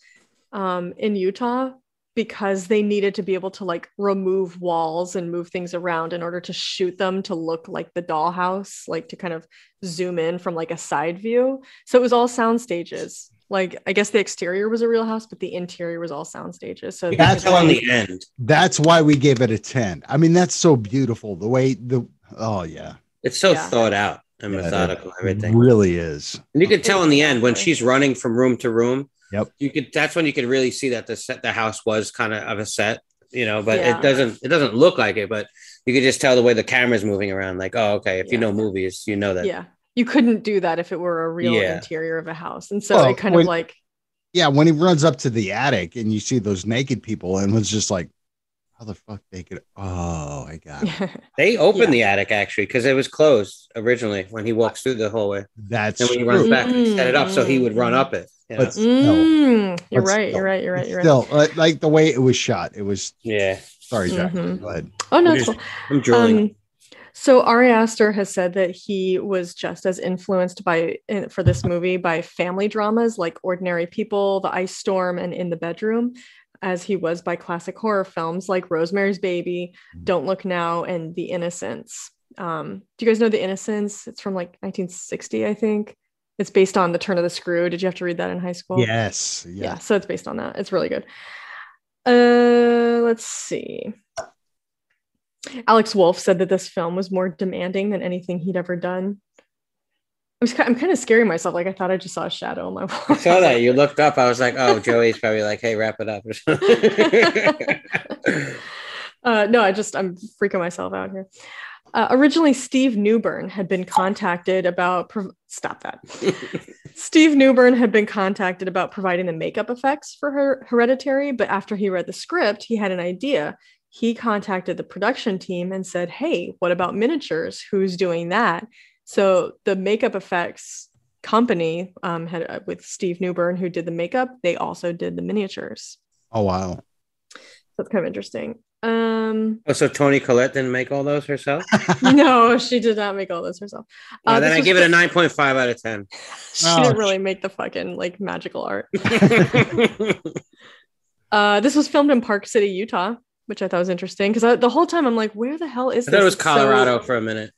um in Utah because they needed to be able to like remove walls and move things around in order to shoot them to look like the dollhouse like to kind of zoom in from like a side view so it was all sound stages. Like I guess the exterior was a real house, but the interior was all sound stages. So You they can That's on like- the end. that's why we gave it a 10. I mean, that's so beautiful. The way the oh yeah. It's so Yeah. thought out and Yeah, methodical, It everything. really is. And you could tell in the end when she's running from room to room. Yep. You could that's when you could really see that the set the house was kind of of a set, you know, but Yeah. it doesn't it doesn't look like it, but you could just tell the way the camera's moving around. Like, oh, okay, if you know movies, you know that. yeah. You couldn't do that if it were a real Yeah. interior of a house. And so Well, it kind when- of like Yeah, when he runs up to the attic and you see those naked people and was just like, how the fuck they could Oh, I got it. They opened Yeah. the attic actually because it was closed originally when he walks through the hallway. That's And when he true. runs back, they set it up so he would run up it. you know? But still, Mm, you're right, still, you're right, you're right, you're right. still like, like the way it was shot, it was yeah, sorry, Jack. Mhm. Go ahead. Oh no, I'm it's just- cool. I'm drooling. Um, so Ari Aster has said that he was just as influenced by for this movie by family dramas like Ordinary People, The Ice Storm, and In the Bedroom, as he was by classic horror films like Rosemary's Baby, Don't Look Now, and The Innocents. Um, do you guys know The Innocents? It's from like 1960, I think. It's based on The Turn of the Screw. Did you have to read that in high school? Yes. yeah Yeah. so it's based on that it's really good uh let's see alex wolff said that this film was more demanding than anything he'd ever done I'm, I'm kind of scaring myself. Like I thought I just saw a shadow on my wall. I saw that you looked up. I was like, oh, Joey's probably like, hey, wrap it up. Uh, no, I just I'm freaking myself out here. Uh, originally, Steve Newburn had been contacted about. Pro- Stop that. Steve Newburn had been contacted about providing the makeup effects for her Hereditary, but after he read the script, he had an idea. He contacted the production team and said, "Hey, what about miniatures? Who's doing that?" So the makeup effects company um, had uh, with Steve Newburn, who did the makeup. They also did the miniatures. Oh wow. That's kind of interesting. Um, Oh, so Toni Collette didn't make all those herself? no, she did not make all those herself. Uh, Uh, then I was give it a 9.5 out of 10. She Oh, didn't really make the fucking like magical art. Uh, this was filmed in Park City, Utah, which I thought was interesting because the whole time I'm like, where the hell is I this? thought it was It's so- Colorado for a minute.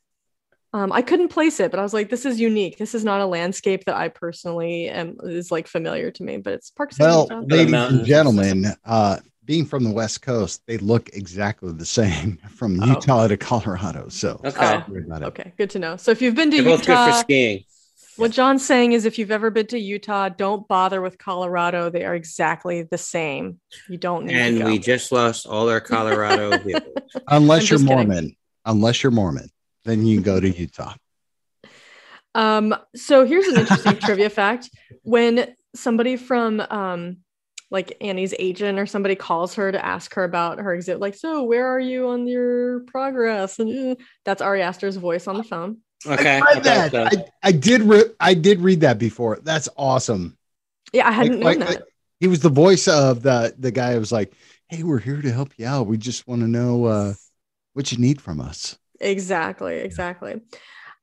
um, I couldn't place it, but I was like, this is unique. This is not a landscape that I personally am is like familiar to me, but it's Park City, Well, Utah. ladies and gentlemen, uh, being from the West Coast, they look exactly the same from Oh. Utah to Colorado. So Okay. don't worry about it. Okay, good to know. So if you've been to They're both good Utah, for skiing. What John's saying is if you've ever been to Utah, don't bother with Colorado. They are exactly the same. You don't need to And go. we just lost all our Colorado people. Unless I'm you're just kidding. Mormon, unless you're Mormon, then you can go to Utah. Um, so here's an interesting trivia fact. When somebody from um like Annie's agent or somebody calls her to ask her about her exhibit, like, so where are you on your progress? And uh, that's Ari Aster's voice on the phone. Okay. I I read that. so. I, I did. Re- I did read that before. That's awesome. Yeah, I hadn't Like- known like- that. He was the voice of the the guy who was like, "Hey, we're here to help you out. We just want to know uh, what you need from us." Exactly, exactly.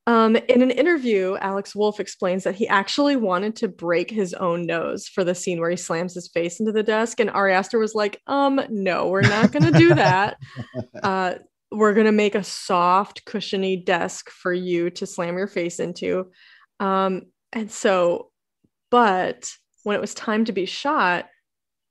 Um, in an interview, Alex Wolff explains that he actually wanted to break his own nose for the scene where he slams his face into the desk, and Ari Aster was like, "Um, no, we're not going to do that. uh, we're going to make a soft, cushiony desk for you to slam your face into." Um, and so, but when it was time to be shot,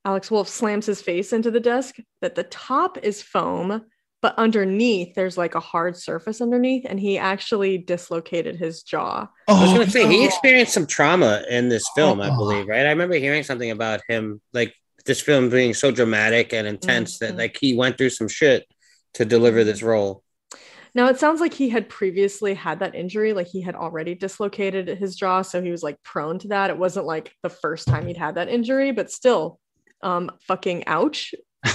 Alex Wolff slams his face into the desk. That the top is foam, but underneath there's like a hard surface underneath, and he actually dislocated his jaw. I was Oh, going to say, he experienced some trauma in this film, I Oh. believe, right? I remember hearing something about him, like this film being so dramatic and intense Mhm. that, like, he went through some shit to deliver this role. Now it sounds like he had previously had that injury, like he had already dislocated his jaw, so he was like prone to that. It wasn't like the first time he'd had that injury, but still, um, fucking ouch.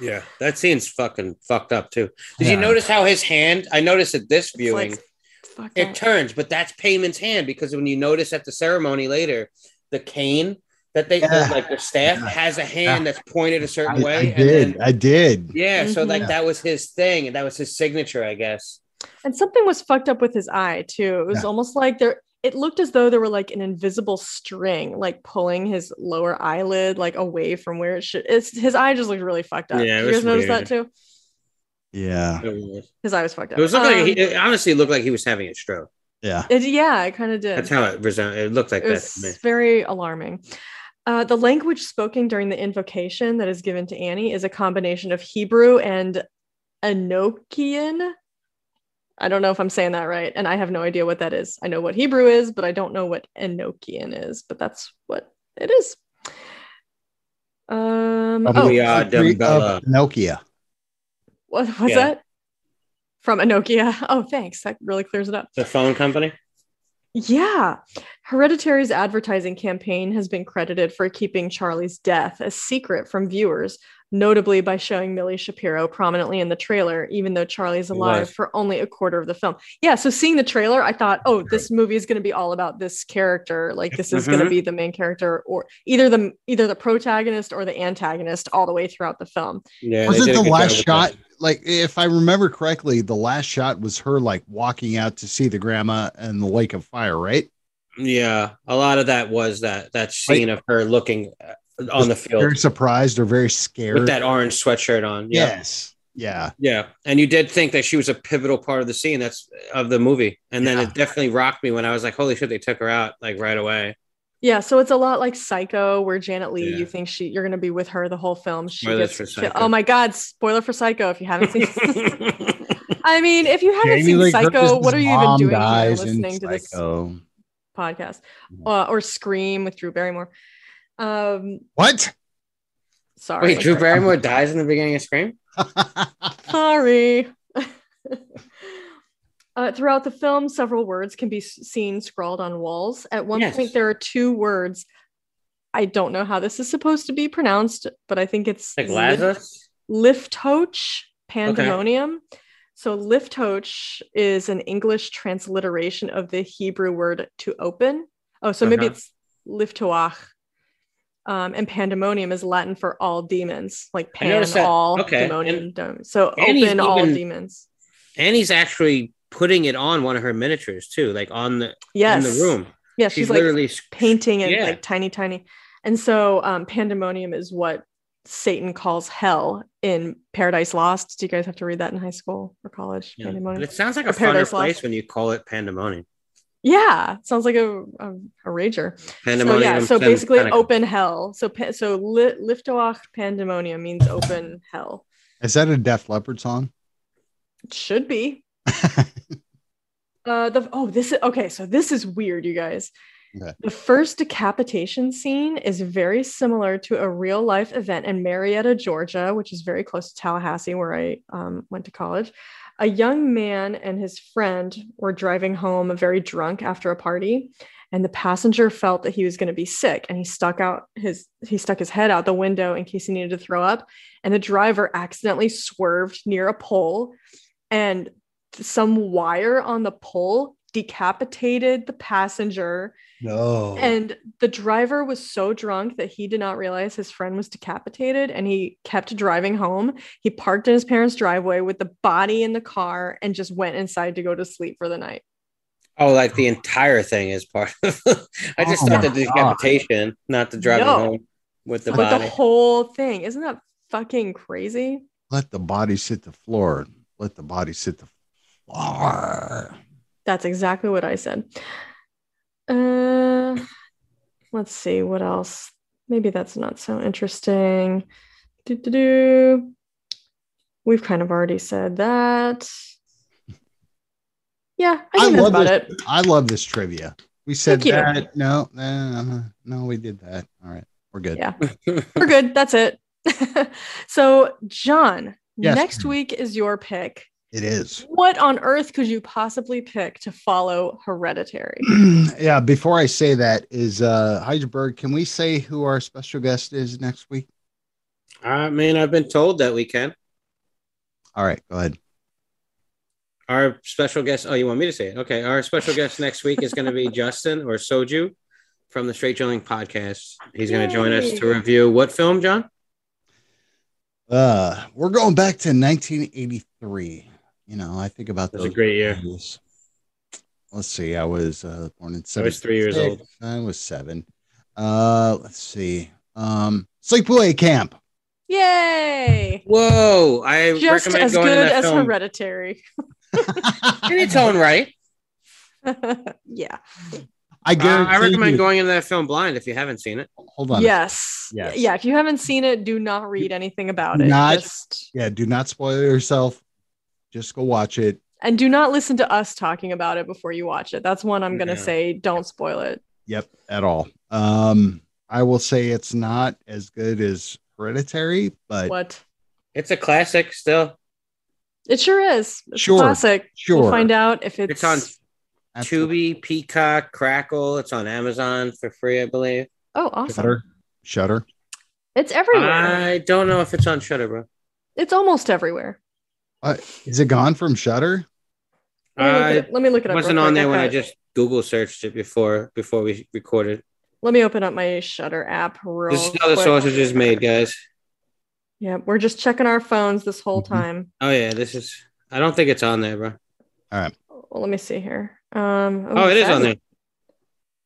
Yeah, that scene's fucking fucked up too. Did you notice how his hand? I noticed at this viewing, like, it that. turns, but that's Paimon's hand because when you notice at the ceremony later, the cane that they Yeah. like the staff Yeah. has a hand that's pointed a certain I, way. I and did. then- I did. yeah, so Mhm. like Yeah. that was his thing, and that was his signature, I guess. And something was fucked up with his eye too. It was Yeah. almost like there. It looked as though there were like an invisible string, like pulling his lower eyelid like away from where it should. It's his eye just looked really fucked up. Yeah, it you was guys notice that too? Yeah. His eye was fucked up. it was looked like Um, he, it honestly looked like he was having a stroke. Yeah. it- yeah, it kind of did. That's how it resounded. It looked like it that was very alarming. Uh, the language spoken during the invocation that is given to Annie is a combination of Hebrew and Enochian. I don't know if I'm saying that right, and I have no idea what that is. I know what Hebrew is, but I don't know what Enochian is. But that's what it is. Um, Of- oh, We are of Gre- Dumbella. of Nokia. what was Yeah. that? From Enochia. Oh, thanks. That really clears it up. The phone company. Yeah. Hereditary's advertising campaign has been credited for keeping Charlie's death a secret from viewers, notably by showing Milly Shapiro prominently in the trailer, even though Charlie's He alive for only a quarter of the film. Yeah. So seeing the trailer, I thought, oh, this movie is going to be all about this character. Like this is going to be the main character, or either the either the protagonist or the antagonist all the way throughout the film. Yeah, Was it the last shot? that. Like, if I remember correctly, the last shot was her like walking out to see the grandma and the lake of fire, right? Yeah, a lot of that was that that scene of her looking uh, on the field Very surprised or very scared. with that orange sweatshirt on. Yeah. Yes. Yeah. Yeah, and you did think that she was a pivotal part of the scene that's of the movie, and then Yeah. it definitely rocked me when I was like, "Holy shit!" They took her out like right away. Yeah, so it's a lot like Psycho, where Janet Leigh, Yeah. you think she you're gonna be with her the whole film. She Spoilers gets for ki- Psycho. Oh my god, spoiler for Psycho if you haven't seen I mean, if you haven't Jamie seen Lee Psycho, Curtis's what are you even doing here dies listening to this Psycho. Podcast? Uh, or Scream with Drew Barrymore. Um, What? Sorry. Wait, Drew Barrymore dies in the beginning of Scream? Sorry. uh, throughout the film, several words can be seen scrawled on walls. At one Yes. point, there are two words. I don't know how this is supposed to be pronounced, but I think it's Like lif- Lazarus? Liftoch pandemonium. So liftoch is an English transliteration of the Hebrew word to open. Oh, so maybe Uh-huh. it's liftoach. Um, and pandemonium is Latin for all demons, like pan all Okay, demonium. dem- So and he's open all demons. And he's actually putting it on one of her miniatures too, like on the Yes. in the room. Yeah, She's, she's, like literally painting it Yeah. like tiny, tiny. And so um, pandemonium is what Satan calls hell in Paradise Lost. Do you guys have to read that in high school or college? Yeah. Pandemonium. But it sounds like Or a funner Paradise place when you call it pandemonium. Yeah, sounds like a, a, a rager. Pandemonium. So yeah, so basically kinda- open hell. So so li- liftoach pandemonium means open hell. Is that a Def Leppard song? It should be. Uh the oh this is okay, so this is weird, you guys. Okay. The first decapitation scene is very similar to a real life event in Marietta, Georgia, which is very close to Tallahassee, where I um, went to college. A young man and his friend were driving home very drunk after a party, and the passenger felt that he was going to be sick, and he stuck out his he stuck his head out the window in case he needed to throw up, and the driver accidentally swerved near a pole, and some wire on the pole decapitated the passenger No. and the driver was so drunk that he did not realize his friend was decapitated and he kept driving home. He parked in his parents' driveway with the body in the car and just went inside to go to sleep for the night. Oh, like the entire thing is part of I just Oh thought the decapitation, not the driving No. home with the but the whole thing, isn't that fucking crazy? Let the body sit the floor. Let the body sit the floor. That's exactly what I said. Uh, let's see what else. Maybe that's not so interesting. Do-do-do. We've kind of already said that. Yeah, I I love about this. it. I love this trivia. We said that. No, no, no, we did that. All right. We're good. Yeah. We're good. That's it. so, John, Yes. next week is your pick. It is. What on earth could you possibly pick to follow Hereditary? yeah. Before I say that, is uh Hydraberg, can we say who our special guest is next week? I mean, I've been told that we can. All right, go ahead. Our special guest. Oh, you want me to say it? Okay. Our special guest next week is going to be Justin or Soju from the Straight Chilling podcast. He's going to join us to review what film, John? Uh we're going back to 1983. You know, I think about That was a those great year. movies. Let's see. I was uh, born in seven. I was three years old. I was seven. Uh, let's see. Um, Sleepaway Camp. Yay! Whoa! I Just recommend as going to good that as film Hereditary. in its own right. yeah. I Uh, I recommend you- going into that film blind if you haven't seen it. Hold on. Yes. Yes. Yeah. If you haven't seen it, do not read anything about it. Not- Just Yeah. Do not spoil yourself. Just go watch it. and do not listen to us talking about it before you watch it. That's one I'm gonna Yeah. say. Don't spoil it. Yep. At all. Um, I will say it's not as good as Hereditary, but What? It's a classic still. It sure is. It's Sure. a classic. sure. We'll find out if it's, It's on Absolutely. Tubi, Peacock, Crackle. It's on Amazon for free, I believe. Oh, awesome. Shudder. Shudder. It's everywhere. I don't know if it's on Shudder, bro. it's almost everywhere. Uh, is it gone from Shudder? Let me look, it, let me look it up. wasn't on there when I just Google searched it before before we recorded. Let me open up my Shudder app real This is how the quick. sausage is made, guys. Yeah, we're just checking our phones this whole Mhm. time. Oh yeah, this is. I don't think it's on there, bro. All right. Well, let me see here. Um, Oh, it is on there.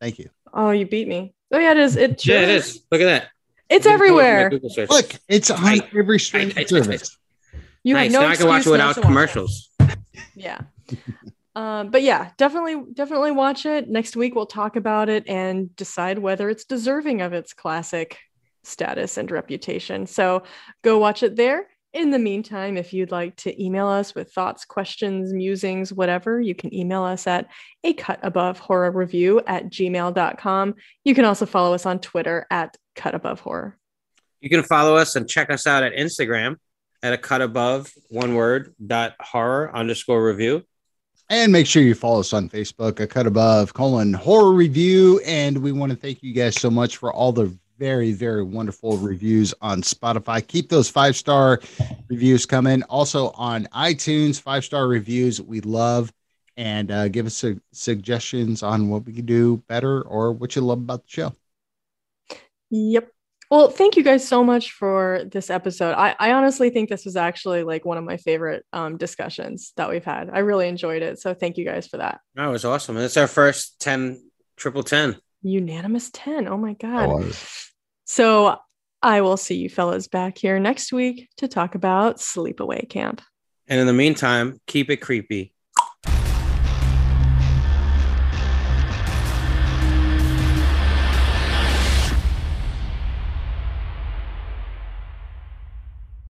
Thank you. Oh, you beat me. Oh yeah, it is. It sure Yeah, it is. Look at that. It's Didn't pull it from my everywhere. Look, it's on Right. every streaming Right, right, right, service. You nice. have no now I can watch it without watch it. commercials. Yeah. um, but yeah, definitely, definitely watch it. Next week we'll talk about it and decide whether it's deserving of its classic status and reputation. So go watch it there. In the meantime, if you'd like to email us with thoughts, questions, musings, whatever, you can email us at a cut above horror review at gmail.com. You can also follow us on Twitter at cut above horror. You can follow us and check us out at Instagram at a cut above one word dot horror underscore review. And make sure you follow us on Facebook, a cut above colon horror review. And we want to thank you guys so much for all the very, very wonderful reviews on Spotify. Keep those five star reviews coming. Also on iTunes, five star reviews. We love and uh, give us su- suggestions on what we can do better or what you love about the show. Yep. Well, thank you guys so much for this episode. I, I honestly think this was actually like one of my favorite um, discussions that we've had. I really enjoyed it. So thank you guys for that. That was awesome. And it's our first 10 triple 10. Unanimous 10. Oh my God. So I will see you fellas back here next week to talk about Sleepaway Camp. And in the meantime, keep it creepy.